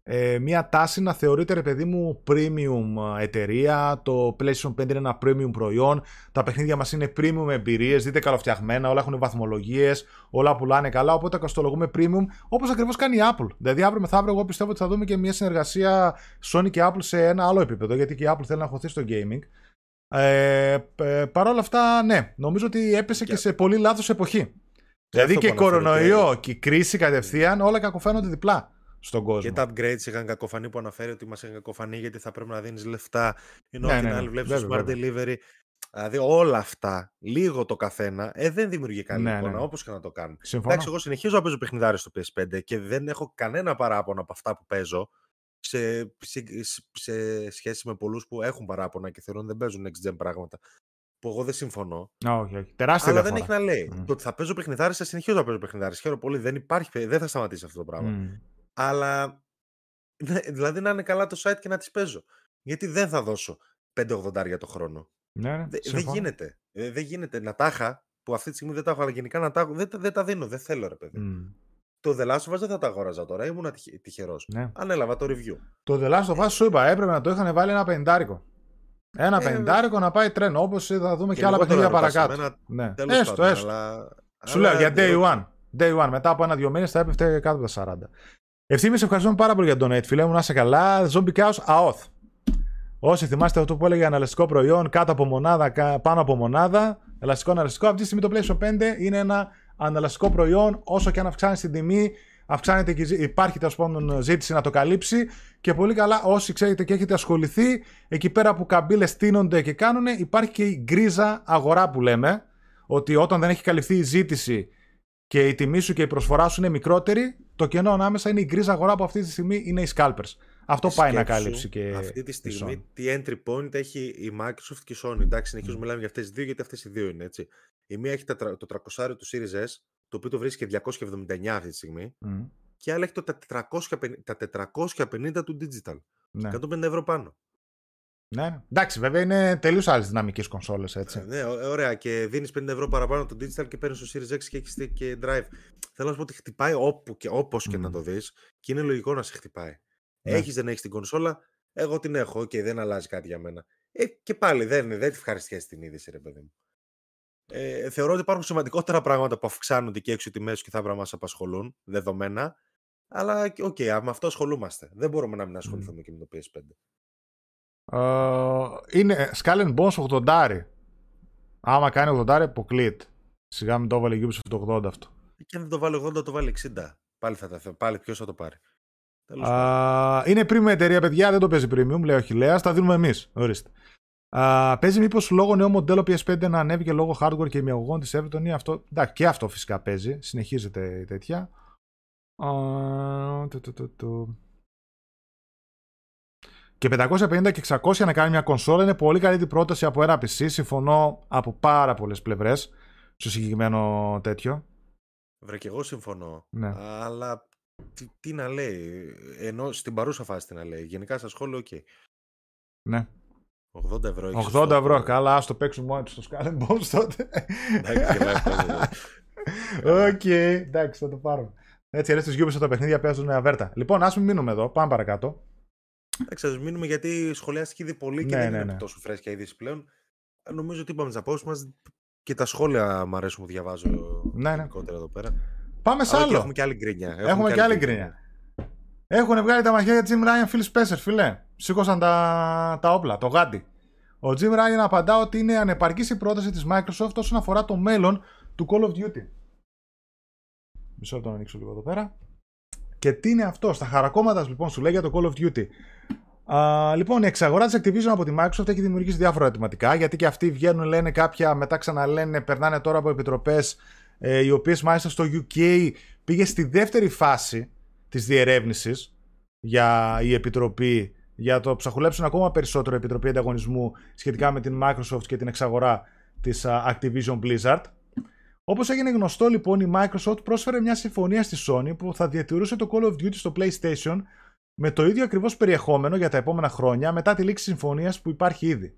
ε, μια τάση να θεωρείται ρε παιδί μου premium ε, εταιρεία. Το PlayStation 5 είναι ένα premium προϊόν. Τα παιχνίδια μας είναι premium εμπειρίες. Δείτε καλοφτιαγμένα, όλα έχουν βαθμολογίες, όλα πουλάνε καλά. Οπότε κοστολογούμε premium όπως ακριβώς κάνει η Apple. Δηλαδή αύριο μεθαύριο, εγώ πιστεύω ότι θα δούμε και μια συνεργασία Sony και Apple σε ένα άλλο επίπεδο. Γιατί και η Apple θέλει να χωθεί στο gaming. Ε, ε, Παρ' όλα αυτά, ναι, νομίζω ότι έπεσε και, σε πολύ λάθος εποχή. Δηλαδή και κορονοϊό και η κρίση κατευθείαν όλα κακοφαίνονται διπλά στον κόσμο. Και τα upgrades είχαν κακοφανεί που αναφέρει ότι μας είχαν κακοφανεί γιατί θα πρέπει να δίνεις λεφτά. Ενώ ναι, την ναι, άλλη ναι. βλέπεις το smart delivery. Δηλαδή όλα αυτά, λίγο το καθένα, ε, δεν δημιουργεί καλή ναι, εικόνα, ναι. όπως και να το κάνουν. Συμφωνώ. Εντάξει, εγώ συνεχίζω να παίζω παιχνιδάρι στο PS5 και δεν έχω κανένα παράπονο από αυτά που παίζω σε, σε, σε σχέση με πολλούς που έχουν παράπονα και θεωρούν δεν παίζουν next gen πράγματα. Που εγώ δεν συμφωνώ. Όχι, όχι. Τεράστια Αλλά δεν έχει να λέει. Mm. Το ότι θα παίζω παιχνιδάρι, θα συνεχίζω να παίζω παιχνιδάρι. Χαίρομαι πολύ. Δεν, υπάρχει, δεν θα σταματήσει αυτό το πράγμα. Mm. Αλλά ναι, δηλαδή να είναι καλά το site και να τις παίζω. Γιατί δεν θα δώσω 5,80 για το χρόνο. Ναι, ναι, δεν γίνεται. Ε, δεν γίνεται. Να τα είχα, που αυτή τη στιγμή δεν τα έχω, αλλά γενικά να τα έχω, δεν, δεν τα δίνω. Δεν θέλω, ρε παιδί. Mm. Το The Last of Us δεν θα τα αγόραζα τώρα. Ήμουν τυχερός. Ναι. Ανέλαβα το review. Το The Last of Us σου είπα, έπρεπε να το είχαν βάλει ένα πεντάρικο. Ένα ε, πεντάρικο να πάει τρένο. Όπως θα δούμε και, και άλλα παιχνίδια παρακάτω. Ένα... Ναι. Έστω, πάντων, έστω. Αλλά... Σου λέω για day one. Day one. Μετά από ένα-δύο μήνες θα έπεφτε κάτω από τα 40. Ευθύμης, ευχαριστούμε πάρα πολύ για τον donate, φίλε μου. Να είσαι καλά. Zombie Chaos ΑΟΘ. Όσοι θυμάστε αυτό που έλεγε αναλυστικό προϊόν κάτω από μονάδα, πάνω από μονάδα, ελαστικό αναλυστικό, αυτή τη στιγμή το PlayStation 5 είναι ένα αναλαστικό προϊόν. Όσο και αν αυξάνει την τιμή, αυξάνεται και υπάρχει τέλος πάντων ζήτηση να το καλύψει. Και πολύ καλά, όσοι ξέρετε και έχετε ασχοληθεί, εκεί πέρα που καμπύλες στείνονται και κάνουν, υπάρχει και η γκρίζα αγορά που λέμε. Ότι όταν δεν έχει καλυφθεί η ζήτηση και η τιμή σου και η προσφορά σου είναι μικρότερη, το κενό ανάμεσα είναι η γκρίζα αγορά που αυτή τη στιγμή είναι οι scalpers. Αυτό πάει να κάλυψει και. Αυτή τη στιγμή τι entry point έχει η Microsoft και η Sony. Εντάξει, συνεχίζουμε mm. μιλάμε για αυτές τις δύο, γιατί αυτές οι δύο είναι έτσι. Η μία έχει το 300 του Series S, το οποίο το βρίσκει 279 αυτή τη στιγμή. Mm. Και η άλλη έχει το, τα, 450, τα 450 του Digital. Ναι. 150 ευρώ πάνω. Ναι. Εντάξει, βέβαια είναι τελείως άλλες δυναμικές κονσόλες. Έτσι. Ε, ναι, ωραία. Και δίνεις 50 ευρώ παραπάνω το digital και παίρνεις το Series X και έχεις και drive. Θέλω να σου πω ότι χτυπάει όπου και, όπως και να το δεις και είναι λογικό να σε χτυπάει. Ναι. Έχεις δεν έχεις την κονσόλα, εγώ την έχω. και δεν αλλάζει κάτι για μένα. Ε, και πάλι δεν, δεν τη ευχαριστιέσαι την είδηση, ρε παιδί μου. Ε, θεωρώ ότι υπάρχουν σημαντικότερα πράγματα που αυξάνονται και έξω τιμές και θα πρέπει να μας απασχολούν, δεδομένα. Αλλά ok, okay, με αυτό ασχολούμαστε. Δεν μπορούμε να μην ασχοληθούμε mm. και με το PS5. Uh, είναι Skull Bones 80. Άμα κάνει 80, αποκλείεται. Σιγά μην το έβαλε η Ubisoft το 80 αυτό. Και αν δεν το βάλει 80, το βάλει 60. Πάλι, θα, πάλι ποιος θα το πάρει. Uh, είναι premium εταιρεία, παιδιά, δεν το παίζει premium, λέει ο Χιλέα, τα δίνουμε εμείς. Ορίστε. Uh, παίζει μήπως λόγω νέο μοντέλο PS5 να ανέβει και λόγω hardware και ημιαγωγών της Everton ή αυτό; Εντάξει, και αυτό φυσικά παίζει. Συνεχίζεται η τέτοια. Uh, και 550 και 600 να κάνει μια κονσόλα είναι πολύ καλύτερη πρόταση από ένα PC. Συμφωνώ από πάρα πολλές πλευρές στο συγκεκριμένο τέτοιο. Βρε και εγώ συμφωνώ. Ναι. Αλλά τι, τι, να λέει. Ενώ στην παρούσα φάση τι να λέει. Γενικά στα σχόλια, ok. Okay. Ναι. 80 ευρώ. 80 ευρώ. Καλά, ας το παίξουμε μόνο στο Skull Bones τότε. Οκ, εντάξει, θα το πάρουμε. Έτσι, αρέσει του Ubisoft τα παιχνίδια παίζουν αβέρτα. Λοιπόν, ας μην μείνουμε εδώ. Πάμε παρακάτω. Εντάξει, ας μείνουμε γιατί σχολιάστηκε ήδη πολύ και ναι, δεν ναι, είναι ναι. τόσο φρέσκια είδηση πλέον. Νομίζω ότι είπαμε τις απόψεις μας και τα σχόλια μου αρέσουν που διαβάζω ναι, ναι. εδώ πέρα. Πάμε σε άλλο. έχουμε και άλλη γκρίνια. Έχουμε, έχουμε και, άλλη γκρίνια. Έχουν βγάλει τα μαχαίρια Jim Ryan, Phil Spencer, φίλε. Σήκωσαν τα, τα όπλα, το γάντι. Ο Jim Ryan απαντά ότι είναι ανεπαρκής η πρόταση της Microsoft όσον αφορά το μέλλον του Call of Duty. Μισό λεπτό να ανοίξω λίγο εδώ πέρα. Και τι είναι αυτό, στα χαρακόμματα λοιπόν σου λέει για το Call of Duty. Α, λοιπόν, η εξαγορά της Activision από τη Microsoft έχει δημιουργήσει διάφορα ερωτηματικά γιατί και αυτοί βγαίνουν, λένε κάποια, μετά ξαναλένε, περνάνε τώρα από επιτροπές, ε, οι οποίες μάλιστα στο UK πήγε στη δεύτερη φάση της διερεύνησης για η επιτροπή για το ψαχουλέψουν ακόμα περισσότερο η Επιτροπή Ανταγωνισμού σχετικά με την Microsoft και την εξαγορά της Activision Blizzard. Όπως έγινε γνωστό λοιπόν η Microsoft πρόσφερε μια συμφωνία στη Sony που θα διατηρούσε το Call of Duty στο PlayStation με το ίδιο ακριβώς περιεχόμενο για τα επόμενα χρόνια μετά τη λήξη συμφωνίας που υπάρχει ήδη.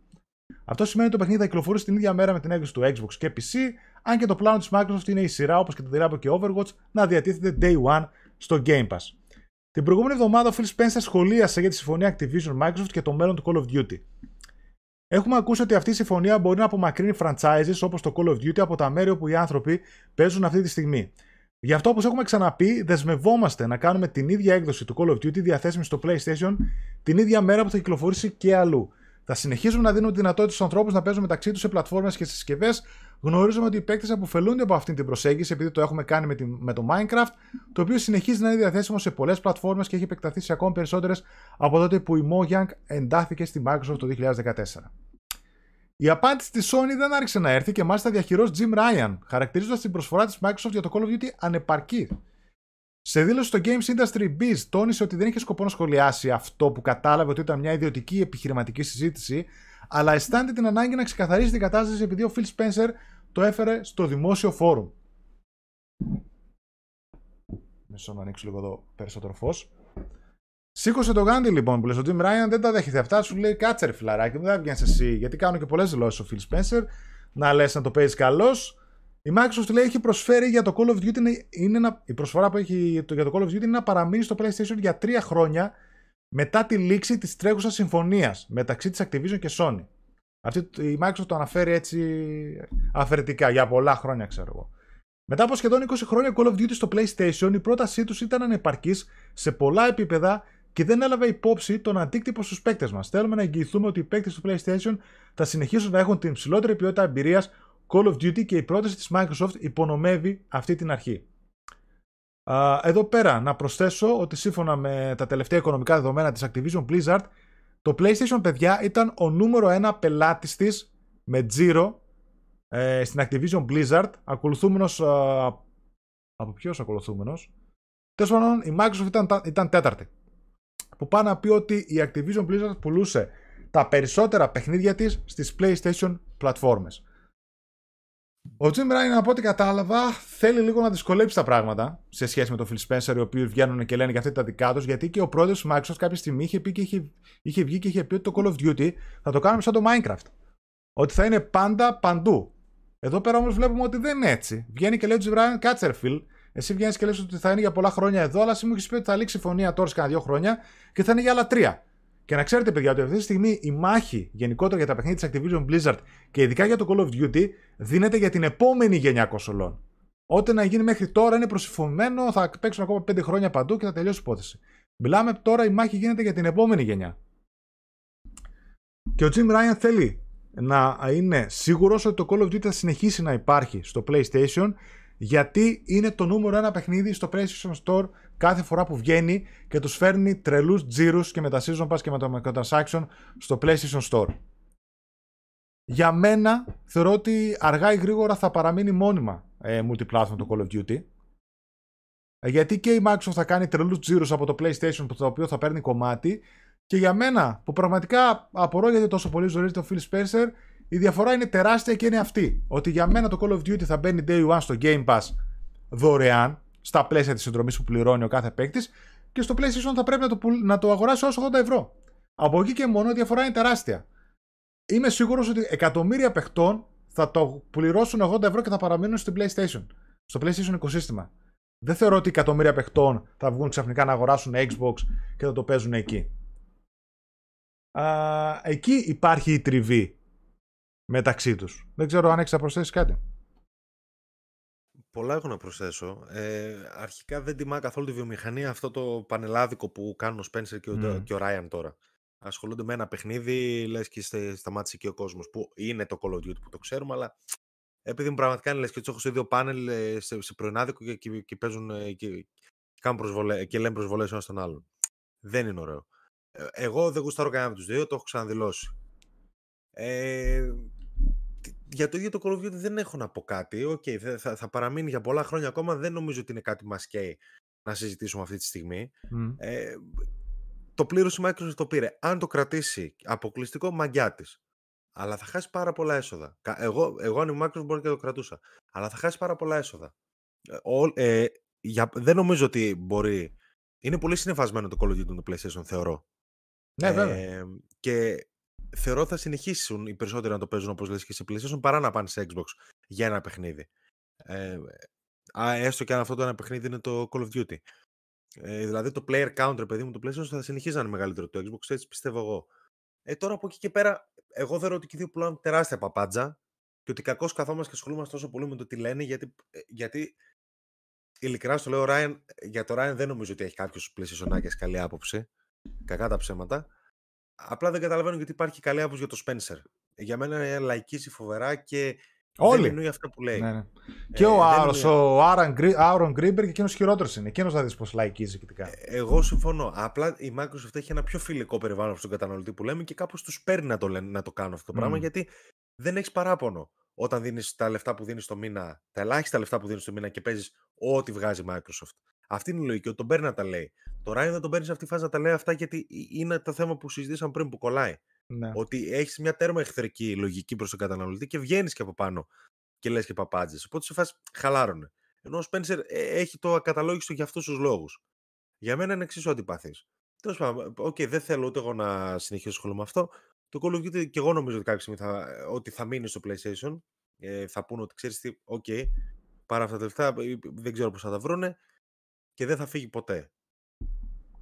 Αυτό σημαίνει ότι το παιχνίδι θα κυκλοφορήσει την ίδια μέρα με την έκδοση του Xbox και PC, αν και το πλάνο της Microsoft είναι η σειρά όπως και το Diablo και Overwatch να διατίθεται Day One στο Game Pass. Την προηγούμενη εβδομάδα ο Phil Spencer σχολίασε για τη συμφωνία Activision Microsoft και το μέλλον του Call of Duty. Έχουμε ακούσει ότι αυτή η συμφωνία μπορεί να απομακρύνει franchises όπως το Call of Duty από τα μέρη όπου οι άνθρωποι παίζουν αυτή τη στιγμή. Γι' αυτό, όπως έχουμε ξαναπεί, δεσμευόμαστε να κάνουμε την ίδια έκδοση του Call of Duty διαθέσιμη στο PlayStation την ίδια μέρα που θα κυκλοφορήσει και αλλού. Θα συνεχίζουμε να δίνουμε τη δυνατότητα στους ανθρώπους να παίζουν μεταξύ τους σε πλατφόρμες και συσκευές. Γνωρίζουμε ότι οι παίκτες αποφελούνται από αυτή την προσέγγιση επειδή το έχουμε κάνει με, τη, με το Minecraft, το οποίο συνεχίζει να είναι διαθέσιμο σε πολλές πλατφόρμες και έχει επεκταθεί σε ακόμη περισσότερες από τότε που η Mojang εντάχθηκε στη Microsoft το 2014. Η απάντηση της Sony δεν άρχισε να έρθει και μάλιστα διαχειρός Jim Ryan, χαρακτηρίζοντας την προσφορά της Microsoft για το Call of Duty ανεπαρκή. Σε δήλωση στο Games Industry Biz τόνισε ότι δεν είχε σκοπό να σχολιάσει αυτό που κατάλαβε ότι ήταν μια ιδιωτική επιχειρηματική συζήτηση, αλλά αισθάνεται την ανάγκη να ξεκαθαρίσει την κατάσταση επειδή ο Phil Spencer το έφερε στο δημόσιο φόρουμ. Μισό να ανοίξω λίγο εδώ περισσότερο φως. Σήκωσε το Γάντι λοιπόν που λες: Ο Jim Ryan δεν τα δέχεται αυτά. Σου λέει: Κάτσε ρε φιλαράκι, δεν θα βγαίνεις εσύ. Γιατί κάνουν και πολλές δηλώσεις ο Phil Spencer. Να λες να το παίζεις καλώς. Η Microsoft λέει έχει προσφέρει για το Call of Duty, είναι ένα, η προσφορά που έχει για το Call of Duty είναι να παραμείνει στο PlayStation για τρία χρόνια μετά τη λήξη της τρέχουσας συμφωνίας μεταξύ της Activision και Sony. Αυτή η Microsoft το αναφέρει έτσι αφαιρετικά για πολλά χρόνια ξέρω εγώ. Μετά από σχεδόν 20 χρόνια Call of Duty στο PlayStation, η πρότασή τους ήταν ανεπαρκής σε πολλά επίπεδα και δεν έλαβε υπόψη τον αντίκτυπο στους παίκτες μας. Θέλουμε να εγγυηθούμε ότι οι παίκτες του PlayStation θα συνεχίσουν να έχουν την υψηλότερη ποιότητα εμπειρίας Call of Duty και η πρόταση της Microsoft υπονομεύει αυτή την αρχή. Εδώ πέρα να προσθέσω ότι σύμφωνα με τα τελευταία οικονομικά δεδομένα της Activision Blizzard το PlayStation παιδιά ήταν ο νούμερο ένα πελάτης της με τζίρο ε, στην Activision Blizzard ακολουθούμενος από ποιος ακολουθούμενος; Τέλος πάντων η Microsoft ήταν, ήταν τέταρτη που πάει να πει ότι η Activision Blizzard πουλούσε τα περισσότερα παιχνίδια της στις PlayStation πλατφόρμες. Ο Jim Ryan, από ό,τι κατάλαβα, θέλει λίγο να δυσκολέψει τα πράγματα σε σχέση με τον Phil Spencer, οι οποίοι βγαίνουν και λένε για αυτή τα δικά τους, γιατί και ο πρόεδρος του Microsoft κάποια στιγμή είχε, πει και είχε, είχε βγει και είχε πει ότι το Call of Duty θα το κάνουμε σαν το Minecraft. Ότι θα είναι πάντα παντού. Εδώ πέρα όμως βλέπουμε ότι δεν είναι έτσι. Βγαίνει και λέει ο Jim Ryan, κάτσε Phil, εσύ βγαίνεις και λες ότι θα είναι για πολλά χρόνια εδώ, αλλά εσύ μου έχεις πει ότι θα λήξει η φωνία τώρα σε κανένα δύο χρόνια και θα είναι για άλλα τρία. Και να ξέρετε, παιδιά, ότι αυτή τη στιγμή η μάχη γενικότερα για τα παιχνίδια της Activision Blizzard και ειδικά για το Call of Duty δίνεται για την επόμενη γενιά κονσολών. Ό,τι να γίνει μέχρι τώρα είναι προσυφωμένο, θα παίξουν ακόμα 5 χρόνια παντού και θα τελειώσει η υπόθεση. Μιλάμε τώρα η μάχη γίνεται για την επόμενη γενιά. Και ο Jim Ryan θέλει να είναι σίγουρος ότι το Call of Duty θα συνεχίσει να υπάρχει στο PlayStation γιατί είναι το νούμερο ένα παιχνίδι στο PlayStation Store κάθε φορά που βγαίνει και τους φέρνει τρελούς τζίρους και με τα Season Pass και με το Microtransaction στο PlayStation Store. Για μένα θεωρώ ότι αργά ή γρήγορα θα παραμείνει μόνιμα ε, multiplatform το Call of Duty. Ε, γιατί και η Microsoft θα κάνει τρελούς τζίρους από το PlayStation το οποίο θα παίρνει κομμάτι και για μένα που πραγματικά απορώ γιατί τόσο πολύ ζωρίζεται ο Phil Spencer η διαφορά είναι τεράστια και είναι αυτή. Ότι για μένα το Call of Duty θα μπαίνει day one στο Game Pass δωρεάν, στα πλαίσια της συνδρομής που πληρώνει ο κάθε παίκτης, και στο PlayStation θα πρέπει να το, να το αγοράσει ως 80 ευρώ. Από εκεί και μόνο η διαφορά είναι τεράστια. Είμαι σίγουρος ότι εκατομμύρια παιχτών θα το πληρώσουν 80 ευρώ και θα παραμείνουν στο PlayStation. Στο PlayStation οικοσύστημα. Δεν θεωρώ ότι εκατομμύρια παιχτών θα βγουν ξαφνικά να αγοράσουν Xbox και θα το παίζουν εκεί. Α, εκεί υπάρχει η τριβή μεταξύ τους. Δεν ξέρω αν έχεις να προσθέσεις κάτι. Πολλά έχω να προσθέσω. Ε, αρχικά δεν τιμά καθόλου τη βιομηχανία αυτό το πανελάδικο που κάνουν ο Spencer και ο, mm. και ο Ryan τώρα. Ασχολούνται με ένα παιχνίδι, λες και σταμάτησε και ο κόσμος. Που είναι το Call of Duty που το ξέρουμε, αλλά επειδή μου πραγματικά είναι λες και τους έχω σε δύο πάνελ ε, σε, σε πρωινάδικο και, και, και παίζουν ε, και, κάνουν προσβολέ, και λένε προσβολές ένας στον άλλον. Δεν είναι ωραίο. Ε, εγώ δεν γουστάρω κανένα από τους δύο, το έχω ξαναδηλώσει. Ε, για το ίδιο το Call of Duty δεν έχω να πω κάτι. Okay, θα, θα παραμείνει για πολλά χρόνια ακόμα. Δεν νομίζω ότι είναι κάτι μας καίει να συζητήσουμε αυτή τη στιγμή. Ε, το πλήρωσε η Microsoft το πήρε. Αν το κρατήσει αποκλειστικό, μαγκιά της. Αλλά θα χάσει πάρα πολλά έσοδα. Εγώ, εγώ αν η Microsoft μπορεί και το κρατούσα. Αλλά θα χάσει πάρα πολλά έσοδα. Ε, ε, για, δεν νομίζω ότι μπορεί. Είναι πολύ συνεφασμένο το Call of Duty το PlayStation, θεωρώ. Ναι, βέβαια. Ε, και θεωρώ θα συνεχίσουν οι περισσότεροι να το παίζουν όπως λες και σε PlayStation παρά να πάνε σε Xbox για ένα παιχνίδι. Ε, έστω και αν αυτό το ένα παιχνίδι είναι το Call of Duty. Ε, δηλαδή το player counter, παιδί μου, το PlayStation θα συνεχίζει να είναι μεγαλύτερο το Xbox, έτσι πιστεύω εγώ. Ε, τώρα από εκεί και πέρα, εγώ θεωρώ ότι και οι δύο πουλάνε τεράστια παπάντζα και ότι κακώς καθόμαστε και ασχολούμαστε τόσο πολύ με το τι λένε, γιατί, ε, γιατί ειλικρινά στο λέω, Ryan, για το Ryan δεν νομίζω ότι έχει κάποιος PlayStation καλή άποψη. Κακά τα ψέματα. Απλά δεν καταλαβαίνω γιατί υπάρχει καλή άποψη για το Spencer. Για μένα λαϊκίζει φοβερά και Όλοι. δεν εννοεί αυτά που λέει. Ναι, ναι. Ε, και ο Άρος, ο Άρον Γκρίμπερ και εκείνος χειρότερος είναι. Εκείνος θα δεις πώς λαϊκίζει κριτικά. Ε, εγώ συμφωνώ. Απλά η Microsoft έχει ένα πιο φιλικό περιβάλλον στον καταναλωτή που λέμε και κάπως τους παίρνει να το, λένε, να το κάνουν αυτό το πράγμα γιατί δεν έχεις παράπονο όταν δίνεις τα λεφτά που δίνεις το μήνα, τα ελάχιστα λεφτά που δίνεις το μήνα και παίζεις ό,τι βγάζει η Microsoft. Αυτή είναι η λογική, ότι τον παίρνει να τα λέει. Το Ryan δεν τον παίρνεις σε αυτή τη φάση να τα λέει αυτά γιατί είναι το θέμα που συζητήσαμε πριν που κολλάει. Ναι. Ότι έχεις μια τέρμα εχθρική λογική προς τον καταναλωτή και βγαίνεις και από πάνω και λες και παπάντζε. Οπότε σε φάση χαλάρωνε. Ενώ ο Spencer ε, έχει το ακαταλόγιστο για αυτούς τους λόγους. Για μένα είναι εξίσου αντιπαθή. Τέλος πάντων, okay, δεν θέλω ούτε εγώ να συνεχίσω με αυτό. Το Call of Duty και εγώ νομίζω ότι κάποια στιγμή θα, ότι θα μείνει στο PlayStation. Ε, θα πούνε ότι ξέρεις τι, ok, okay, πάρα αυτά τα λεφτά, ε, δεν ξέρω πώς θα τα βρούνε και δεν θα φύγει ποτέ.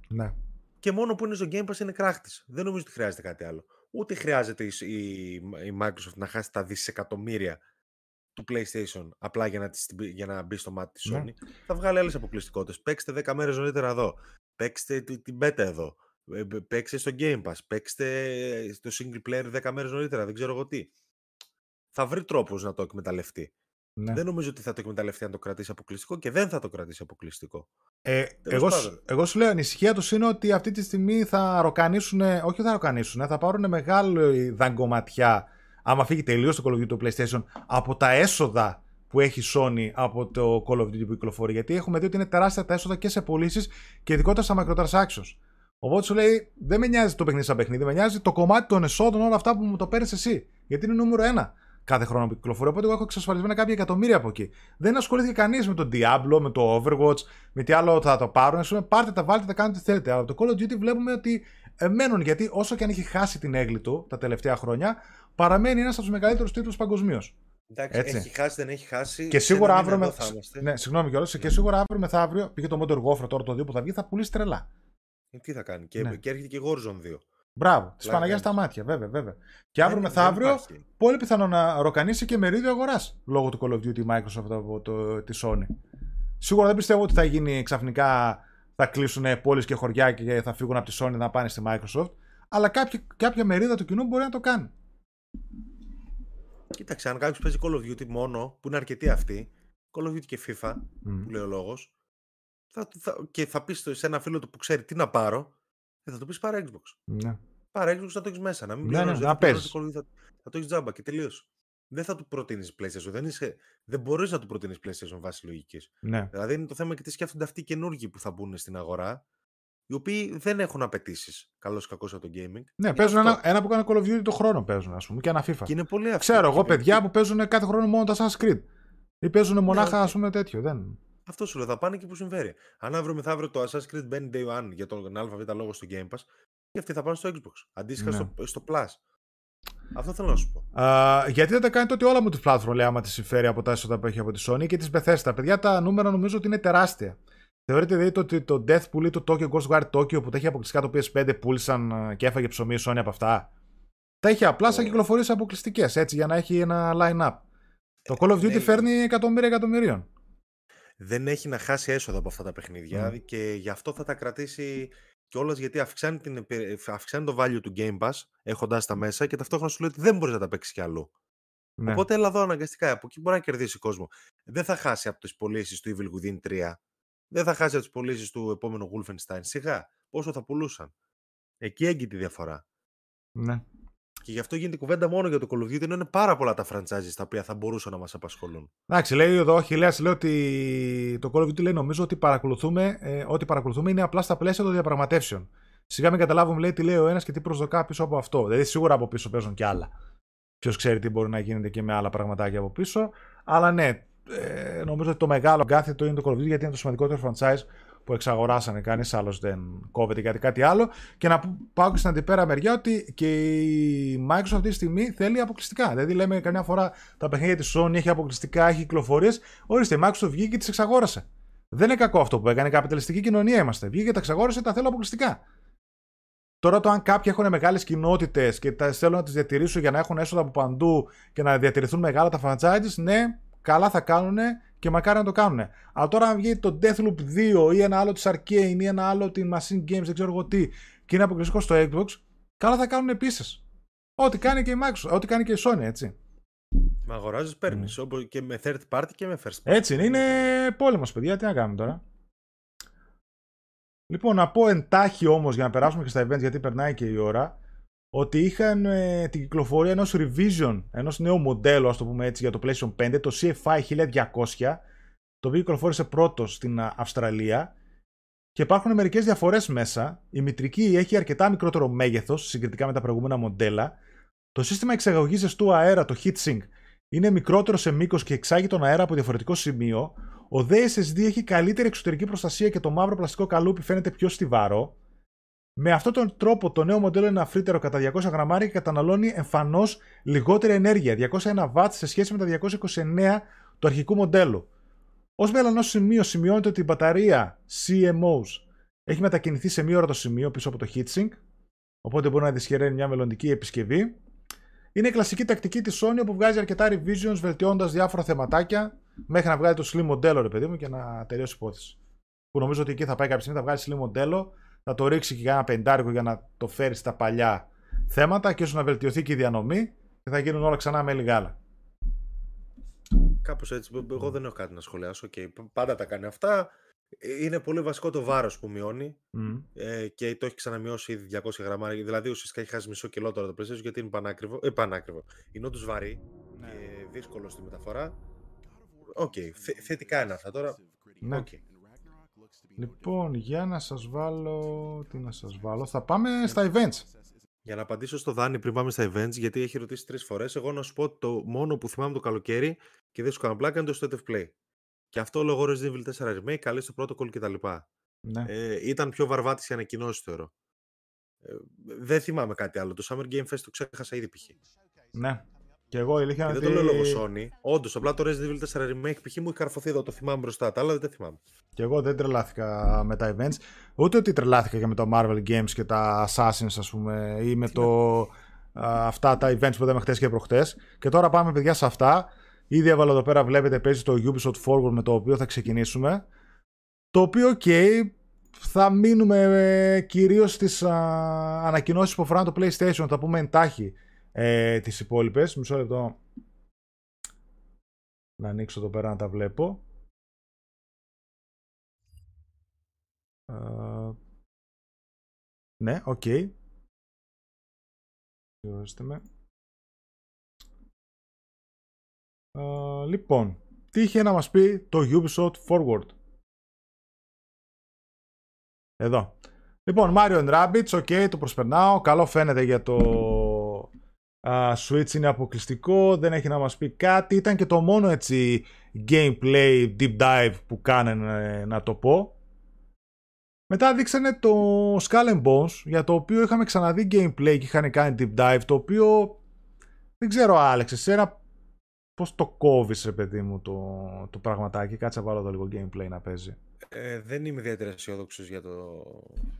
Ναι. Και μόνο που είναι στο Game Pass είναι κράχτης. Δεν νομίζω ότι χρειάζεται κάτι άλλο. Ούτε χρειάζεται η, η, Microsoft να χάσει τα δισεκατομμύρια του PlayStation απλά για να, για να μπει στο μάτι της ναι. Sony. Θα βγάλει άλλες αποκλειστικότητες. Παίξτε 10 μέρες νωρίτερα εδώ. Παίξτε την beta εδώ. Ε, παίξτε στο Game Pass. Παίξτε στο single player 10 μέρες νωρίτερα. Δεν ξέρω εγώ τι. Θα βρει τρόπους να το εκμεταλλευτεί. Ναι. Δεν νομίζω ότι θα το εκμεταλλευτεί αν το κρατήσει αποκλειστικό και δεν θα το κρατήσει αποκλειστικό. Ε, εγώ, εγώ σου λέω, η ανησυχία τους είναι ότι αυτή τη στιγμή θα ροκανίσουν, όχι θα ροκανίσουν, θα πάρουν μεγάλη δαγκωματιά άμα φύγει τελείως το Call of Duty το PlayStation από τα έσοδα που έχει η Sony από το Call of Duty που κυκλοφορεί. Γιατί έχουμε δει ότι είναι τεράστια τα έσοδα και σε πωλήσεις και ειδικότερα στα microtransactions. Οπότε σου λέει, δεν με νοιάζει το παιχνίδι σαν παιχνίδι, με νοιάζει το κομμάτι των εσόδων, όλα αυτά που μου το παίρνεις εσύ. Γιατί είναι νούμερο ένα κάθε χρόνο που κυκλοφορεί. Οπότε εγώ έχω εξασφαλισμένα κάποια εκατομμύρια από εκεί. Δεν ασχολήθηκε κανείς με το Diablo, με το Overwatch, με τι άλλο θα το πάρουν. Α πούμε, πάρτε τα, βάλτε τα, κάνετε τι θέλετε. Αλλά το Call of Duty βλέπουμε ότι μένουν γιατί όσο και αν έχει χάσει την έγκλη του τα τελευταία χρόνια, παραμένει ένας από τους μεγαλύτερους τίτλους παγκοσμίως. Εντάξει, Έτσι. έχει χάσει, δεν έχει χάσει. Και σίγουρα αύριο. Με... Ναι, συγγνώμη κιόλας. Και σίγουρα αύριο μεθαύριο πήγε το Modern Warfare τώρα το 2 που θα βγει, θα πουλήσει τρελά. Ε, τι θα κάνει. Και, ναι. και έρχεται και η Warzone 2. Μπράβο, της Παναγία στα μάτια, βέβαια, βέβαια. Και αύριο μεθαύριο, πολύ πιθανό να ροκανίσει και μερίδιο αγοράς λόγω του Call of Duty Microsoft από το, της Sony. Σίγουρα δεν πιστεύω ότι θα γίνει ξαφνικά, θα κλείσουν πόλεις και χωριά και θα φύγουν από τη Sony να πάνε στη Microsoft. Αλλά κάποια, κάποια μερίδα του κοινού μπορεί να το κάνει. Κοίταξε, αν κάποιος παίζει Call of Duty μόνο, που είναι αρκετοί αυτοί, Call of Duty και FIFA, mm. που λέει ο λόγος, θα, θα, και θα πεις σε ένα φίλο του που ξέρει τι να πάρω, ε, θα το πεις πάρε Xbox. Ναι. Πάρε Xbox θα το έχεις μέσα. Να μην ναι, ναι, να παίζει. Θα, θα το έχεις τζάμπα και τελείω. Δεν θα του προτείνεις PlayStation. Δεν, είσαι, δεν μπορείς να του προτείνεις PlayStation βάσει λογικής. Ναι. Δηλαδή είναι το θέμα και τι σκέφτονται αυτοί οι καινούργοι που θα μπουν στην αγορά οι οποίοι δεν έχουν απαιτήσεις καλό ή κακό από το gaming. Ναι, παίζουν ένα, ένα που κάνει Call of Duty το χρόνο παίζουν, ας πούμε, και ένα FIFA. Και είναι πολύ αυτό. Ξέρω εγώ παιδιά που παίζουν κάθε χρόνο μόνο τα Assassin's Creed. Ή παίζουν ναι, μονάχα, α πούμε, τέτοιο. Δεν... Αυτό σου λέω, θα πάνε και που συμφέρει. Αν αύριο μεθαύριο το Assassin's Creed μπαίνει Day One για τον ΑΒ λόγο στο Game Pass, και αυτοί θα πάνε στο Xbox. Αντίστοιχα ναι. στο, στο Plus. Αυτό θέλω να σου πω. Α, γιατί δεν τα κάνει τότε όλα μου τη platform, λέει, άμα τη συμφέρει από τα έσοδα που έχει από τη Sony και της Bethesda. Παιδιά, τα νούμερα νομίζω ότι είναι τεράστια. Θεωρείτε δηλαδή ότι το, το Death ή το Tokyo Ghostwire Tokyo που τα έχει αποκλειστικά το PS5 πούλησαν ε, και έφαγε ψωμί η Sony από αυτά. Τα έχει απλά σαν κυκλοφορίες αποκλειστικές έτσι για να έχει ένα line-up. Το Call of Duty ναι. φέρνει εκατομμύρια εκατομμυρίων. Δεν έχει να χάσει έσοδα από αυτά τα παιχνίδια mm. και γι' αυτό θα τα κρατήσει κιόλας γιατί αυξάνει, την, αυξάνει το value του Game Pass έχοντα τα μέσα και ταυτόχρονα σου λέει ότι δεν μπορείς να τα παίξεις κι αλλού. Ναι. Οπότε έλα εδώ αναγκαστικά. Από εκεί μπορεί να κερδίσει κόσμο. Δεν θα χάσει από τις πωλήσεις του Evil Within 3 δεν θα χάσει από τις πωλήσεις του επόμενου Wolfenstein. Σιγά, πόσο θα πουλούσαν. Εκεί έγκυται τη διαφορά. Ναι. Και γι' αυτό γίνεται κουβέντα μόνο για το Call of Duty, ενώ είναι πάρα πολλά τα franchises τα οποία θα μπορούσαν να μας απασχολούν. Εντάξει, λέει εδώ ο Χιλέας, λέει ότι το Call of Duty λέει νομίζω ότι παρακολουθούμε, ε, ότι παρακολουθούμε είναι απλά στα πλαίσια των διαπραγματεύσεων. Σιγά μην καταλάβουμε, λέει, τι λέει ο ένας και τι προσδοκά πίσω από αυτό. Δηλαδή, σίγουρα από πίσω παίζουν κι άλλα. Ποιος ξέρει τι μπορεί να γίνεται και με άλλα πραγματάκια από πίσω. Αλλά ναι, ε, νομίζω ότι το μεγάλο κάθετο είναι το Call of Duty γιατί είναι το σημαντικότερο franchise που εξαγοράσανε. Κανείς άλλος δεν κόβεται γιατί κάτι άλλο. Και να πάω και στην αντιπέρα μεριά ότι και η Microsoft αυτή τη στιγμή θέλει αποκλειστικά. Δηλαδή, λέμε καμιά φορά τα παιχνίδια της Sony έχει αποκλειστικά, έχει κυκλοφορίες. Ορίστε, η Microsoft βγήκε και τις εξαγόρασε. Δεν είναι κακό αυτό που έκανε. Καπιταλιστική κοινωνία είμαστε. Βγήκε και τα εξαγόρασε, τα θέλω αποκλειστικά. Τώρα το αν κάποιοι έχουν μεγάλες κοινότητες και τα θέλουν να τις διατηρήσουν για να έχουν έσοδα από παντού και να διατηρηθούν μεγάλα τα franchises, ναι, καλά θα κάνουν και μακάρι να το κάνουν. Αλλά τώρα αν βγει το Deathloop 2 ή ένα άλλο της Arcane ή ένα άλλο τη Machine Games, δεν ξέρω εγώ τι, και είναι αποκλειστικό στο Xbox, καλά θα κάνουν επίσης. Ό,τι κάνει και η Microsoft, ό,τι κάνει και η Sony, έτσι. Μα αγοράζεις, παίρνεις. Mm. Και με third party και με first party. Έτσι είναι, είναι πόλεμος, παιδιά. Τι να κάνουμε τώρα. Λοιπόν, να πω εντάχει όμως για να περάσουμε και στα events γιατί περνάει και η ώρα ότι είχαν ε, την κυκλοφορία ενός revision, ενός νέου μοντέλου, ας το πούμε έτσι, για το PlayStation 5, το CFI 1200, το οποίο κυκλοφόρησε πρώτος στην Αυστραλία και υπάρχουν μερικές διαφορές μέσα. Η μητρική έχει αρκετά μικρότερο μέγεθος συγκριτικά με τα προηγούμενα μοντέλα. Το σύστημα εξαγωγής ζεστού αέρα, το heatsink, είναι μικρότερο σε μήκος και εξάγει τον αέρα από διαφορετικό σημείο. Ο DSSD έχει καλύτερη εξωτερική προστασία και το μαύρο πλαστικό καλούπι φαίνεται πιο στιβάρο. Με αυτόν τον τρόπο το νέο μοντέλο είναι αφρύτερο κατά 200 γραμμάρια και καταναλώνει εμφανώς λιγότερη ενέργεια, 201 W σε σχέση με τα 229 του αρχικού μοντέλου. Ω μελανός σημείο σημειώνεται ότι η μπαταρία CMOS έχει μετακινηθεί σε μία ώρα το σημείο πίσω από το heatsink, οπότε μπορεί να δυσχεραίνει μια μελλοντική επισκευή. Είναι η κλασική τακτική της Sony που βγάζει αρκετά revisions βελτιώνοντα διάφορα θεματάκια μέχρι να βγάλει το slim μοντέλο, ρε παιδί μου, και να τελειώσει η υπόθεση. Που νομίζω ότι εκεί θα πάει κάποια στιγμή, θα βγάλει slim μοντέλο, θα το ρίξει και για ένα πεντάρικο για να το φέρει στα παλιά θέματα και ίσω να βελτιωθεί και η διανομή και θα γίνουν όλα ξανά με γάλα. Κάπως έτσι. Εγώ δεν έχω κάτι να σχολιάσω. Okay. Πάντα τα κάνει αυτά. Είναι πολύ βασικό το βάρος που μειώνει mm. ε, και το έχει ξαναμειώσει ήδη 200 γραμμάρια. Δηλαδή ουσιαστικά έχει χάσει μισό κιλό τώρα το PlayStation γιατί είναι πανάκριβο. Ε, πανάκριβο. Είναι όντως βαρύ ναι. και δύσκολο στη μεταφορά. Ok, okay. θετικά είναι αυτά τώρα. Ναι. Okay. Λοιπόν, για να σας βάλω... Τι να σας βάλω... Θα πάμε στα events. Για να απαντήσω στο Δάνη πριν πάμε στα events, γιατί έχει ρωτήσει τρεις φορές, εγώ να σου πω το μόνο που θυμάμαι το καλοκαίρι και δεν σου κάνω πλάκα είναι το State of Play. Και αυτό λόγω Resident Evil 4 Remake, καλή στο protocol κτλ. Ναι. Ε, ήταν πιο βαρβάτης η ανακοινώσει θεωρώ. Ε, δεν θυμάμαι κάτι άλλο. Το Summer Game Fest το ξέχασα ήδη π.χ. Ναι. Και εγώ ηλίθεια. Δεν το λέω λόγω Sony. Όντως, απλά το Resident Evil 4 Remake π.χ. μου έχει καρφωθεί εδώ, το θυμάμαι μπροστά. Τα άλλα δεν θυμάμαι. Και εγώ δεν τρελάθηκα με τα events. Ούτε ότι τρελάθηκα και με το Marvel Games και τα Assassins, ας πούμε, ή με το. Α, αυτά τα events που είδαμε χθε και προχτές. Και τώρα πάμε, παιδιά, σε αυτά. Ήδη έβαλα εδώ πέρα, βλέπετε, παίζει το Ubisoft Forward με το οποίο θα ξεκινήσουμε. Το οποίο, ok, θα μείνουμε ε, κυρίως στις α, ανακοινώσεις που αφορά το PlayStation, θα πούμε εντάχει ε, τις υπόλοιπες. Μισό λεπτό να ανοίξω εδώ πέρα να τα βλέπω. Uh, ναι, ok. Okay. με. Uh, λοιπόν, τι είχε να μας πει το Ubisoft Forward; Εδώ. Λοιπόν, Mario Rabbids, ok, το προσπερνάω. Καλό φαίνεται για το uh, Switch είναι αποκλειστικό, δεν έχει να μας πει κάτι. Ήταν και το μόνο έτσι gameplay deep dive που κάνανε να το πω. Μετά δείξανε το Skull and Bones για το οποίο είχαμε ξαναδεί gameplay και είχαν κάνει deep dive το οποίο δεν ξέρω Άλεξ, εσένα πώς το κόβεις ρε παιδί μου το, το πραγματάκι, κάτσε να βάλω το λίγο gameplay να παίζει. Ε, δεν είμαι ιδιαίτερα αισιόδοξος για το.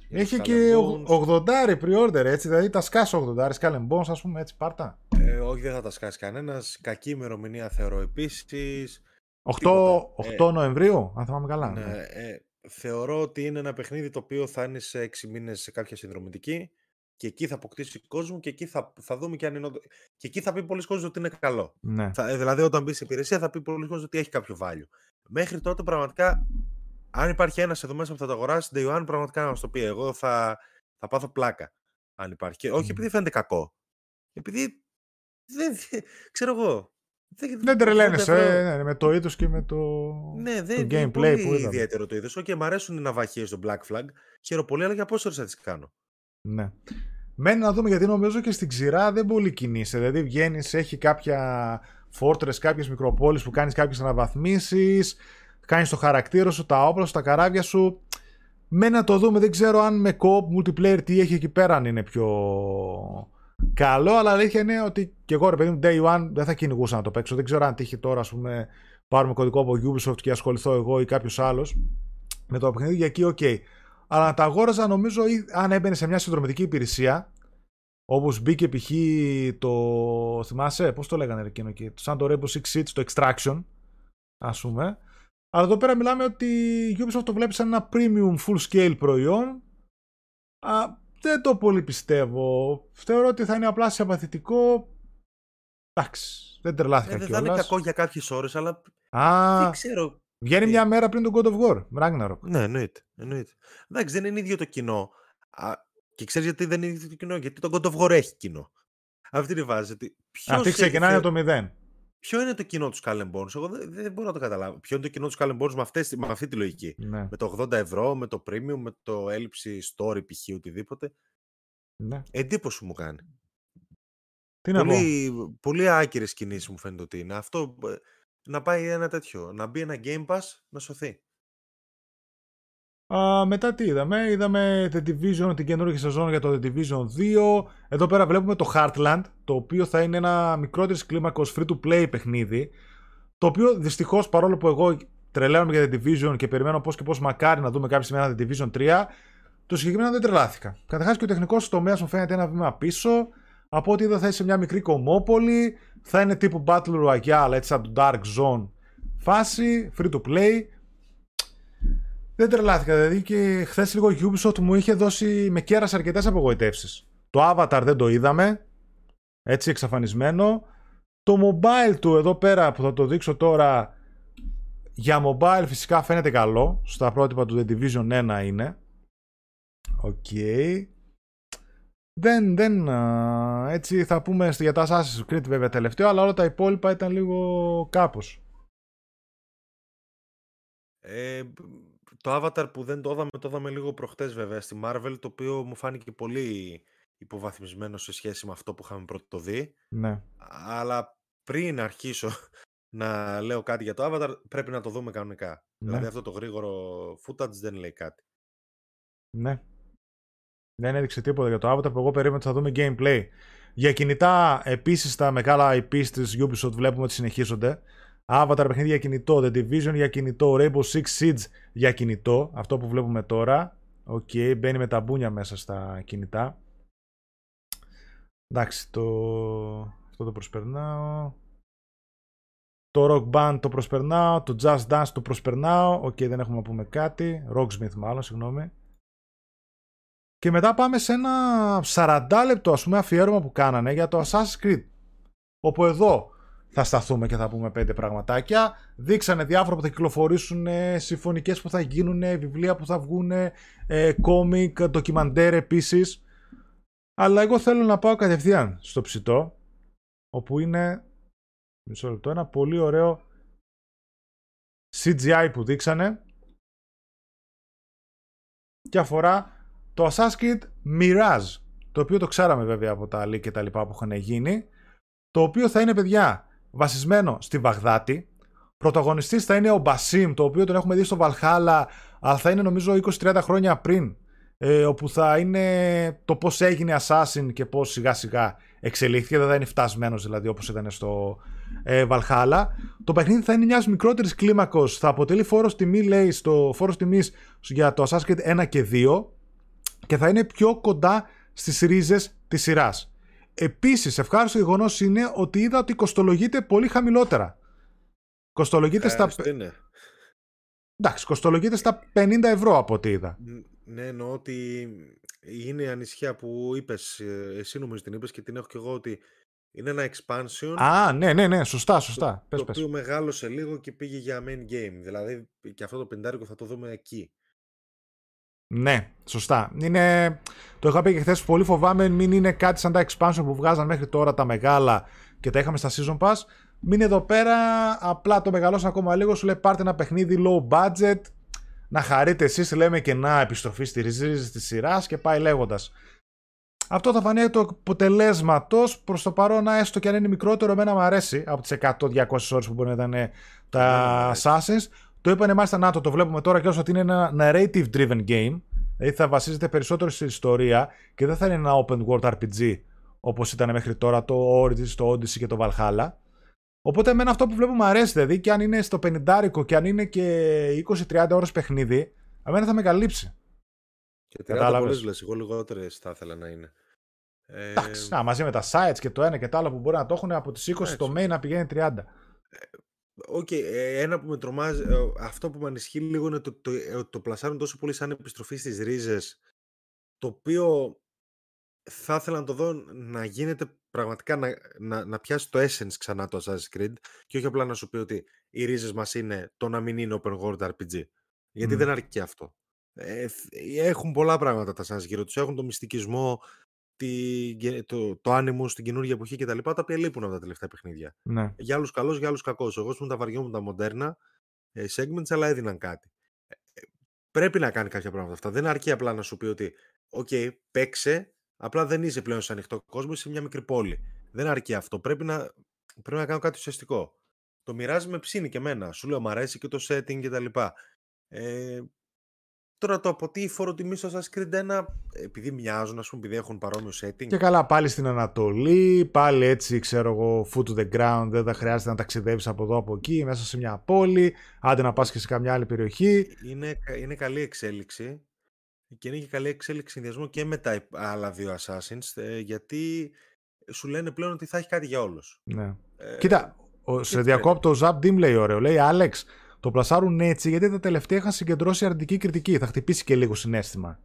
Για Έχει και 80 pre-order έτσι. Δηλαδή τα σκάσει 80 Skull Bones, ας πούμε έτσι, πάρτα. Ε, όχι, δεν θα τα σκάσει κανένας. Κακή ημερομηνία θεωρώ επίσης. 8, 8 Νοεμβρίου, αν θυμάμαι καλά. Ναι, ε, θεωρώ ότι είναι ένα παιχνίδι το οποίο θα είναι σε 6 μήνες σε κάποια συνδρομητική και εκεί θα αποκτήσει κόσμο και εκεί θα, θα δούμε και αν είναι. Και εκεί θα πει πολλοί κόσμο ότι είναι καλό. Ναι. Θα, ε, δηλαδή, όταν μπει σε υπηρεσία, θα πει πολλοί κόσμο ότι έχει κάποιο value. Μέχρι τότε, πραγματικά, αν υπάρχει ένας εδώ μέσα που θα το αγοράσει, Day One, πραγματικά να μας το πει. Εγώ θα, θα πάθω πλάκα. Αν υπάρχει. Και όχι επειδή φαίνεται κακό. Επειδή. Δεν, ξέρω εγώ. Δεν, δεν τρελαίνεσαι ε, ναι, με το είδος και με το, ναι, δεν, το gameplay πολύ που είδαμε. ιδιαίτερο το είδος. Όχι, okay, μου αρέσουν οι ναυαχίε στο Black Flag. Χαίρομαι πολύ, αλλά για πόσε ώρες θα τις κάνω; Ναι. Μένει να δούμε γιατί νομίζω και στην ξηρά δεν πολύ κινείσαι. Δηλαδή βγαίνεις, έχει κάποια φόρτρε, κάποιες μικροπόλεις που κάνεις κάποιες αναβαθμίσεις κάνεις το χαρακτήρα σου, τα όπλα σου, τα καράβια σου. Με να το δούμε, δεν ξέρω αν με co multiplayer τι έχει εκεί πέρα αν είναι πιο καλό, αλλά αλήθεια είναι ότι και εγώ ρε παιδί μου day one δεν θα κυνηγούσα να το παίξω. Δεν ξέρω αν τύχει τώρα ας πούμε πάρουμε κωδικό από Ubisoft και ασχοληθώ εγώ ή κάποιος άλλος με το παιχνίδι για εκεί, ok. Αλλά να τα αγόραζα νομίζω ή, αν έμπαινε σε μια συνδρομητική υπηρεσία Όπως μπήκε π.χ. το. Θυμάσαι, πώς το λέγανε εκείνο εκεί, σαν το Rainbow Six Siege, το Extraction, ας πούμε. Αλλά εδώ πέρα μιλάμε ότι η Ubisoft το βλέπει σαν ένα premium full scale προϊόν. Α, δεν το πολύ πιστεύω. Θεωρώ ότι θα είναι απλά σε απαθητικό. Εντάξει, δεν τρελάθηκα ε, Δεν θα είναι κακό για κάποιες ώρες, αλλά. Α, δεν ξέρω. Βγαίνει μια μέρα πριν τον God of War, Ragnarok. Ναι, εννοείται. εννοείται. Εντάξει, δεν είναι ίδιο το κοινό. Α, και ξέρεις γιατί δεν είναι ίδιο το κοινό, Γιατί το God of War έχει κοινό. Αυτή είναι η βάση. Αυτή ξεκινάει από το 0. Ποιο είναι το κοινό τους Skull Bones, εγώ δεν, δεν, μπορώ να το καταλάβω. Ποιο είναι το κοινό τους Skull Bones με, αυτές, με αυτή τη λογική; Ναι. Με το 80 ευρώ, με το premium, με το έλλειψη story π.χ. οτιδήποτε. Ναι. Εντύπωση μου κάνει. Τι να πολύ, πω. πολύ άκυρες κινήσεις μου φαίνεται ότι είναι. Αυτό ε, να πάει ένα τέτοιο. Να μπει ένα Game Pass να σωθεί. Α, μετά τι είδαμε, είδαμε The Division, την καινούργια σεζόν για το The Division 2. Εδώ πέρα βλέπουμε το Heartland, το οποίο θα είναι ένα μικρότερης κλίμακος free to play παιχνίδι. Το οποίο δυστυχώς παρόλο που εγώ τρελαίνομαι για The Division και περιμένω πώς και πώς μακάρι να δούμε κάποια στιγμή ένα The Division 3, το συγκεκριμένο δεν τρελάθηκα. Καταρχάς και ο τεχνικός τομέας μου φαίνεται ένα βήμα πίσω. Από ό,τι είδα θα είσαι μια μικρή κομμόπολη, θα είναι τύπου Battle Royale, έτσι σαν το Dark Zone φάση, free to play. Δεν τρελάθηκα, δηλαδή και χθες λίγο η Ubisoft μου είχε δώσει με κέρα αρκετές απογοητεύσεις. Το Avatar δεν το είδαμε, έτσι εξαφανισμένο. Το mobile του εδώ πέρα που θα το δείξω τώρα για mobile φυσικά φαίνεται καλό. Στα πρότυπα του The Division 1 είναι. Οκ. Δεν, δεν, έτσι θα πούμε για τα Assassin's Creed βέβαια τελευταίο, αλλά όλα τα υπόλοιπα ήταν λίγο κάπως. Ε, το Avatar που δεν το είδαμε, το είδαμε λίγο προχτές βέβαια στη Marvel, το οποίο μου φάνηκε πολύ υποβαθμισμένο σε σχέση με αυτό που είχαμε πρώτο δει. Ναι. Αλλά πριν αρχίσω να λέω κάτι για το Avatar, πρέπει να το δούμε κανονικά. Ναι. Δηλαδή αυτό το γρήγορο footage δεν λέει κάτι. Ναι. Δεν έδειξε τίποτα για το Avatar που εγώ περίμενα ότι θα δούμε gameplay. Για κινητά, επίσης τα μεγάλα IP της Ubisoft βλέπουμε ότι συνεχίζονται. Avatar παιχνίδι για κινητό, The Division για κινητό, Rainbow Six Siege για κινητό. Αυτό που βλέπουμε τώρα. Ok, okay, μπαίνει με τα μπούνια μέσα στα κινητά. Εντάξει, το... αυτό το προσπερνάω. Το Rock Band το προσπερνάω. Το Just Dance το προσπερνάω. Ok, okay, δεν έχουμε να πούμε κάτι. Rocksmith μάλλον, συγγνώμη. Και μετά πάμε σε ένα 40 λεπτό ας πούμε αφιέρωμα που κάνανε για το Assassin's Creed. Όπου εδώ θα σταθούμε και θα πούμε πέντε πραγματάκια. Δείξανε διάφορα που θα κυκλοφορήσουν, συμφωνικές που θα γίνουν, βιβλία που θα βγουν, κόμικ, ντοκιμαντέρ επίσης. Αλλά εγώ θέλω να πάω κατευθείαν στο ψητό, όπου είναι μισό λεπτό, ένα πολύ ωραίο CGI που δείξανε και αφορά το Assassin's Creed Mirage, το οποίο το ξέραμε βέβαια από τα leak και τα λοιπά που είχαν γίνει, το οποίο θα είναι παιδιά βασισμένο στη Βαγδάτη. Πρωταγωνιστής θα είναι ο Μπασίμ, το οποίο τον έχουμε δει στο Valhalla, αλλά θα είναι νομίζω 20-30 χρόνια πριν, ε, όπου θα είναι το πώς έγινε Assassin και πώς σιγά σιγά εξελίχθηκε, δεν θα είναι φτασμένος δηλαδή όπως ήταν στο ε, Valhalla. Το παιχνίδι θα είναι μιας μικρότερης κλίμακος, θα αποτελεί φόρος τιμή λέει στο φόρος τιμής για το Assassin's Creed 1 και 2 και θα είναι πιο κοντά στις ρίζες της σειράς. Επίσης, ευχάριστο γεγονός είναι ότι είδα ότι κοστολογείται πολύ χαμηλότερα. Κοστολογείται στα. Είναι. Εντάξει, κοστολογείται στα 50 ευρώ από ό,τι είδα. Ναι, εννοώ ότι είναι η ανησυχία που είπες, ε, εσύ νομίζω την είπες και την έχω και εγώ ότι είναι ένα expansion. Α, ναι, ναι, ναι, σωστά, σωστά. Το, πες, το οποίο μεγάλωσε λίγο και πήγε για main game. Δηλαδή και αυτό το πεντάρικο θα το δούμε εκεί. Ναι, σωστά. Είναι, το είχα πει και χθες. Πολύ φοβάμαι μην είναι κάτι σαν τα expansion που βγάζαν μέχρι τώρα τα μεγάλα και τα είχαμε στα season pass. Μην εδώ πέρα απλά το μεγαλώσαν ακόμα λίγο. Σου λέει πάρτε ένα παιχνίδι low budget. Να χαρείτε εσείς, λέμε και να επιστροφή στη ρίζη της σειράς και πάει λέγοντας. Αυτό θα φανεί το αποτελέσματος προς το παρόν, έστω και αν είναι μικρότερο, εμένα μου αρέσει από τις 100-200 ώρες που μπορεί να ήταν τα Assassins. Το είπανε μάλιστα να το, το βλέπουμε τώρα και όσο ότι είναι ένα narrative driven game. Δηλαδή θα βασίζεται περισσότερο στην ιστορία και δεν θα είναι ένα open world RPG όπως ήταν μέχρι τώρα το Origins, το Odyssey και το Valhalla. Οπότε εμένα αυτό που βλέπω μου αρέσει δηλαδή και αν είναι στο 50 και αν είναι και 20-30 ώρες παιχνίδι, εμένα θα με καλύψει. Και 30 πολλές λες, εγώ λιγότερες θα ήθελα να είναι. Ε... Εντάξει, να, μαζί με τα sites και το ένα και το άλλο που μπορεί να το έχουν από τις 20 το main να πηγαίνει 30. Ok, okay, ε, ένα που με τρομάζει, ε, αυτό που με ανησυχεί λίγο είναι το, το, το, το πλασάρουν τόσο πολύ σαν επιστροφή στις ρίζες, το οποίο θα ήθελα να το δω να γίνεται πραγματικά να, να, να πιάσει το essence ξανά το Assassin's Creed και όχι απλά να σου πει ότι οι ρίζες μας είναι το να μην είναι open world RPG. Γιατί δεν αρκεί αυτό. Ε, έχουν πολλά πράγματα τα Assassin's Creed, τους έχουν το μυστικισμό, τη, το, το άνεμο στην καινούργια εποχή κτλ. Τα, τα οποία λείπουν από τα τελευταία παιχνίδια. Ναι. Για άλλους καλός, για άλλους κακός. Εγώ μου τα βαριόμουν τα μοντέρνα ε, segments, αλλά έδιναν κάτι. Ε, ε, πρέπει να κάνει κάποια πράγματα αυτά. Δεν αρκεί απλά να σου πει ότι, OK, παίξε, απλά δεν είσαι πλέον σε ανοιχτό κόσμο, είσαι σε μια μικρή πόλη. Δεν αρκεί αυτό. Πρέπει να, πρέπει να κάνω κάτι ουσιαστικό. Το μοιράζεις με ψήνει και εμένα. Σου λέω, μου αρέσει και το setting κτλ. Ε, Τώρα το από τι φορο τιμή στο Assassin's Creed 1, επειδή μοιάζουν, ας πούμε, επειδή έχουν παρόμοιο setting. Και καλά, πάλι στην Ανατολή, πάλι έτσι, ξέρω εγώ, foot to the ground, δεν θα χρειάζεται να ταξιδεύεις από εδώ από εκεί, μέσα σε μια πόλη, άντε να πας και σε καμιά άλλη περιοχή. Είναι, είναι καλή εξέλιξη. Και είναι και καλή εξέλιξη συνδυασμό και με τα άλλα δύο Assassins, ε, γιατί σου λένε πλέον ότι θα έχει κάτι για όλους. Ναι. Ε, Κοίτα, ο, σε διακόπτω ο Ζαπ Dim λέει ωραίο. Λέει Άλεξ, το πλασάρουν έτσι γιατί τα τελευταία είχαν συγκεντρώσει αρνητική κριτική. Θα χτυπήσει και λίγο συνέστημα.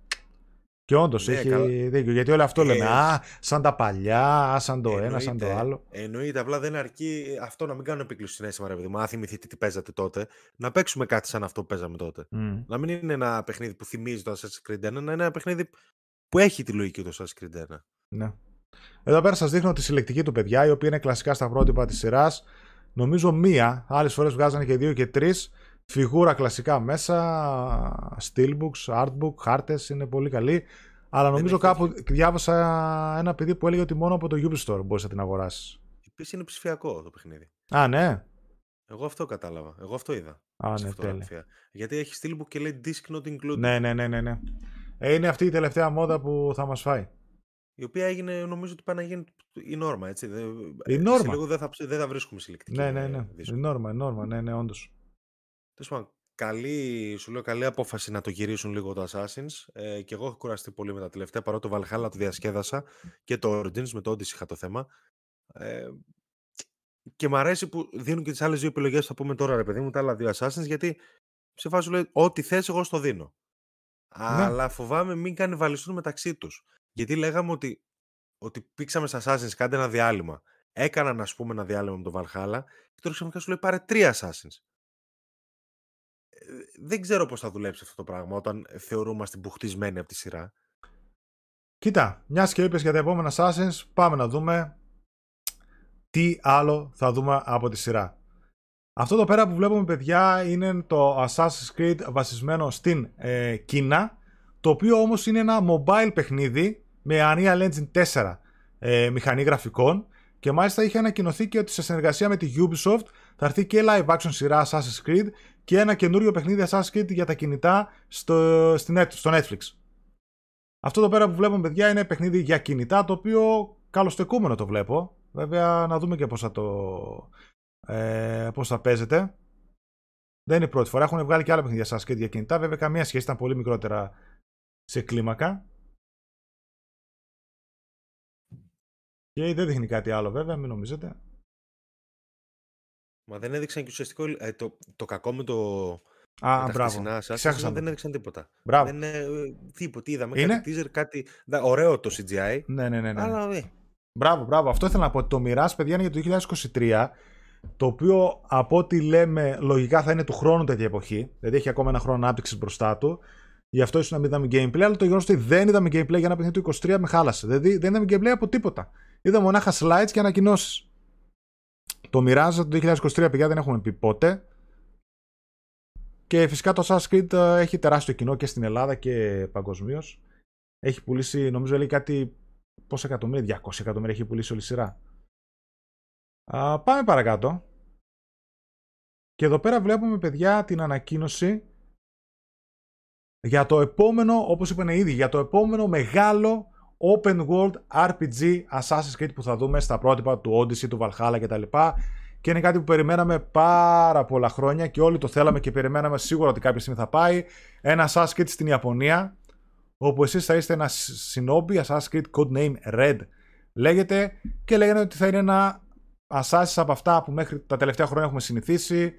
Και όντως ναι, έχει καλά. δίκιο. Γιατί όλο αυτό ε, λέμε. Α, σαν τα παλιά, α, σαν το εννοείται, ένα, σαν το άλλο. Εννοείται. Απλά δεν αρκεί αυτό να μην κάνουμε επίκληση συνέστημα, ρε παιδί μου. Αν θυμηθείτε τι παίζατε τότε, να παίξουμε κάτι σαν αυτό που παίζαμε τότε. Mm. Να μην είναι ένα παιχνίδι που θυμίζει το Assassin's Creed 1, να είναι ένα παιχνίδι που έχει τη λογική του Assassin's Creed 1. Ναι. Εδώ πέρα σας δείχνω τη συλλεκτική του παιδιά, η οποία είναι κλασικά στα πρότυπα της σειράς. Νομίζω μία, άλλες φορές βγάζανε και δύο και τρεις. Φιγούρα κλασικά μέσα, steelbooks, artbook, χάρτες είναι πολύ καλή. Αλλά νομίζω κάπου διάβασα ένα παιδί που έλεγε ότι μόνο από το Ubisoft μπορείς να την αγοράσεις. Επίση είναι ψηφιακό το παιχνίδι. Α, ναι. Εγώ αυτό κατάλαβα. Εγώ αυτό είδα. Α, ναι, τέλεια. Γιατί έχει steelbook και λέει disc not included. Ναι, ναι, ναι, ναι. ναι. Ε, είναι αυτή η τελευταία μόδα που θα μας φάει. Η οποία έγινε, νομίζω ότι πάει να γίνει η νόρμα, έτσι. Η νόρμα. Σε λίγο δεν θα, δεν θα βρίσκουμε συλλεκτική. Ναι, ναι, ναι. Η νόρμα, η νόρμα, ναι, ναι, όντως. Τέλος πάντων, καλή, σου λέω καλή απόφαση να το γυρίσουν λίγο το Assassins. Ε, και εγώ έχω κουραστεί πολύ με τα τελευταία, παρότι το Valhalla το διασκέδασα και το Origins με το Odyssey είχα το θέμα. Ε, και μου αρέσει που δίνουν και τις άλλες δύο επιλογές, θα πούμε τώρα ρε παιδί μου, τα άλλα δύο Assassins, γιατί σε φάση λέει ό,τι θες, εγώ στο δίνω. Ναι. Αλλά φοβάμαι μην κανιβαλιστούν μεταξύ τους. Γιατί λέγαμε ότι, ότι πήξαμε στα Assassins, κάντε ένα διάλειμμα. Έκαναν, ας πούμε, ένα διάλειμμα με το Valhalla και τώρα ξαφνικά σου λέει πάρε τρία Assassins. Ε, δεν ξέρω πώς θα δουλέψει αυτό το πράγμα όταν θεωρούμαστε μπουχτισμένοι από τη σειρά. Κοίτα, μιας και είπες για τα επόμενα Assassins, πάμε να δούμε τι άλλο θα δούμε από τη σειρά. Αυτό το πέρα που βλέπουμε παιδιά είναι το Assassin's Creed βασισμένο στην ε, Κίνα το οποίο όμως είναι ένα mobile παιχνίδι με Unreal Engine 4 ε, μηχανή γραφικών και μάλιστα είχε ανακοινωθεί και ότι σε συνεργασία με τη Ubisoft θα έρθει και live action σειρά Assassin's Creed και ένα καινούριο παιχνίδι Assassin's Creed για τα κινητά στο, στο Netflix. Αυτό το πέρα που βλέπουμε παιδιά είναι παιχνίδι για κινητά το οποίο καλοστεκούμενο το βλέπω. Βέβαια να δούμε και πώς θα το ε, πώς θα παίζεται. Δεν είναι η πρώτη φορά. Έχουν βγάλει και άλλα παιχνίδια Assassin's Creed για κινητά. Βέβαια καμία σχέση ήταν πολύ μικρότερα σε κλίμακα. Και δεν δείχνει κάτι άλλο βέβαια, μην νομίζετε. Μα δεν έδειξαν και ουσιαστικό. Ε, το, το κακό με το. Α, με μπράβο. Ξέχασα δεν έδειξαν τίποτα. Μπράβο. Δεν, ε, τίποτα. Είδαμε Είναι; κάτι teaser, κάτι. Ωραίο το CGI. Ναι, ναι, ναι. ναι. Αλλά, ε. Μπράβο, μπράβο. Αυτό ήθελα να πω. Το Mirage, παιδιά, είναι για το 2023. Το οποίο από ό,τι λέμε λογικά θα είναι του χρόνου τέτοια εποχή. Δηλαδή έχει ακόμα ένα χρόνο ανάπτυξης μπροστά του. Γι' αυτό ίσως να μην είδαμε gameplay, αλλά το γεγονός ότι δεν είδαμε gameplay για ένα παιχνίδι του 23 με χάλασε. Δηλαδή δεν είδαμε gameplay από τίποτα. Είδαμε μονάχα slides και ανακοινώσεις. Το Mirage το 2023 παιδιά δεν έχουμε πει πότε. Και φυσικά το Assassin's Creed ε, έχει τεράστιο κοινό και στην Ελλάδα και παγκοσμίως. Έχει πουλήσει, νομίζω λέει κάτι. Πόσα εκατομμύρια, 200 εκατομμύρια έχει πουλήσει όλη η σειρά. Α, πάμε παρακάτω. Και εδώ πέρα βλέπουμε παιδιά την ανακοίνωση για το επόμενο, όπως είπαν ήδη, για το επόμενο μεγάλο open world RPG Assassin's Creed που θα δούμε στα πρότυπα του Odyssey, του Valhalla κτλ. Και είναι κάτι που περιμέναμε πάρα πολλά χρόνια και όλοι το θέλαμε και περιμέναμε σίγουρα ότι κάποια στιγμή θα πάει. Ένα Assassin's Creed στην Ιαπωνία, όπου εσείς θα είστε ένα Shinobi, Assassin's Creed Codename Red λέγεται και λέγανε ότι θα είναι ένα Assassin's από αυτά που μέχρι τα τελευταία χρόνια έχουμε συνηθίσει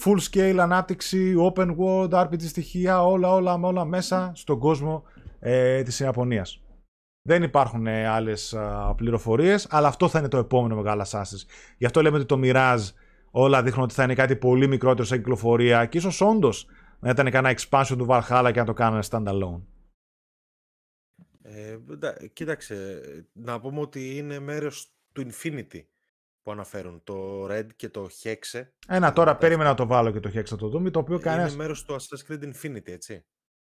full scale ανάπτυξη, open world, RPG στοιχεία, όλα, όλα, όλα μέσα στον κόσμο ε, της Ιαπωνίας. Δεν υπάρχουν ε, άλλες α, πληροφορίες, αλλά αυτό θα είναι το επόμενο μεγάλο Assassin's. Γι' αυτό λέμε ότι το Mirage όλα δείχνουν ότι θα είναι κάτι πολύ μικρότερο σε κυκλοφορία και ίσως όντως να ήταν κανένα expansion του Valhalla και να το κάνουν standalone. Ε, κοίταξε, να πούμε ότι είναι μέρος του Infinity που αναφέρουν, το Red και το Hexe. Ένα τώρα περίμενα να το βάλω και το Hexe να το δούμε, το οποίο είναι κανένας... μέρος του Assassin's Creed Infinity, έτσι.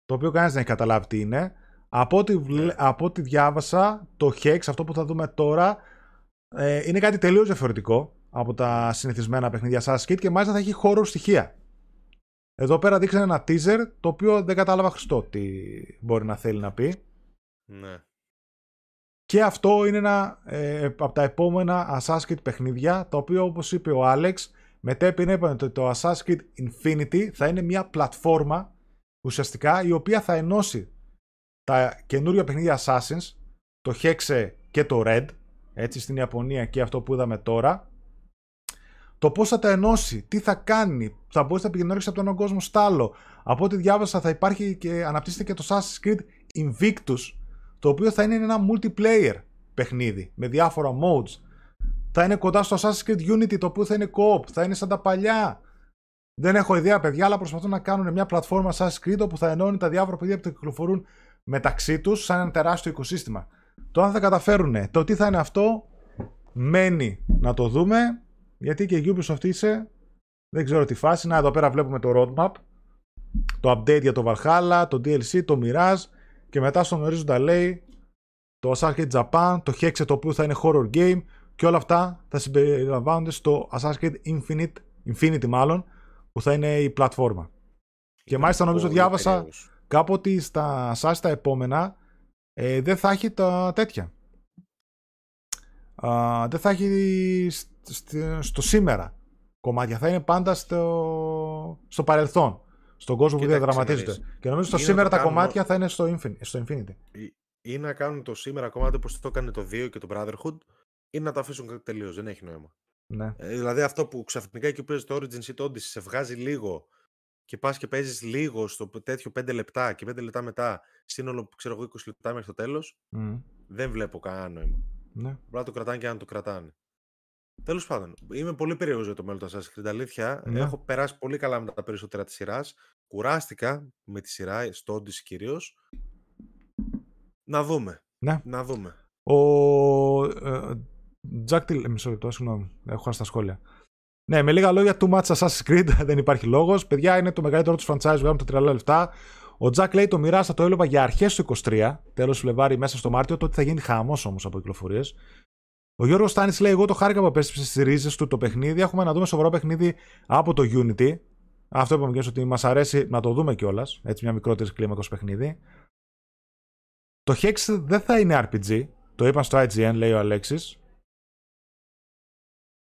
Το οποίο κανένας δεν έχει καταλάβει τι είναι. Από ό,τι, ναι. από ό,τι διάβασα, το Hex, αυτό που θα δούμε τώρα, ε, είναι κάτι τελείως διαφορετικό από τα συνηθισμένα παιχνίδια Assassin's Creed και μάλιστα θα έχει χώρο στοιχεία. Εδώ πέρα δείξανε ένα teaser, το οποίο δεν κατάλαβα χριστό τι μπορεί να θέλει να πει. Ναι. Και αυτό είναι ένα ε, από τα επόμενα Assassin's Creed παιχνίδια, τα οποία όπως είπε ο Άλεξ, μετέπειτα είπαν ότι το Assassin's Creed Infinity θα είναι μια πλατφόρμα ουσιαστικά η οποία θα ενώσει τα καινούργια παιχνίδια Assassins, το Hexe και το Red, έτσι στην Ιαπωνία και αυτό που είδαμε τώρα, το πώς θα τα ενώσει, τι θα κάνει, θα μπορείς να επικοινωνήσεις από τον έναν κόσμο στο άλλο. Από ό,τι διάβασα, θα υπάρχει και αναπτύσσεται και το Assassin's Creed Invictus, το οποίο θα είναι ένα multiplayer παιχνίδι με διάφορα modes. Θα είναι κοντά στο Assassin's Creed Unity, το οποίο θα είναι co-op, θα είναι σαν τα παλιά. Δεν έχω ιδέα, παιδιά, αλλά προσπαθούν να κάνουν μια πλατφόρμα Assassin's Creed όπου θα ενώνει τα διάφορα παιδιά που κυκλοφορούν μεταξύ τους σαν ένα τεράστιο οικοσύστημα. Το αν θα καταφέρουν, το τι θα είναι αυτό, μένει να το δούμε. Γιατί και η Ubisoft είσαι, δεν ξέρω τι φάση. Να, εδώ πέρα βλέπουμε το roadmap, το update για το Valhalla, το DLC, το Mirage και μετά στον ορίζοντα λέει το Assassin's Creed Japan, το Hexe το οποίο θα είναι horror game και όλα αυτά θα συμπεριλαμβάνονται στο Assassin's Creed Infinite, Infinity μάλλον, που θα είναι η πλατφόρμα. Και μάλιστα νομίζω διάβασα κάπου ότι στα Assassin's τα επόμενα ε, δεν θα έχει τα τέτοια. Α, δεν θα έχει στο σήμερα κομμάτια. Θα είναι πάντα στο, στο παρελθόν. Στον κόσμο που διαδραματίζεται. Και νομίζω στο σήμερα τα κομμάτια θα είναι στο, Infinity, στο Infinity. Ή, να κάνουν το σήμερα κομμάτι όπως το έκανε το 2 και το Brotherhood, ή να το αφήσουν τελείως. Δεν έχει νόημα. Ναι. Ε, δηλαδή αυτό που ξαφνικά εκεί που παίζει το Origins ή το Odyssey σε βγάζει λίγο και πας και παίζεις λίγο στο τέτοιο 5 λεπτά και 5 λεπτά μετά, σύνολο ξέρω εγώ 20 λεπτά μέχρι το τέλος, δεν βλέπω κανένα νόημα. Ναι. Μπορεί να το κρατάνε και αν το κρατάνε. Τέλος πάντων, είμαι πολύ περίεργος για το μέλλον του Assassin's Creed. Αλήθεια, ναι. έχω περάσει πολύ καλά με τα περισσότερα της σειράς. Κουράστηκα με τη σειρά, στο Odyssey κυρίως. Να δούμε. Ναι. Να δούμε. Ο. Τζακ ε, Μισό λεπτό, συγγνώμη. Έχω χάσει τα σχόλια. Ναι, με λίγα λόγια, too much Assassin's Creed, δεν υπάρχει λόγος. Παιδιά, είναι το μεγαλύτερο τους franchise, βγάλουμε το 30 λεπτά. Ο Τζακ λέει το μοιράστα το έλαβα για αρχές του 23, τέλος Φλεβάρι μέσα στο Μάρτιο, τότε θα γίνει χαμός όμως από κυκλοφορίες. Ο Γιώργος Στάνης λέει: Εγώ το χάρηκα που επέστρεψε στις ρίζες του το παιχνίδι. Έχουμε να δούμε σοβαρό παιχνίδι από το Unity. Αυτό είπαμε και ότι μας αρέσει να το δούμε κιόλας. Έτσι, μια μικρότερη κλίμακος παιχνίδι. Το Hex δεν θα είναι RPG. Το είπαν στο IGN, λέει ο Αλέξης.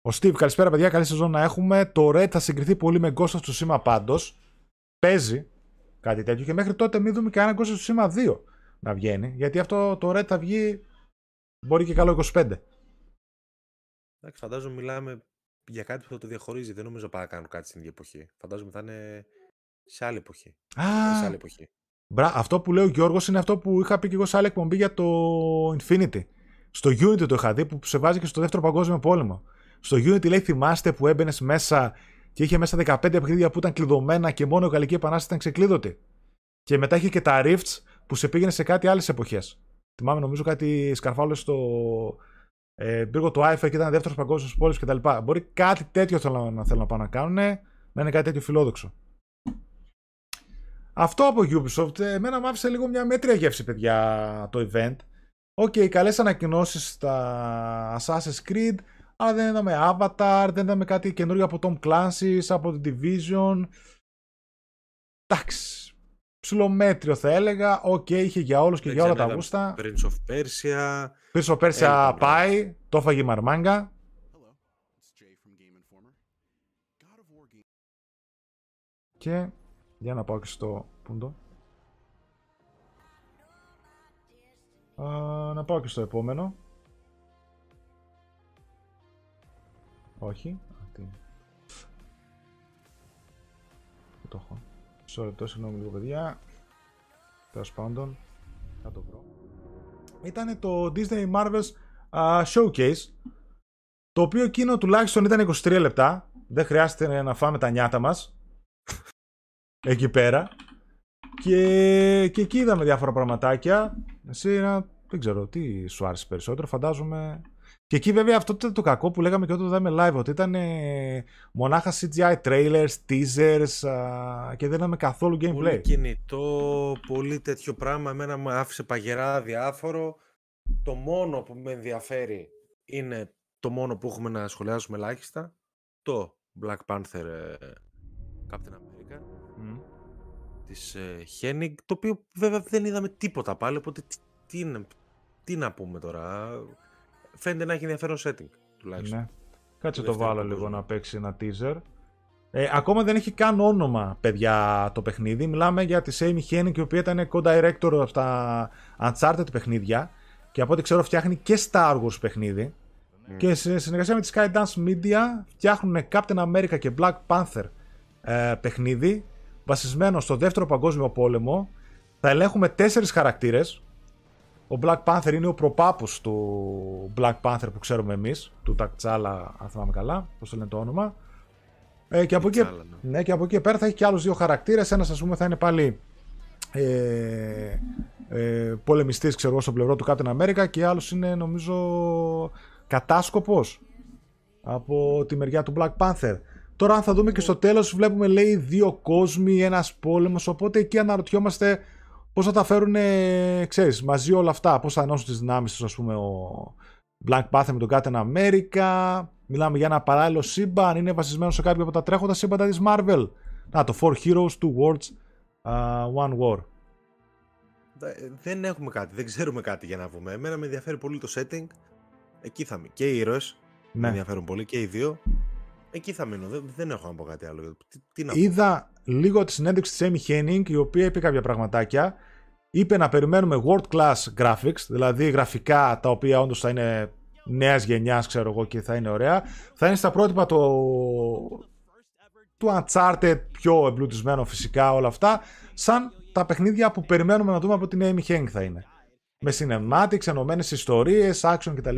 Ο Steve, καλησπέρα παιδιά, καλή σεζόν να έχουμε. Το Red θα συγκριθεί πολύ με Ghost of Tsushima πάντως. Παίζει κάτι τέτοιο και μέχρι τότε μην δούμε κανένα Ghost of Tsushima 2 να βγαίνει. Γιατί αυτό το Red θα βγει μπορεί και καλό 25. Εντάξει, φαντάζομαι μιλάμε για κάτι που θα το διαχωρίζει. Δεν νομίζω να κάνουν κάτι στην ίδια εποχή. Φαντάζομαι θα είναι σε άλλη εποχή. Α, σε άλλη εποχή. Μπρα, αυτό που λέει ο Γιώργος είναι αυτό που είχα πει και εγώ σε άλλη εκπομπή για το Infinity. Στο Unity το είχα δει που σε βάζει και στο δεύτερο παγκόσμιο πόλεμο. Στο Unity λέει θυμάστε που έμπαινες μέσα και είχε μέσα 15 παιχνίδια που ήταν κλειδωμένα και μόνο η Γαλλική Επανάσταση ήταν ξεκλείδωτη. Και μετά είχε και τα Rifts που σε πήγαινε σε κάτι άλλες εποχές. Θυμάμαι νομίζω κάτι σκαρφάλω στο ε, πύργο του Άιφελ και ήταν δεύτερος παγκόσμιος πόλεμος κτλ. Μπορεί κάτι τέτοιο θέλω να, θέλω να πάω να κάνουν, να είναι κάτι τέτοιο φιλόδοξο. Αυτό από Ubisoft, εμένα μου άφησε λίγο μια μέτρια γεύση, παιδιά, το event. Ok, okay, καλές ανακοινώσεις στα Assassin's Creed, αλλά δεν είδαμε Avatar, δεν είδαμε κάτι καινούριο από Tom Clancy, από The Division. Εντάξει. Ψιλομέτριο θα έλεγα. Ok, okay, είχε για όλους και για όλα τα γούστα. Prince of Persia. Prince of Persia πάει. Το έφαγε η μαρμάγκα. Και για να πάω και στο πούντο. να πάω και στο επόμενο. Όχι. Τι. Το έχω. Μισό λεπτό, συγγνώμη λίγο παιδιά. Τέλος πάντων. Θα το βρω. Ήταν το Disney Marvels uh, Showcase. Το οποίο εκείνο τουλάχιστον ήταν 23 λεπτά. Δεν χρειάζεται να φάμε τα νιάτα μας. Εκεί πέρα. Και, και εκεί είδαμε διάφορα πραγματάκια. Εσύ δεν ξέρω τι σου άρεσε περισσότερο. Φαντάζομαι και εκεί βέβαια αυτό ήταν το κακό που λέγαμε και όταν το είδαμε live, ότι ήταν ε, μονάχα CGI trailers, teasers α, και δεν είδαμε καθόλου gameplay. Πολύ κινητό, πολύ τέτοιο πράγμα, εμένα μου άφησε παγερά διάφορο. Το μόνο που με ενδιαφέρει είναι το μόνο που έχουμε να σχολιάσουμε ελάχιστα, το Black Panther ε, Captain America mm. της ε, Hennig, το οποίο βέβαια δεν είδαμε τίποτα πάλι, οπότε τι, τι, τι να πούμε τώρα φαίνεται να έχει ενδιαφέρον setting τουλάχιστον. Ναι. Κάτσε το βάλω λίγο να παίξει ένα teaser. Ε, ακόμα δεν έχει καν όνομα, παιδιά, το παιχνίδι. Μιλάμε για τη Amy Hennig, η οποία ήταν co-director από τα Uncharted παιχνίδια. και από ό,τι ξέρω φτιάχνει και Star Wars παιχνίδι. Και σε συνεργασία με τη Skydance Media φτιάχνουν Captain America και Black Panther ε, παιχνίδι βασισμένο στο δεύτερο παγκόσμιο πόλεμο. Θα ελέγχουμε τέσσερις χαρακτήρες. Ο Black Panther είναι ο προπάπους του Black Panther που ξέρουμε εμείς, του Τακτσάλα, αν θυμάμαι καλά, πώς το λένε το όνομα. Ε, και, από εκεί, ναι. ναι, και από εκεί πέρα θα έχει και άλλους δύο χαρακτήρες. Ένας ας πούμε θα είναι πάλι ε, ε, πολεμιστής ξέρω στο πλευρό του Captain America και άλλος είναι νομίζω κατάσκοπος από τη μεριά του Black Panther. Τώρα αν θα δούμε και στο τέλος βλέπουμε λέει δύο κόσμοι, ένας πόλεμος, οπότε εκεί αναρωτιόμαστε πώς θα τα φέρουν, ξέρεις, μαζί όλα αυτά, πώς θα ενώσουν τις δυνάμεις τους, ας πούμε, ο Black Panther με τον Captain America, μιλάμε για ένα παράλληλο σύμπαν, είναι βασισμένο σε κάποιο από τα τρέχοντα σύμπαντα της Marvel. Να, το Four Heroes, Two Worlds, uh, One War. Δεν έχουμε κάτι, δεν ξέρουμε κάτι για να πούμε. Εμένα με ενδιαφέρει πολύ το setting. Εκεί θα μείνω. Και οι ήρωες ναι. με ενδιαφέρουν πολύ και οι δύο. Εκεί θα μείνω. Δεν, δεν έχω να πω κάτι άλλο. Τι, τι να Είδα λίγο τη συνέντευξη της Amy Henning, η οποία είπε κάποια πραγματάκια. Είπε να περιμένουμε world class graphics, δηλαδή γραφικά τα οποία όντως θα είναι νέας γενιάς, ξέρω εγώ, και θα είναι ωραία. Θα είναι στα πρότυπα το... του Uncharted, πιο εμπλουτισμένο φυσικά όλα αυτά, σαν τα παιχνίδια που περιμένουμε να δούμε από την Amy Hennig θα είναι. Με cinematics, ενωμένες ιστορίες, action κτλ.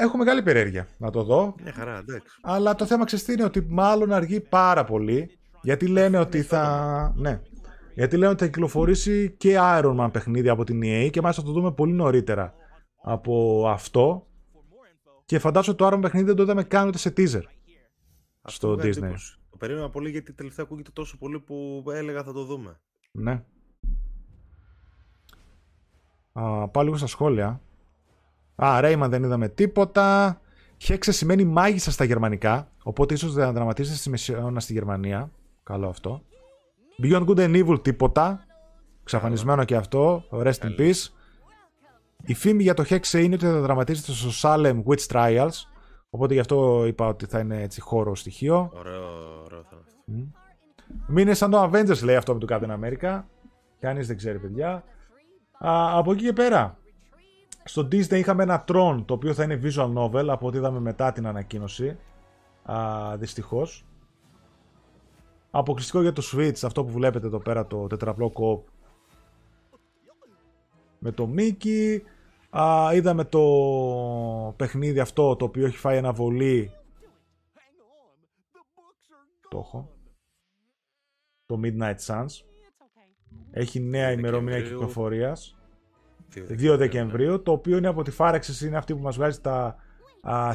Έχω μεγάλη περιέργεια να το δω. Μια χαρά, εντάξει. Αλλά το θέμα ξέρετε είναι ότι μάλλον αργεί πάρα πολύ. Γιατί λένε ότι θα. Ναι. Γιατί λένε ότι θα κυκλοφορήσει και Iron Man παιχνίδι από την EA και μάλιστα θα το δούμε πολύ νωρίτερα από αυτό. Και φαντάζομαι ότι το Iron Man παιχνίδι δεν το είδαμε καν ούτε σε teaser. στο Disney. Το περίμενα πολύ γιατί τελευταία ακούγεται τόσο πολύ που έλεγα θα το δούμε. Ναι. Α, πάω λίγο στα σχόλια. Α, Rayman δεν είδαμε τίποτα. Χέξε σημαίνει μάγισσα στα γερμανικά. Οπότε ίσως δεν δραματίζεται στη Μεσαιώνα στη Γερμανία. Καλό αυτό. Beyond Good and Evil τίποτα. Ξαφανισμένο και αυτό. Rest in peace. Η φήμη για το Hexe είναι ότι θα δραματίζεται στο Salem Witch Trials. Οπότε γι' αυτό είπα ότι θα είναι έτσι χώρο στοιχείο. Ωραίο, ωραίο θα Μην είναι σαν το Avengers λέει αυτό με το Captain America. Κανείς δεν ξέρει, παιδιά. Α, από εκεί και πέρα. Στο Disney είχαμε ένα Tron το οποίο θα είναι visual novel από ό,τι είδαμε μετά την ανακοίνωση. Α, δυστυχώς. Αποκλειστικό για το Switch, αυτό που βλέπετε εδώ πέρα το τετραπλό co με το Mickey. Α, είδαμε το παιχνίδι αυτό το οποίο έχει φάει αναβολή. Το έχω. Το Midnight Suns. Έχει νέα ημερομηνία κυκλοφορίας. 2 Δεκεμβρίου. Το οποίο είναι από τη Φάρεξης είναι αυτή που μας βγάζει τα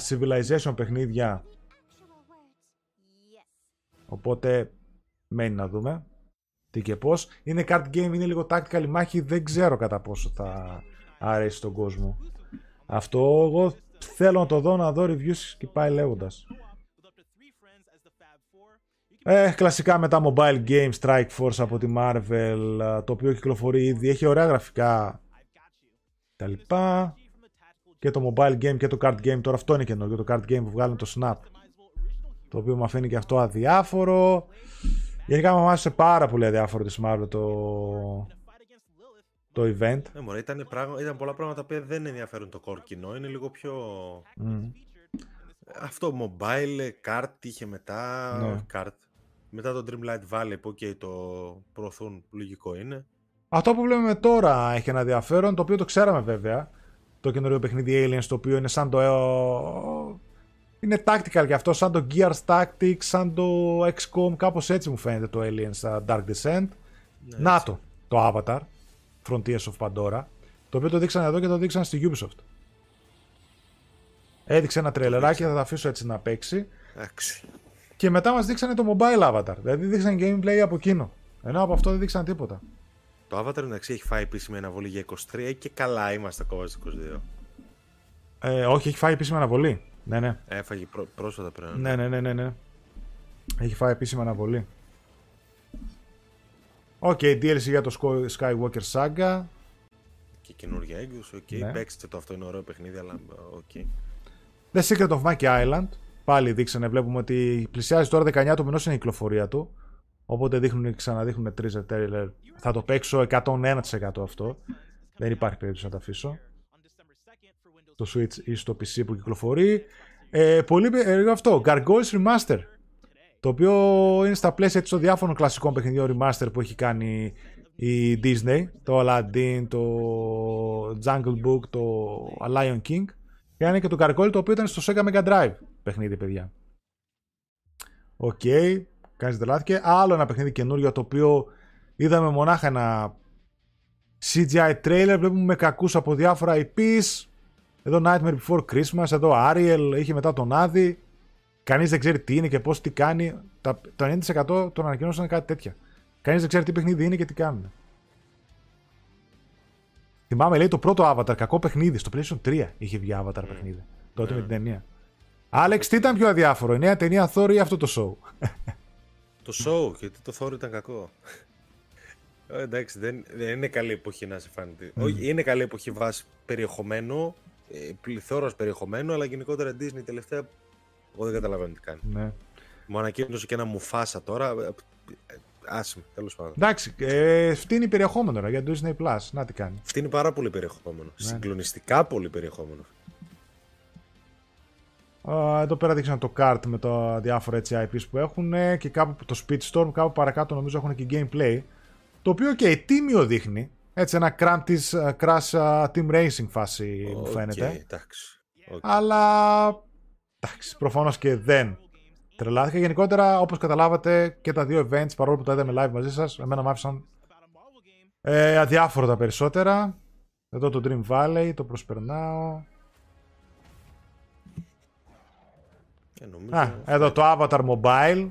Civilization παιχνίδια. Οπότε μένει να δούμε τι και πώς. Είναι card game, είναι λίγο tactical μάχη. Δεν ξέρω κατά πόσο θα αρέσει τον κόσμο. Αυτό εγώ θέλω να το δω, να δω reviews και πάει λέγοντας. Ε, κλασικά με τα mobile game Strike Force από τη Marvel, το οποίο κυκλοφορεί ήδη, έχει ωραία γραφικά τα λοιπά. Και το mobile game και το card game, τώρα αυτό είναι καινούργιο, το card game που βγάλουν το Snap. Το οποίο μου αφήνει και αυτό αδιάφορο. Γενικά μου άρεσε πάρα πολύ αδιάφορο τη Marvel το, το event. Ναι, μωρέ, ήταν, πράγμα, ήταν πολλά πράγματα που δεν ενδιαφέρουν το core κοινό, είναι λίγο πιο... Mm. Αυτό, mobile, card είχε μετά, ναι. card. Μετά το Dreamlight Valley που okay, το προωθούν, λογικό είναι. Αυτό που βλέπουμε τώρα έχει ένα ενδιαφέρον, το οποίο το ξέραμε βέβαια. Το καινούριο παιχνίδι Aliens, το οποίο είναι σαν το... Είναι tactical και αυτό, σαν το Gears Tactics, σαν το XCOM, κάπως έτσι μου φαίνεται το Aliens Dark Descent. Ναι, Να το, το Avatar, Frontiers of Pandora, το οποίο το δείξαν εδώ και το δείξαν στη Ubisoft. Έδειξε ένα τρελεράκι, θα το αφήσω έτσι να παίξει. Και μετά μας δείξανε το mobile avatar. Δηλαδή δείξαν gameplay από εκείνο. Ενώ από αυτό δεν δείξαν τίποτα. Το avatar εντάξει έχει φάει επίσημη αναβολή για 23 και καλά είμαστε ακόμα στο 22. Ε, όχι, έχει φάει επίσημη αναβολή. Ναι, ναι. Έφαγε πρό, πρόσφατα πριν. Ναι, ναι, ναι, ναι, ναι. Έχει φάει επίσημη αναβολή. Ok, okay, DLC για το Skywalker Saga. Και καινούργια έκδοση, ok. Okay. Ναι. Παίξτε το, αυτό είναι ωραίο παιχνίδι, αλλά ok. Okay. The Secret of Monkey Island. Πάλι δείξανε, βλέπουμε ότι πλησιάζει τώρα 19 το μηνός είναι η κυκλοφορία του. Οπότε δείχνουν, ξαναδείχνουν τρεις τρέιλερ. Θα το παίξω 101% αυτό. Δεν υπάρχει περίπτωση να τα αφήσω. Στο Switch ή στο PC που κυκλοφορεί. Ε, πολύ περίεργο αυτό. Gargoyles Remaster. Το οποίο είναι στα πλαίσια των διάφορων κλασικών παιχνιδιών remaster που έχει κάνει η Disney. Το Aladdin, το Jungle Book, το Lion King. Και είναι και το Gargoyle το οποίο ήταν στο Sega Mega Drive παιχνίδι, παιδιά. OK, okay, κάνεις και Άλλο ένα παιχνίδι καινούριο το οποίο είδαμε μονάχα ένα CGI trailer. Βλέπουμε με κακούς από διάφορα IPs. Εδώ Nightmare Before Christmas, εδώ Ariel, είχε μετά τον Άδη. Κανείς δεν ξέρει τι είναι και πώς τι κάνει. Το 90% των ανακοινώσεων είναι κάτι τέτοια. Κανείς δεν ξέρει τι παιχνίδι είναι και τι κάνουν. Θυμάμαι, λέει το πρώτο Avatar, κακό παιχνίδι. Στο PlayStation 3 είχε βγει Avatar mm. παιχνίδι. Τότε με την ταινία. Άλεξ, τι ήταν πιο αδιάφορο, η νέα ταινία Thor ή αυτό το show; Το show, γιατί το Thor ήταν κακό. Ε, εντάξει, δεν, δεν είναι καλή εποχή να σε φάνηκε. Mm. είναι καλή εποχή βάσει περιεχομένου, ε, πληθώρας περιεχομένου, αλλά γενικότερα Disney τελευταία. Εγώ δεν καταλαβαίνω τι κάνει. Ναι. Μου ανακοίνωσε και ένα μουφάσα τώρα. Ε, άσχημο, τέλος πάντων. Εντάξει, ε, φτύνει περιεχόμενο τώρα για το Disney Plus. Να τι κάνει. Φτύνει πάρα πολύ περιεχόμενο. Ναι. Συγκλονιστικά πολύ περιεχόμενο. Εδώ πέρα δείξαν το kart με τα διάφορα έτσι IPs που έχουν και κάπου το Speedstorm, κάπου παρακάτω νομίζω έχουν και gameplay. Το οποίο και okay, τίμιο δείχνει. Έτσι ένα crash, της, crash team racing φάση μου φαίνεται. Εντάξει. Okay. Αλλά εντάξει, προφανώς και δεν τρελάθηκα. Γενικότερα, όπως καταλάβατε, και τα δύο events, παρόλο που τα είδαμε live μαζί σας, εμένα μου άφησαν ε, αδιάφορα τα περισσότερα. Εδώ το Dream Valley, το προσπερνάω. Ε, Α, εδώ το Avatar Mobile,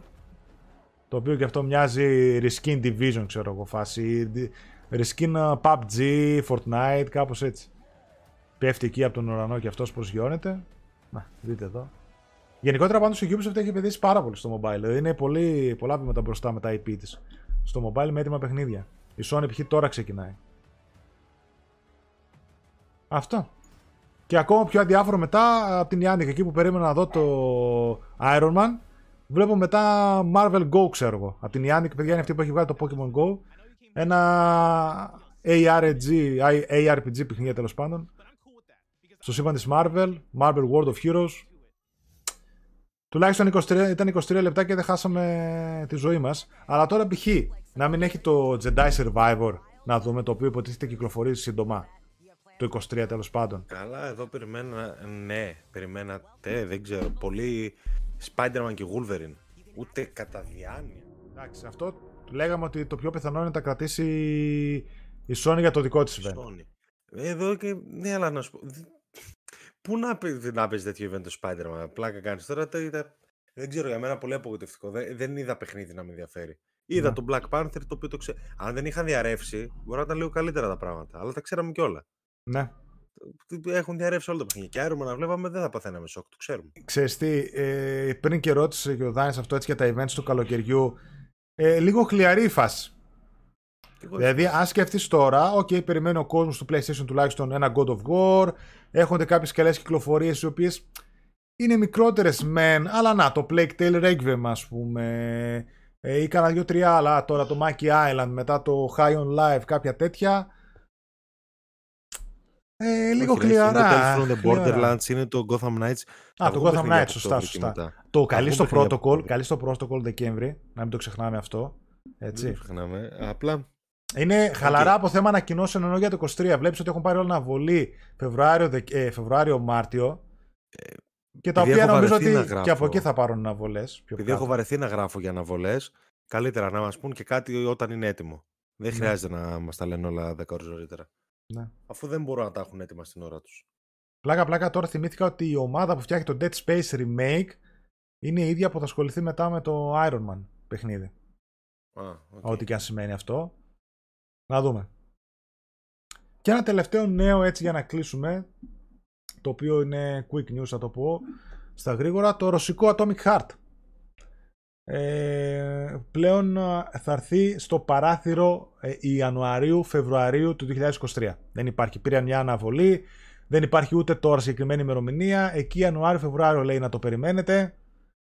το οποίο και αυτό μοιάζει Reskin Division, ξέρω εγώ, φάση. Reskin PUBG, Fortnite, κάπως έτσι. Πέφτει εκεί από τον ουρανό και αυτός προσγειώνεται. Να, δείτε εδώ. Γενικότερα πάντως η Ubisoft έχει επενδύσει πάρα πολύ στο mobile. Δηλαδή είναι πολύ, πολλά βήματα μπροστά με τα IP της. Στο mobile με έτοιμα παιχνίδια. Η Sony π.χ. τώρα ξεκινάει. Αυτό. Και ακόμα πιο αδιάφορο μετά από την Yannick εκεί που περίμενα να δω το Iron Man. Βλέπω μετά Marvel Go, ξέρω εγώ. Από την Yannick, παιδιά, είναι αυτή που έχει βγάλει το Pokemon Go. Ένα ARG, ARPG παιχνίδια τέλος πάντων. Στο σύμπαν της Marvel, Marvel World of Heroes. Τουλάχιστον 23, ήταν 23 λεπτά και δεν χάσαμε τη ζωή μας. Αλλά τώρα π.χ. να μην έχει το Jedi Survivor να δούμε το οποίο υποτίθεται κυκλοφορεί σύντομα. Το 23 τέλος πάντων. Καλά, εδώ περιμένα, ναι, περιμένατε, δεν ξέρω. Πολύ Spider-Man και Wolverine. Ούτε κατά διάνοια. Εντάξει, αυτό λέγαμε ότι το πιο πιθανό είναι να τα κρατήσει η Sony για το δικό της event. Εδώ και, ναι, αλλά να σου πω, Πού να, να παίζει τέτοιο event το Spider-Man, πλάκα κάνεις τώρα. Το είδα, δεν ξέρω, για μένα πολύ απογοητευτικό. Δεν, δεν είδα παιχνίδι να με ενδιαφέρει. Είδα ναι. τον Black Panther το οποίο το ξέρω. Αν δεν είχαν διαρρεύσει, μπορεί να ήταν λίγο καλύτερα τα πράγματα. Αλλά τα ξέραμε κιόλα. Ναι. Έχουν διαρρεύσει όλα τα παιχνίδια. Και άρωμα να βλέπαμε δεν θα παθαίναμε σοκ, το ξέρουμε. Ξέρεις τι, ε, πριν και ρώτησε και ο Δάνης αυτό έτσι για τα events του καλοκαιριού. Ε, λίγο χλιαρή η φάση. Δηλαδή, αν σκεφτείς τώρα, OK, περιμένει ο κόσμος του PlayStation τουλάχιστον ένα God of War. Έχονται κάποιες καλές κυκλοφορίες οι οποίες είναι μικρότερες μεν, αλλά να, το Plague Tale Requiem, ας πούμε. Ε, ή κάνα δύο-τρία άλλα τώρα, το Monkey Island, μετά το High on Life, κάποια τέτοια. Ε, λίγο Όχι, χλιαρά. Είναι το the Borderlands, είναι το Gotham Knights. Α, το Gotham Knights, σωστά, σωστά. Το καλή στο Protocol, καλή στο Protocol Δεκέμβρη, να μην το ξεχνάμε αυτό. Έτσι. Δεν το ξεχνάμε. Απλά είναι χαλαρά από θέμα ανακοινώσεων ενώ για το 23. Βλέπεις ότι έχουν πάρει όλη αναβολή Φεβρουάριο, ε, Φεβρουάριο Μάρτιο. Ε, και τα οποία νομίζω ότι και από εκεί θα πάρουν αναβολέ. Επειδή έχω βαρεθεί να γράφω για αναβολέ, καλύτερα να μας πούν και κάτι όταν είναι έτοιμο. Δεν ναι. χρειάζεται να μας τα λένε όλα 10 ώρες νωρίτερα. Ναι. Αφού δεν μπορούν να τα έχουν έτοιμα στην ώρα τους. Πλάκα, πλάκα τώρα θυμήθηκα ότι η ομάδα που φτιάχνει το Dead Space Remake είναι η ίδια που θα ασχοληθεί μετά με το Iron Man παιχνίδι. okay. Ό,τι και αν σημαίνει αυτό. Να δούμε. Και ένα τελευταίο νέο έτσι για να κλείσουμε, το οποίο είναι quick news θα το πω, στα γρήγορα, το ρωσικό Atomic Heart. Ε, πλέον θα έρθει στο παράθυρο ε, Ιανουαρίου-Φεβρουαρίου του 2023. Δεν υπάρχει, πήρε μια αναβολή, δεν υπάρχει ούτε τώρα συγκεκριμένη ημερομηνία. Εκεί Ιανουάριο-Φεβρουάριο λέει να το περιμένετε.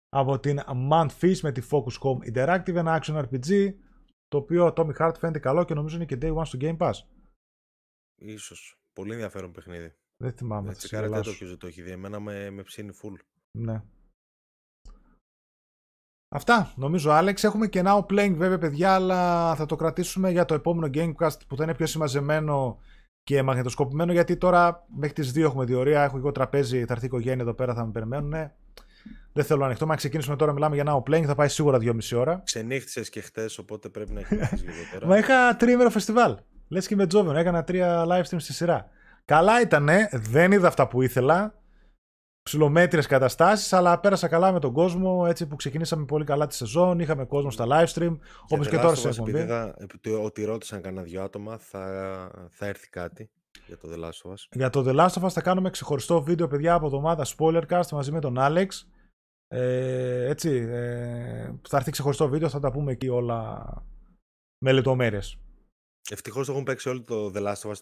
Από την Month με τη Focus Home Interactive, ένα action RPG το οποίο Tommy Hart φαίνεται καλό και νομίζω είναι και Day One στο Game Pass. Ίσως. Πολύ ενδιαφέρον παιχνίδι. Δεν θυμάμαι. Έτσι, κάτι το ποιος το έχει δει. Εμένα με, με ψήνει full. Ναι. Αυτά, νομίζω, Άλεξ. Έχουμε και now playing βέβαια, παιδιά, αλλά θα το κρατήσουμε για το επόμενο Gamecast που θα είναι πιο συμμαζεμένο και μαγνητοσκοπημένο, γιατί τώρα μέχρι τις 2 έχουμε διορία. Έχω εγώ τραπέζι, θα έρθει η οικογένεια εδώ πέρα, θα με περιμένουν. Δεν θέλω να ανοιχτώ. Μα ξεκινήσουμε τώρα, μιλάμε για now playing, θα πάει σίγουρα 2,5 ώρα. Ξενύχτησες και χτες, οπότε πρέπει να έχει λίγο τώρα. Μα είχα τρίμερο φεστιβάλ. Λες και με Τζόβεν, έκανα τρία live stream στη σειρά. Καλά ήτανε, δεν είδα αυτά που ήθελα. Ψιλομέτρε καταστάσεις, αλλά πέρασα καλά με τον κόσμο. Έτσι που ξεκινήσαμε πολύ καλά τη σεζόν. Είχαμε κόσμο στα live stream. Όπως και τώρα σε εκπομπή. Επειδή ότι ρώτησαν κανένα δυο άτομα, θα, θα έρθει κάτι για το The Last of Us. Για το The Last of Us θα κάνουμε ξεχωριστό βίντεο, παιδιά, από εβδομάδα Spoilercast μαζί με τον Alex. Ε, έτσι, ε, θα έρθει ξεχωριστό βίντεο, θα τα πούμε εκεί όλα με λεπτομέρειες. Ευτυχώς το έχουν παίξει όλοι το The Last of Us,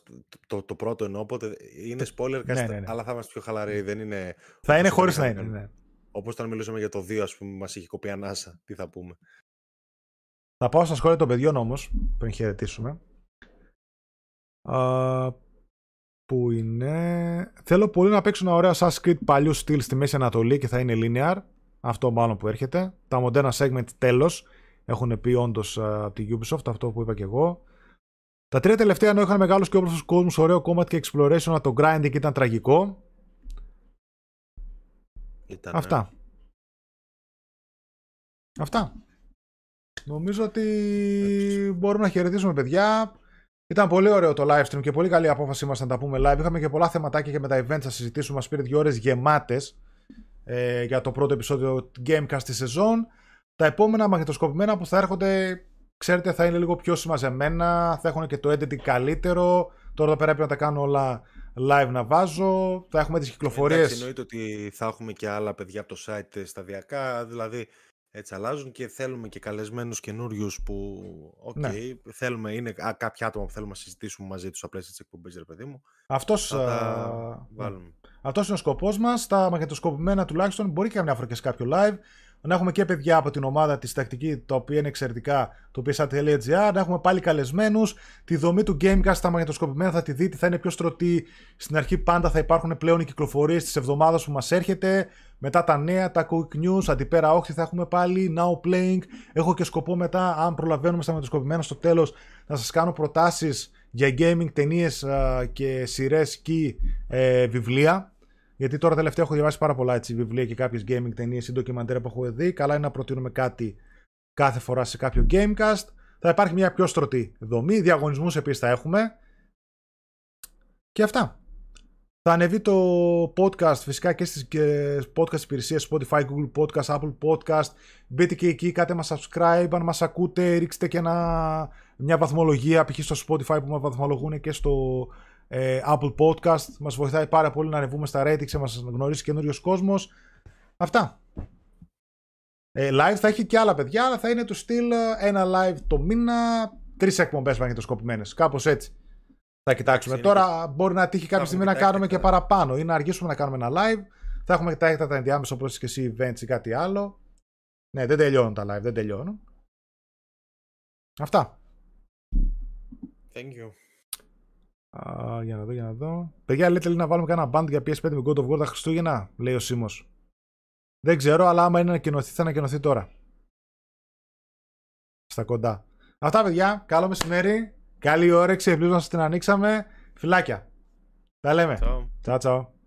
το, το, πρώτο εννοώ, οπότε είναι spoiler, ναι, ναι, ναι. αλλά θα είμαστε πιο χαλαροί. Δεν είναι... Θα είναι χωρίς να είναι. Ναι. Όπως όταν μιλούσαμε για το 2, ας πούμε, μας είχε κοπεί ανάσα. Τι θα πούμε. Θα πάω στα σχόλια των παιδιών όμως, πριν χαιρετήσουμε. Uh, που είναι. Θέλω πολύ να παίξω ένα ωραίο Assassin's Creed παλιού στυλ στη Μέση Ανατολή και θα είναι linear. Αυτό μάλλον που έρχεται. Τα μοντέρνα segment τέλος. Έχουν πει όντως από τη Ubisoft, αυτό που είπα και εγώ. Τα τρία τελευταία ενώ είχαν μεγάλους και όμορφους κόσμους, ωραίο κόμμα και exploration, αλλά το grinding ήταν τραγικό. Ήταν, Αυτά. Αυτά. Νομίζω ότι Έτσι. μπορούμε να χαιρετήσουμε παιδιά. Ήταν πολύ ωραίο το live stream και πολύ καλή απόφαση μας να τα πούμε live. Είχαμε και πολλά θεματάκια και με τα events θα συζητήσουμε. Μας πήρε δύο ώρες γεμάτες ε, για το πρώτο επεισόδιο Gamecast της σεζόν. Τα επόμενα μαγνητοσκοπημένα που θα έρχονται ξέρετε θα είναι λίγο πιο συμμαζεμένα, θα έχουν και το editing καλύτερο. Τώρα εδώ πέρα πρέπει να τα κάνω όλα live να βάζω. Θα έχουμε τις κυκλοφορίες. Εντάξει, εννοείται ότι θα έχουμε και άλλα παιδιά από το site σταδιακά, δηλαδή έτσι αλλάζουν και θέλουμε και καλεσμένους καινούριους που, OK, okay, ναι. θέλουμε, είναι κάποια άτομα που θέλουμε να συζητήσουμε μαζί τους απλά στις εκπομπές, ρε παιδί μου. Αυτός, θα τα βάλουμε. Αυτός είναι ο σκοπός μας, τα μαγνητοσκοπημένα τουλάχιστον, μπορεί και καμιά φορά και σε κάποιο live, να έχουμε και παιδιά από την ομάδα της τακτική, τα οποία είναι εξαιρετικά, το PSA.gr, να έχουμε πάλι καλεσμένους. Τη δομή του Gamecast στα μαγνητοσκοπημένα θα τη δείτε, θα είναι πιο στρωτή. Στην αρχή πάντα θα υπάρχουν πλέον οι κυκλοφορίες της εβδομάδας που μας έρχεται. Μετά τα νέα, τα quick news, αντιπέρα όχι θα έχουμε πάλι. Now playing. Έχω και σκοπό μετά, αν προλαβαίνουμε στα μαγνητοσκοπημένα στο τέλος, να σας κάνω προτάσεις για gaming, ταινίες και σειρές και ε, βιβλία. Γιατί τώρα τελευταία έχω διαβάσει πάρα πολλά έτσι, βιβλία και κάποιες gaming ταινίες ή ντοκιμαντέρ που έχω δει. Καλά είναι να προτείνουμε κάτι κάθε φορά σε κάποιο Gamecast. Θα υπάρχει μια πιο στρωτή δομή. Διαγωνισμούς επίσης θα έχουμε. Και αυτά. Θα ανεβεί το podcast φυσικά και στις podcast υπηρεσίες Spotify, Google Podcast, Apple Podcast. Μπείτε και εκεί, κάτε μας subscribe, αν μας ακούτε, ρίξτε και ένα, μια βαθμολογία π.χ. στο Spotify που μας βαθμολογούν και στο ε, Apple Podcast. Μας βοηθάει πάρα πολύ να ανεβούμε στα ratings και μας γνωρίσει καινούριος κόσμος. Αυτά. Ε, live θα έχει και άλλα παιδιά, αλλά θα είναι του στυλ ε, ένα live το μήνα, τρεις εκπομπές μαγνητοσκοπημένες. Κάπως έτσι. Θα κοιτάξουμε. Τώρα μπορεί να τύχει κάποια στιγμή να κάνουμε και παραπάνω ή να αργήσουμε να κάνουμε ένα live. Θα έχουμε τα έκτατα ενδιάμεσα όπως και εσύ events ή κάτι άλλο. Ναι, δεν τελειώνουν τα live, δεν τελειώνουν. Αυτά. Thank you. Α, για να δω, για να δω. Παιδιά, λέτε λέει, να βάλουμε κανένα band για PS5 με God of War τα Χριστούγεννα, λέει ο Σίμω. Δεν ξέρω, αλλά άμα είναι να κοινωθεί, θα ανακοινωθεί τώρα. Στα κοντά. Αυτά, παιδιά. Καλό μεσημέρι. Καλή όρεξη. Ελπίζω να σα την ανοίξαμε. Φιλάκια. Τα λέμε. Τσαου, τσαου.